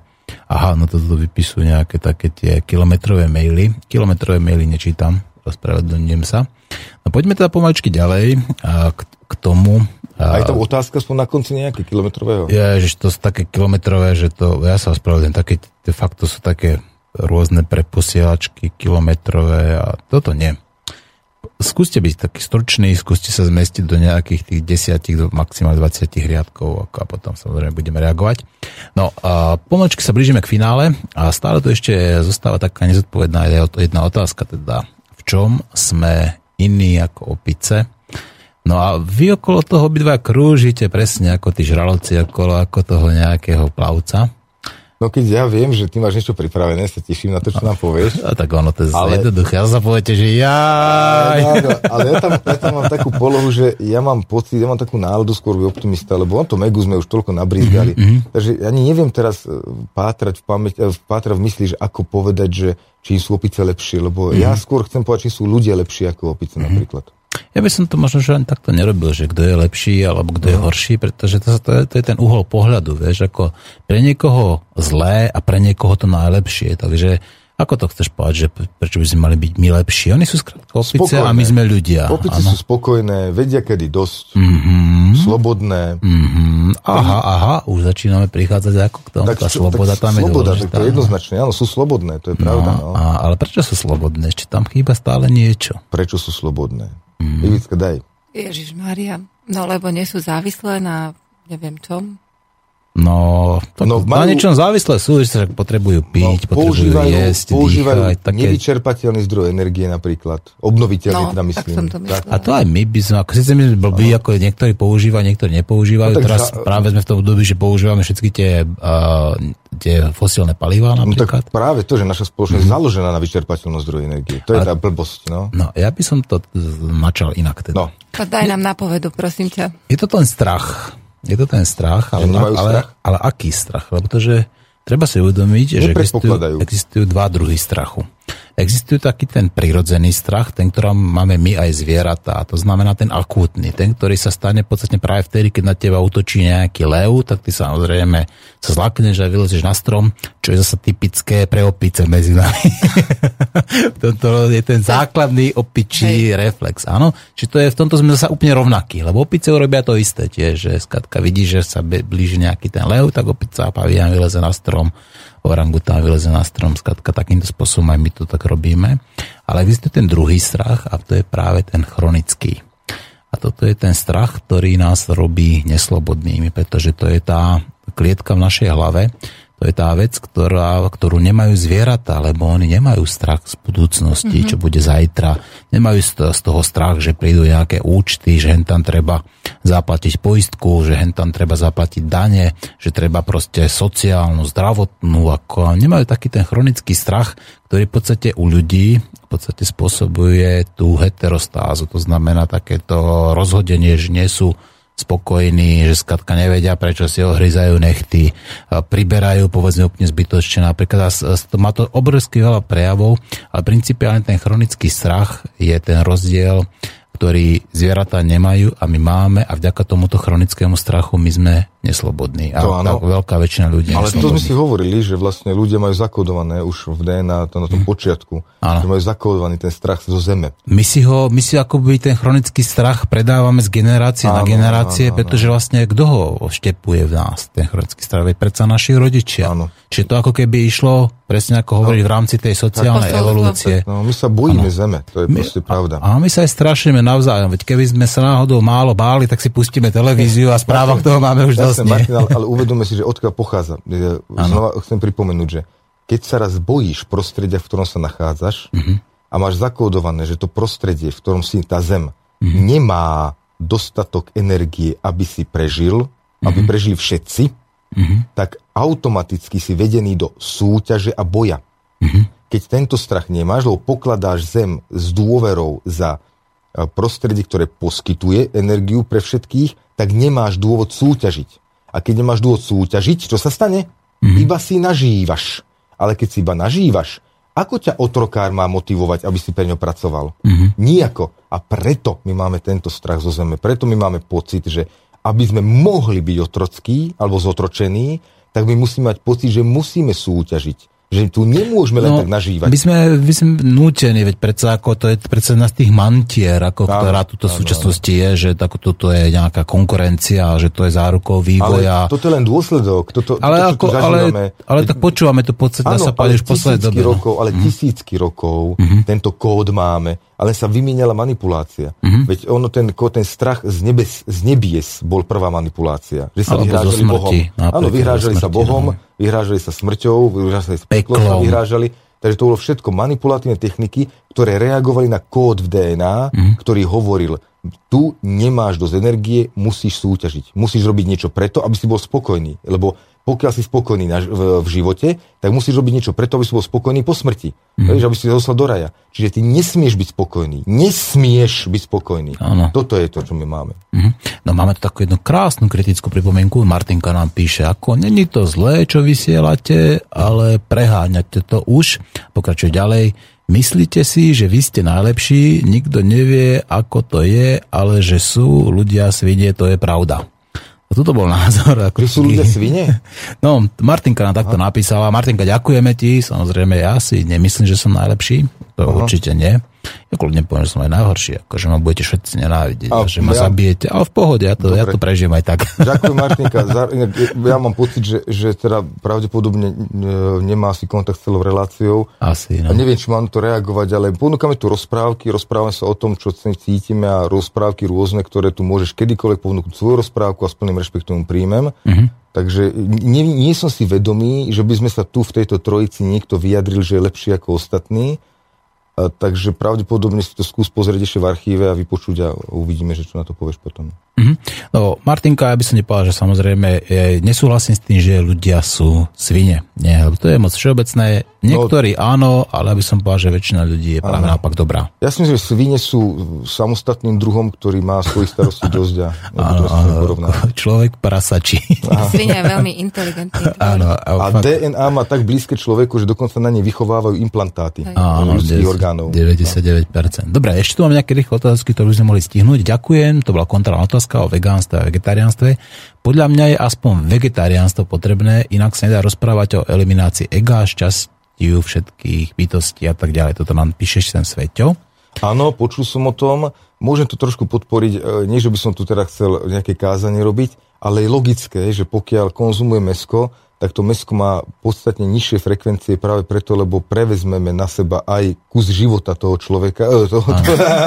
Aha, no toto vypisujú nejaké také tie kilometrové maily. Kilometrové maily nečítam, ospravedlňujem sa. No poďme teda pomaličky ďalej a k, k tomu. A je tam otázka sú na konci nejaké kilometrového? Je, že to sú také kilometrové, že to, ja sa ospravedlňujem, také, de facto sú také rôzne preposielačky kilometrové a toto nie skúste byť taký stručný, skúste sa zmestiť do nejakých tých desiatich, do maximálne 20 riadkov a potom samozrejme budeme reagovať. No a pomalčky sa blížime k finále a stále to ešte zostáva taká nezodpovedná jedna otázka, teda v čom sme iní ako opice. No a vy okolo toho obidva krúžite presne ako tí žraloci okolo ako toho nejakého plavca. No keď ja viem, že ty máš niečo pripravené, sa teším na to, čo nám povieš. A tak ono to je ale... jednoduché, ale sa poviete, že ja. No, ale ja tam, ja tam mám takú polohu, že ja mám pocit, ja mám takú náladu skôr optimista, lebo on to Megu sme už toľko nabrízgali. Mm-hmm. Takže ja ani neviem teraz e, pátrať v, pamäť, e, pátrať v mysli, že ako povedať, že či sú opice lepšie, lebo mm-hmm. ja skôr chcem povedať, či sú ľudia lepšie ako opice mm-hmm. napríklad. Ja by som to možno že len takto nerobil, že kto je lepší alebo kto je no. horší, pretože to, to, je, to je ten uhol pohľadu, vieš, ako pre niekoho zlé a pre niekoho to najlepšie, takže ako to chceš povedať, že prečo by sme mali byť my lepší? Oni sú skrátka opice spokojné. a my sme ľudia. Opice sú spokojné, vedia kedy dosť, mm-hmm. slobodné. Mm-hmm. Aha, aha, už začíname prichádzať ako k tomu. Tak, tá sloboda tak, tam sloboda, je tak to je jednoznačne, áno, sú slobodné, to je pravda. No, no. A, ale prečo sú slobodné? Ešte tam chýba stále niečo. Prečo sú slobodné? Mm. Ivicka, daj. Ježiš Maria, no lebo nie sú závislé na neviem čom. No, tak no majú, na niečom závislé sú, že sa potrebujú piť, no, potrebujú používajú, jesť, používajú dýchať. Také... nevyčerpateľný zdroj energie napríklad. Obnoviteľný, no, teda myslím. Tak to tak. A to aj my by sme, ako síce my blbí, no. ako niektorí používajú, niektorí nepoužívajú. No, Teraz za... práve sme v tom období, že používame všetky tie, uh, tie fosílne palivá napríklad. No tak práve to, že naša spoločnosť mm. založená na vyčerpateľnosť zdroj energie. To je A, tá blbosť. No. no, ja by som to načal inak teda. No. Daj nám napovedu, prosím ťa. Je to ten strach je to ten strach, ale, ale, strach? ale aký strach? Lebo to, že treba si uvedomiť, že existujú, existujú dva druhy strachu. Existuje taký ten prirodzený strach, ten, ktorom máme my aj zvieratá. To znamená ten akútny, ten, ktorý sa stane podstatne práve vtedy, keď na teba útočí nejaký lev, tak ty samozrejme sa zlakneš a vylezeš na strom, čo je zase typické pre opice medzi nami. Toto je ten základný opičí Hej. reflex, áno. Čiže to je, v tomto sme zase úplne rovnakí, lebo opice urobia to isté tiež, že skladka vidí, že sa blíži nejaký ten lev, tak opica a pavian vyleze na strom orangután vyleze na strom, skratka takýmto spôsobom aj my to tak robíme. Ale existuje ten druhý strach a to je práve ten chronický. A toto je ten strach, ktorý nás robí neslobodnými, pretože to je tá klietka v našej hlave, to je tá vec, ktorá, ktorú nemajú zvieratá, lebo oni nemajú strach z budúcnosti, mm-hmm. čo bude zajtra. Nemajú z toho strach, že prídu nejaké účty, že hen tam treba zaplatiť poistku, že hen tam treba zaplatiť dane, že treba proste sociálnu, zdravotnú. Ako, nemajú taký ten chronický strach, ktorý v podstate u ľudí v podstate spôsobuje tú heterostázu. To znamená takéto rozhodenie, že nie sú spokojní, že skratka nevedia, prečo si ohryzajú nechty, priberajú povedzme úplne zbytočne napríklad. Má to obrovsky veľa prejavov, ale principiálne ten chronický strach je ten rozdiel ktorí zvieratá nemajú a my máme a vďaka tomuto chronickému strachu my sme neslobodní. A to áno. veľká väčšina ľudí Ale to sme si hovorili, že vlastne ľudia majú zakodované už v DNA to na tom hmm. počiatku. Áno. Že majú zakodovaný ten strach zo zeme. My si ho, my si akoby ten chronický strach predávame z generácie áno, na generácie, áno, áno, pretože vlastne kto ho štepuje v nás, ten chronický strach? Veď predsa naši rodičia. Áno. Čiže to ako keby išlo presne ako hovorí no. v rámci tej sociálnej tak, evolúcie. No, my sa bojíme ano. zeme, to je my, proste pravda. A, a my sa aj strašíme navzájom, veď keby sme sa náhodou málo báli, tak si pustíme televíziu a správach toho máme už dosť. Martin, ale, ale uvedome si, že odkiaľ pochádza. Znova chcem pripomenúť, že keď sa raz bojíš prostredia, v ktorom sa nachádzaš uh-huh. a máš zakódované, že to prostredie, v ktorom si tá zem uh-huh. nemá dostatok energie, aby si prežil, uh-huh. aby prežili všetci, uh-huh. tak automaticky si vedený do súťaže a boja. Uh-huh. Keď tento strach nemáš, lebo pokladáš zem s dôverou za e, prostredie, ktoré poskytuje energiu pre všetkých, tak nemáš dôvod súťažiť. A keď nemáš dôvod súťažiť, čo sa stane? Uh-huh. Iba si nažívaš. Ale keď si iba nažívaš, ako ťa otrokár má motivovať, aby si pre ňo pracoval? Uh-huh. Nijako. A preto my máme tento strach zo zeme. Preto my máme pocit, že aby sme mohli byť otrockí alebo zotročení, tak my musíme mať pocit, že musíme súťažiť že tu nemôžeme len no, tak nažívať. My sme, my sme nútení, veď predsa ako to je predsa na z tých mantier, ako áno, ktorá túto v súčasnosti je, že tako, toto je nejaká konkurencia, že to je zárukou vývoja. Ale toto je len dôsledok. Toto, ale, toto, ako, ale, ale tak počúvame to podstate, dá sa povedať už posledné dobe. Rokov, ale mm. tisícky rokov mm-hmm. tento kód máme ale sa vymieniala manipulácia. Mm-hmm. Veď ono, ten, ten strach z, nebes, z nebies bol prvá manipulácia. Že sa Alebo vyhrážali Bohom. Áno, vyhrážali sa Bohom, no. vyhrážali sa smrťou, vyhrážali sa peklom, vyhrážali. Takže to bolo všetko manipulatívne techniky, ktoré reagovali na kód v DNA, mm-hmm. ktorý hovoril, tu nemáš dosť energie, musíš súťažiť. Musíš robiť niečo preto, aby si bol spokojný. Lebo pokiaľ si spokojný na, v, v živote, tak musíš robiť niečo preto, aby si bol spokojný po smrti. Mm. Vieš, aby si dostal do raja. Čiže ty nesmieš byť spokojný. Nesmieš byť spokojný. Ano. Toto je to, čo my máme. Mm. No máme tu takú jednu krásnu kritickú pripomienku. Martinka nám píše, ako není to zlé, čo vysielate, ale preháňate to už. Pokračuje ďalej. Myslíte si, že vy ste najlepší, nikto nevie, ako to je, ale že sú ľudia svinie, to je pravda. A toto bol názor. Ako sú ľudia svine? No, Martinka nám takto Aha. napísala. Martinka, ďakujeme ti. Samozrejme, ja si nemyslím, že som najlepší. To Aha. určite nie. Ja kľudne poviem, že som aj najhorší, akože ma budete všetci nenávidieť, a, že ma ja, zabijete, ale v pohode, ja to, ja to prežijem aj tak. Ďakujem Martinka, ja mám pocit, že, že teda pravdepodobne nemá asi kontakt s celou reláciou. Asi, no. A neviem, či mám to reagovať, ale ponúkame tu rozprávky, rozprávame sa o tom, čo cítime a rozprávky rôzne, ktoré tu môžeš kedykoľvek ponúknuť svoju rozprávku a s plným rešpektom príjmem. Uh-huh. Takže nie, nie som si vedomý, že by sme sa tu v tejto trojici niekto vyjadril, že je lepší ako ostatní takže pravdepodobne si to skús pozrieť ešte v archíve a vypočuť a uvidíme, že čo na to povieš potom. Mm-hmm. No, Martinka, ja by som nepovedal, že samozrejme je, nesúhlasím s tým, že ľudia sú svine. Nie, lebo to je moc všeobecné. Niektorí no, áno, ale aby som povedal, že väčšina ľudí je práve naopak dobrá. Ja si myslím, že svine sú samostatným druhom, ktorý má svoje starosti dosť a áno, áno, človek prasačí. Svine je veľmi inteligentný. Áno, a, a fakt... DNA má tak blízke človeku, že dokonca na ne vychovávajú implantáty áno, ľudských orgánov. 99%. Dobre, ešte tu mám nejaké rýchle otázky, ktoré už sme mohli stihnúť. Ďakujem, to bola kontrolná otázka o vegánstve a vegetariánstve. Podľa mňa je aspoň vegetariánstvo potrebné, inak sa nedá rozprávať o eliminácii ega, šťastiu všetkých bytostí a tak ďalej. Toto nám píšeš ten Sveťo. Áno, počul som o tom. Môžem to trošku podporiť, e, nie že by som tu teda chcel nejaké kázanie robiť, ale je logické, že pokiaľ konzumuje mesko, tak to mesko má podstatne nižšie frekvencie práve preto, lebo prevezmeme na seba aj kus života toho človeka, eh, toho, toho,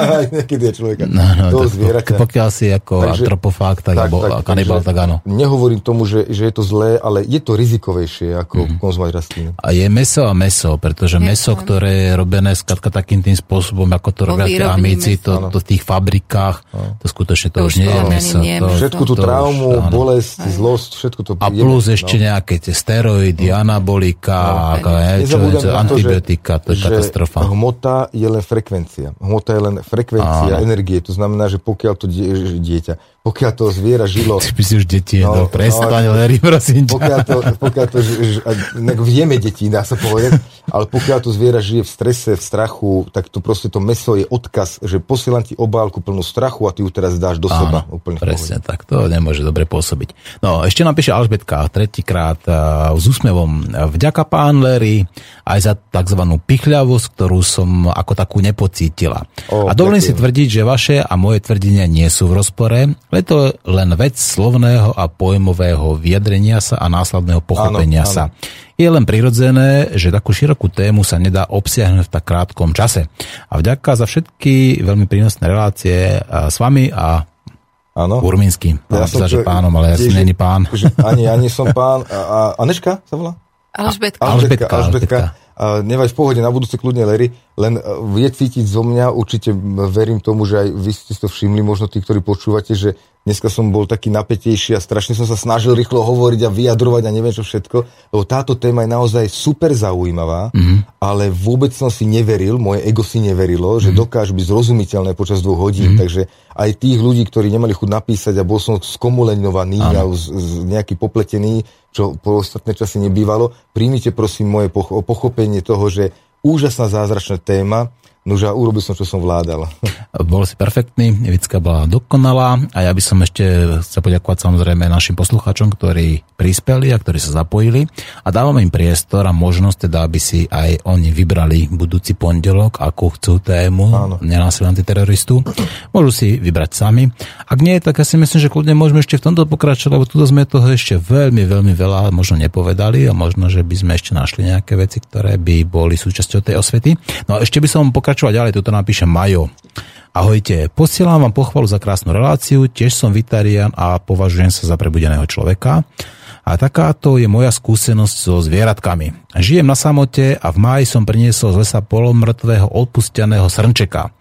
niekedy je človeka, No, no, toho tak zvieraťa. Pokiaľ si ako Takže- antropofág, tak, tak, alebo kanibal, takže tak áno. Nehovorím tomu, že, že je to zlé, ale je to rizikovejšie ako Mhm. mm-hmm. konzumovať rastliny. A je meso a meso, pretože Je meso, to. ktoré je robené skladka takým tým spôsobom, ako to robia tie meso. to, to v tých fabrikách, to skutočne to, To už nie je meso. to. Všetku tú to traumu, áno. bolesť, zlosť, všetko to A plus ešte no. nejaké tie steroidy, anabolika, čo, Nezabúdame čo, na to, antibiotika, to je že katastrofa. hmota je len frekvencia. Hmota je len frekvencia Áno. energie. To znamená, že pokiaľ to die, dieťa, pokiaľ to zviera žilo... Ty by si už deti jedol, No, prestaň, no, Larry, prosím ťa. pokiaľ to, pokiaľ to vieme deti, dá sa povedať, ale pokiaľ to zviera žije v strese, v strachu, tak to proste to meso je odkaz, že posielam ti obálku plnú strachu a ty ju teraz dáš do seba. Úplne presne tak, to nemôže dobre pôsobiť. No, ešte nám píše Alžbetka tretíkrát uh, s úsmevom. Vďaka pán Larry aj za tzv. pichľavosť, ktorú som ako takú nepocítila. Ó, a dovolím si tvrdiť, že vaše a moje tvrdenia nie sú v rozpore, je to len vec slovného a pojmového vyjadrenia sa a následného pochopenia Áno, áno. sa. Je len prirodzené, že takú širokú tému sa nedá obsiahnuť v tak krátkom čase. A vďaka za všetky veľmi prínosné relácie s vami a Áno. Urmínsky. Ja že pánom, ale ja som není pán. Že, ani, ani som pán. A, a Aneška sa volá? Alžbetka. Alžbetka, Alžbetka, Alžbetka. Nevaj v pohode, na budúce kľudne Larry, len e, vie cítiť zo mňa, určite verím tomu, že aj vy ste to všimli, možno tí, ktorí počúvate, že dneska som bol taký napätejší a strašne som sa snažil rýchlo hovoriť a vyjadrovať a neviem čo všetko, lebo táto téma je naozaj super zaujímavá, Mhm. mm-hmm. ale vôbec som si neveril, moje ego si neverilo, že Mhm. dokážu byť zrozumiteľné počas dvoch hodín, mm-hmm. takže aj tých ľudí, ktorí nemali chuť napísať a bol som skomulenovaný a z, z, nejaký popletený, čo po ostatné časy nebývalo, príjmite prosím moje poch- pochopenie toho, že úžasná zázračná téma, nože a urobil som, čo som vládal. Bol si perfektný, Vicka bola dokonalá a ja by som ešte chcel poďakovať samozrejme našim poslucháčom, ktorí prispeli a ktorí sa zapojili a dávam im priestor a možnosť teda, aby si aj oni vybrali budúci pondelok, akú chcú tému, Áno. nenásil antiteroristu. Môžu si vybrať sami. Ak nie, tak ja si myslím, že kľudne môžeme ešte v tomto pokračovať, lebo tu sme toho ešte veľmi, veľmi veľa možno nepovedali a možno, že by sme ešte našli nejaké veci, ktoré by boli súčasťou tej osvety. No a ešte by som pokračovať ďalej, tuto napíše Majo. Ahojte, posielam vám pochvalu za krásnu reláciu, tiež som vitarian a považujem sa za prebudeného človeka. A takáto je moja skúsenosť so zvieratkami. Žijem na samote a v máji som priniesol z lesa polomrtvého odpusteného srnčeka.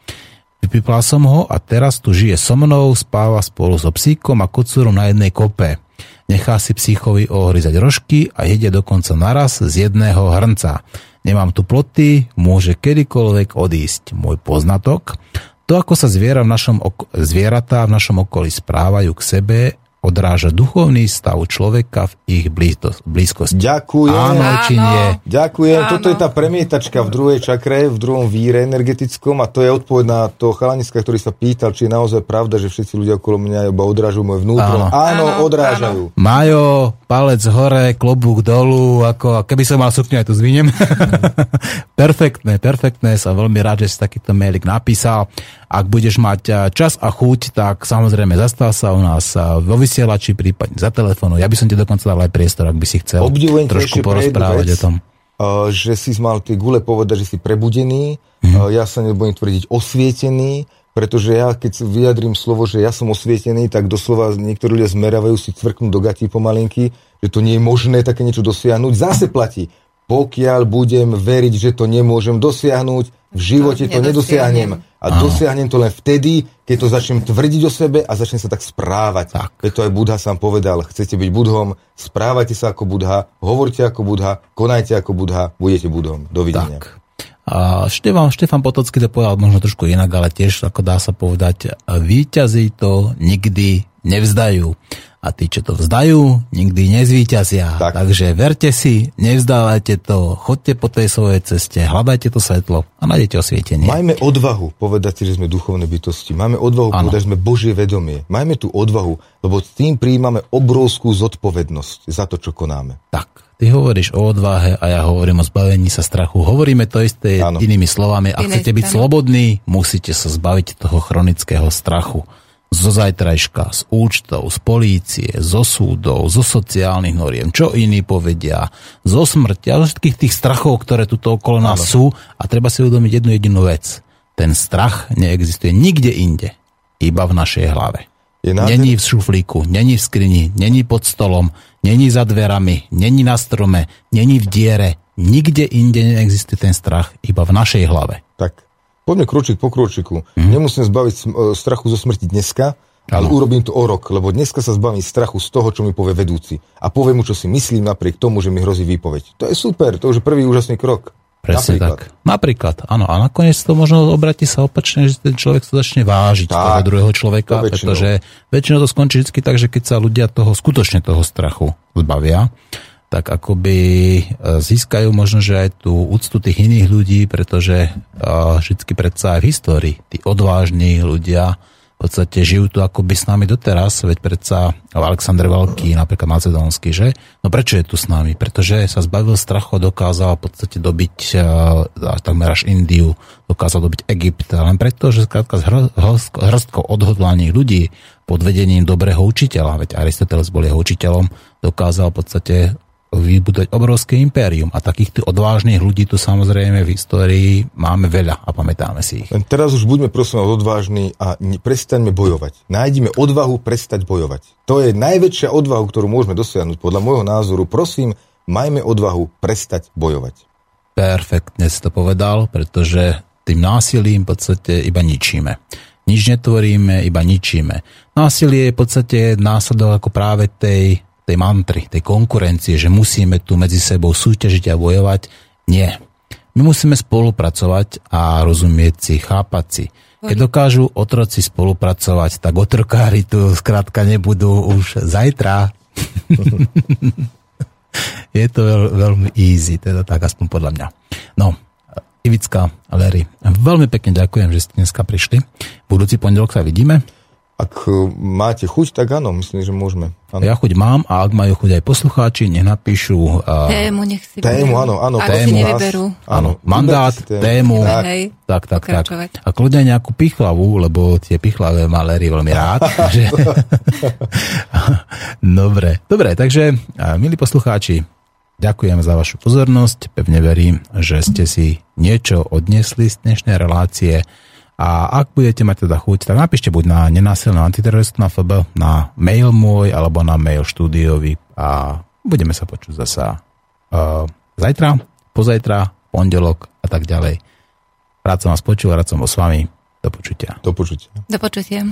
Vypípal som ho a teraz tu žije so mnou, spáva spolu so psíkom a kocúrom na jednej kope. Nechá si psíchovi ohryzať rožky a jedzie dokonca naraz z jedného hrnca. Nemám tu ploty, môže kedykoľvek odísť. Môj poznatok. To, ako sa zviera v našom oko- zvieratá v našom okolí správajú k sebe, odráža duchovný stav človeka v ich blízko- blízkosti. Ďakujem. Áno, či Áno. nie. Ďakujem. Áno. Toto je tá premietačka v druhej čakre, v druhom víre energetickom a to je odpoveď na toho chalaniska, ktorý sa pýtal, či je naozaj pravda, že všetci ľudia okolo mňa iba odrážajú moje vnútro. Áno. Áno, Áno, odrážajú. Majo, palec hore, klobúk dolu, ako keby som mal sukňu, aj tu zviniem. perfektné, perfektné, som veľmi rád, že si takýto mailik napísal. Ak budeš mať a, čas a chuť, tak samozrejme zastav sa u nás a, vo vysielači, prípadne za telefónu. Ja by som ti dokonca dal aj priestor, ak by si chcel Obdivujem trošku porozprávať vec. o tom. Uh, že si mal tie gule povedať, že si prebudený. Mhm. Uh, ja sa nebudem tvrdiť osvietený, pretože ja, keď vyjadrím slovo, že ja som osvietený, tak doslova niektorí ľudia zmerávajú si cvrknú do gatí pomalinky, že to nie je možné také niečo dosiahnuť. Zase platí. Pokiaľ budem veriť, že to nemôžem dosiahnuť, v živote to nedosiahnem. A dosiahnem to len vtedy, keď to začnem tvrdiť o sebe a začnem sa tak správať. Tak. Preto aj Budha sám povedal, chcete byť Budhom, správajte sa ako Budha, hovorte ako Budha, konajte ako Budha, budete Budhom. Dovidenia. Tak. A Štefan, Štefan Potocký to povedal možno trošku inak, ale tiež, ako dá sa povedať, výťazí to nikdy nevzdajú. A tí, čo to vzdajú, nikdy nezvíťazia. Tak. Takže verte si, nevzdávajte to, chodte po tej svojej ceste, hľadajte to svetlo a nájdete osvietenie. Majme odvahu povedať si, že sme duchovné bytosti. Máme odvahu Áno. povedať, že sme Božie vedomie. Majme tú odvahu, lebo s tým prijímame obrovskú zodpovednosť za to, čo konáme. Tak, ty hovoríš o odvahe a ja hovorím o zbavení sa strachu. Hovoríme to isté Áno. inými slovami. Ak Iné chcete byť strany. slobodní, musíte sa zbaviť toho chronického strachu. Zo zajtrajška, z účtov, z polície, zo súdov, zo sociálnych noriem, čo iní povedia, zo smrti a zo všetkých tých strachov, ktoré tu okolo nás sú a treba si uvedomiť jednu jedinú vec. Ten strach neexistuje nikde inde, iba v našej hlave. Je nádher- Není v šuflíku, není v skrini, není pod stolom, není za dverami, není na strome, není v diere. Nikde inde neexistuje ten strach, iba v našej hlave. Tak, poďme kročík po kročiku. Mm. Nemusím zbaviť e, strachu zo smrti dneska, ale Áno. urobím to o rok, lebo dneska sa zbavím strachu z toho, čo mi povie vedúci. A poviem mu, čo si myslím napriek tomu, že mi hrozí výpoveď. To je super, to už je prvý úžasný krok. Presne Napríklad. tak. Napríklad, áno. A nakoniec to možno obratí sa opačne, že ten človek sa začne vážiť Tak, toho druhého človeka, to väčšinou. pretože väčšinou to skončí vždy tak, že keď sa ľudia toho, skutočne toho strachu zbavia, tak akoby e, získajú možno, že aj tú úctu tých iných ľudí, pretože uh, vždy predsa aj v histórii tí odvážni ľudia v podstate žijú tu akoby s nami doteraz, veď predsa Alexander Veľký, napríklad Macedónsky, že? No prečo je tu s nami? Pretože sa zbavil strachu dokázal v podstate dobiť uh, takmer až Indiu, dokázal dobiť Egypt, len preto, že skrátka hrst- hrstkou odhodlaných ľudí pod vedením dobrého učiteľa, veď Aristoteles bol jeho učiteľom, dokázal v podstate vybudovať obrovské impérium. A takýchto odvážnych ľudí tu samozrejme v histórii máme veľa a pamätáme si ich. Len teraz už buďme prosím vás odvážni a prestaňme bojovať. Nájdime odvahu prestať bojovať. To je najväčšia odvahu, ktorú môžeme dosiahnuť. Podľa môjho názoru, prosím, majme odvahu prestať bojovať. Perfektne si to povedal, pretože tým násilím v podstate iba ničíme. Nič netvoríme, iba ničíme. Násilie je v podstate následok ako práve tej, tej mantry, tej konkurencie, že musíme tu medzi sebou súťažiť a bojovať. Nie. My musíme spolupracovať a rozumieť si, chápať si. Keď dokážu otroci spolupracovať, tak otrokári tu skrátka nebudú už zajtra. je to veľ, veľmi easy, teda tak aspoň podľa mňa. No, Ivická, Larry, veľmi pekne ďakujem, že ste dneska prišli. Budúci pondelok sa vidíme. Ak e, máte chuť, tak áno, myslím, že môžeme. Áno. Ja chuť mám a ak majú chuť aj poslucháči, nech napíšu uh, Tému nech si Tému, áno, áno, Ak tému. si nevyberú. áno, mandát, si tému, Tak. Hej, tak, tak, tak. A kľudne nejakú pichlavu, lebo tie pichlavé má Larry veľmi rád. že... Dobre, dobre, takže milí poslucháči, ďakujem za vašu pozornosť. Pevne verím, že ste si niečo odnesli z dnešnej relácie. A ak budete mať teda chuť, tak napíšte buď na nenásilný antiteroristu na FB, na mail môj, alebo na mail štúdiový a budeme sa počuť zasa uh, zajtra, pozajtra, pondelok a tak ďalej. Rád som vás počul, rád som bol s vami. Do počutia. Do počutia. Do počutia.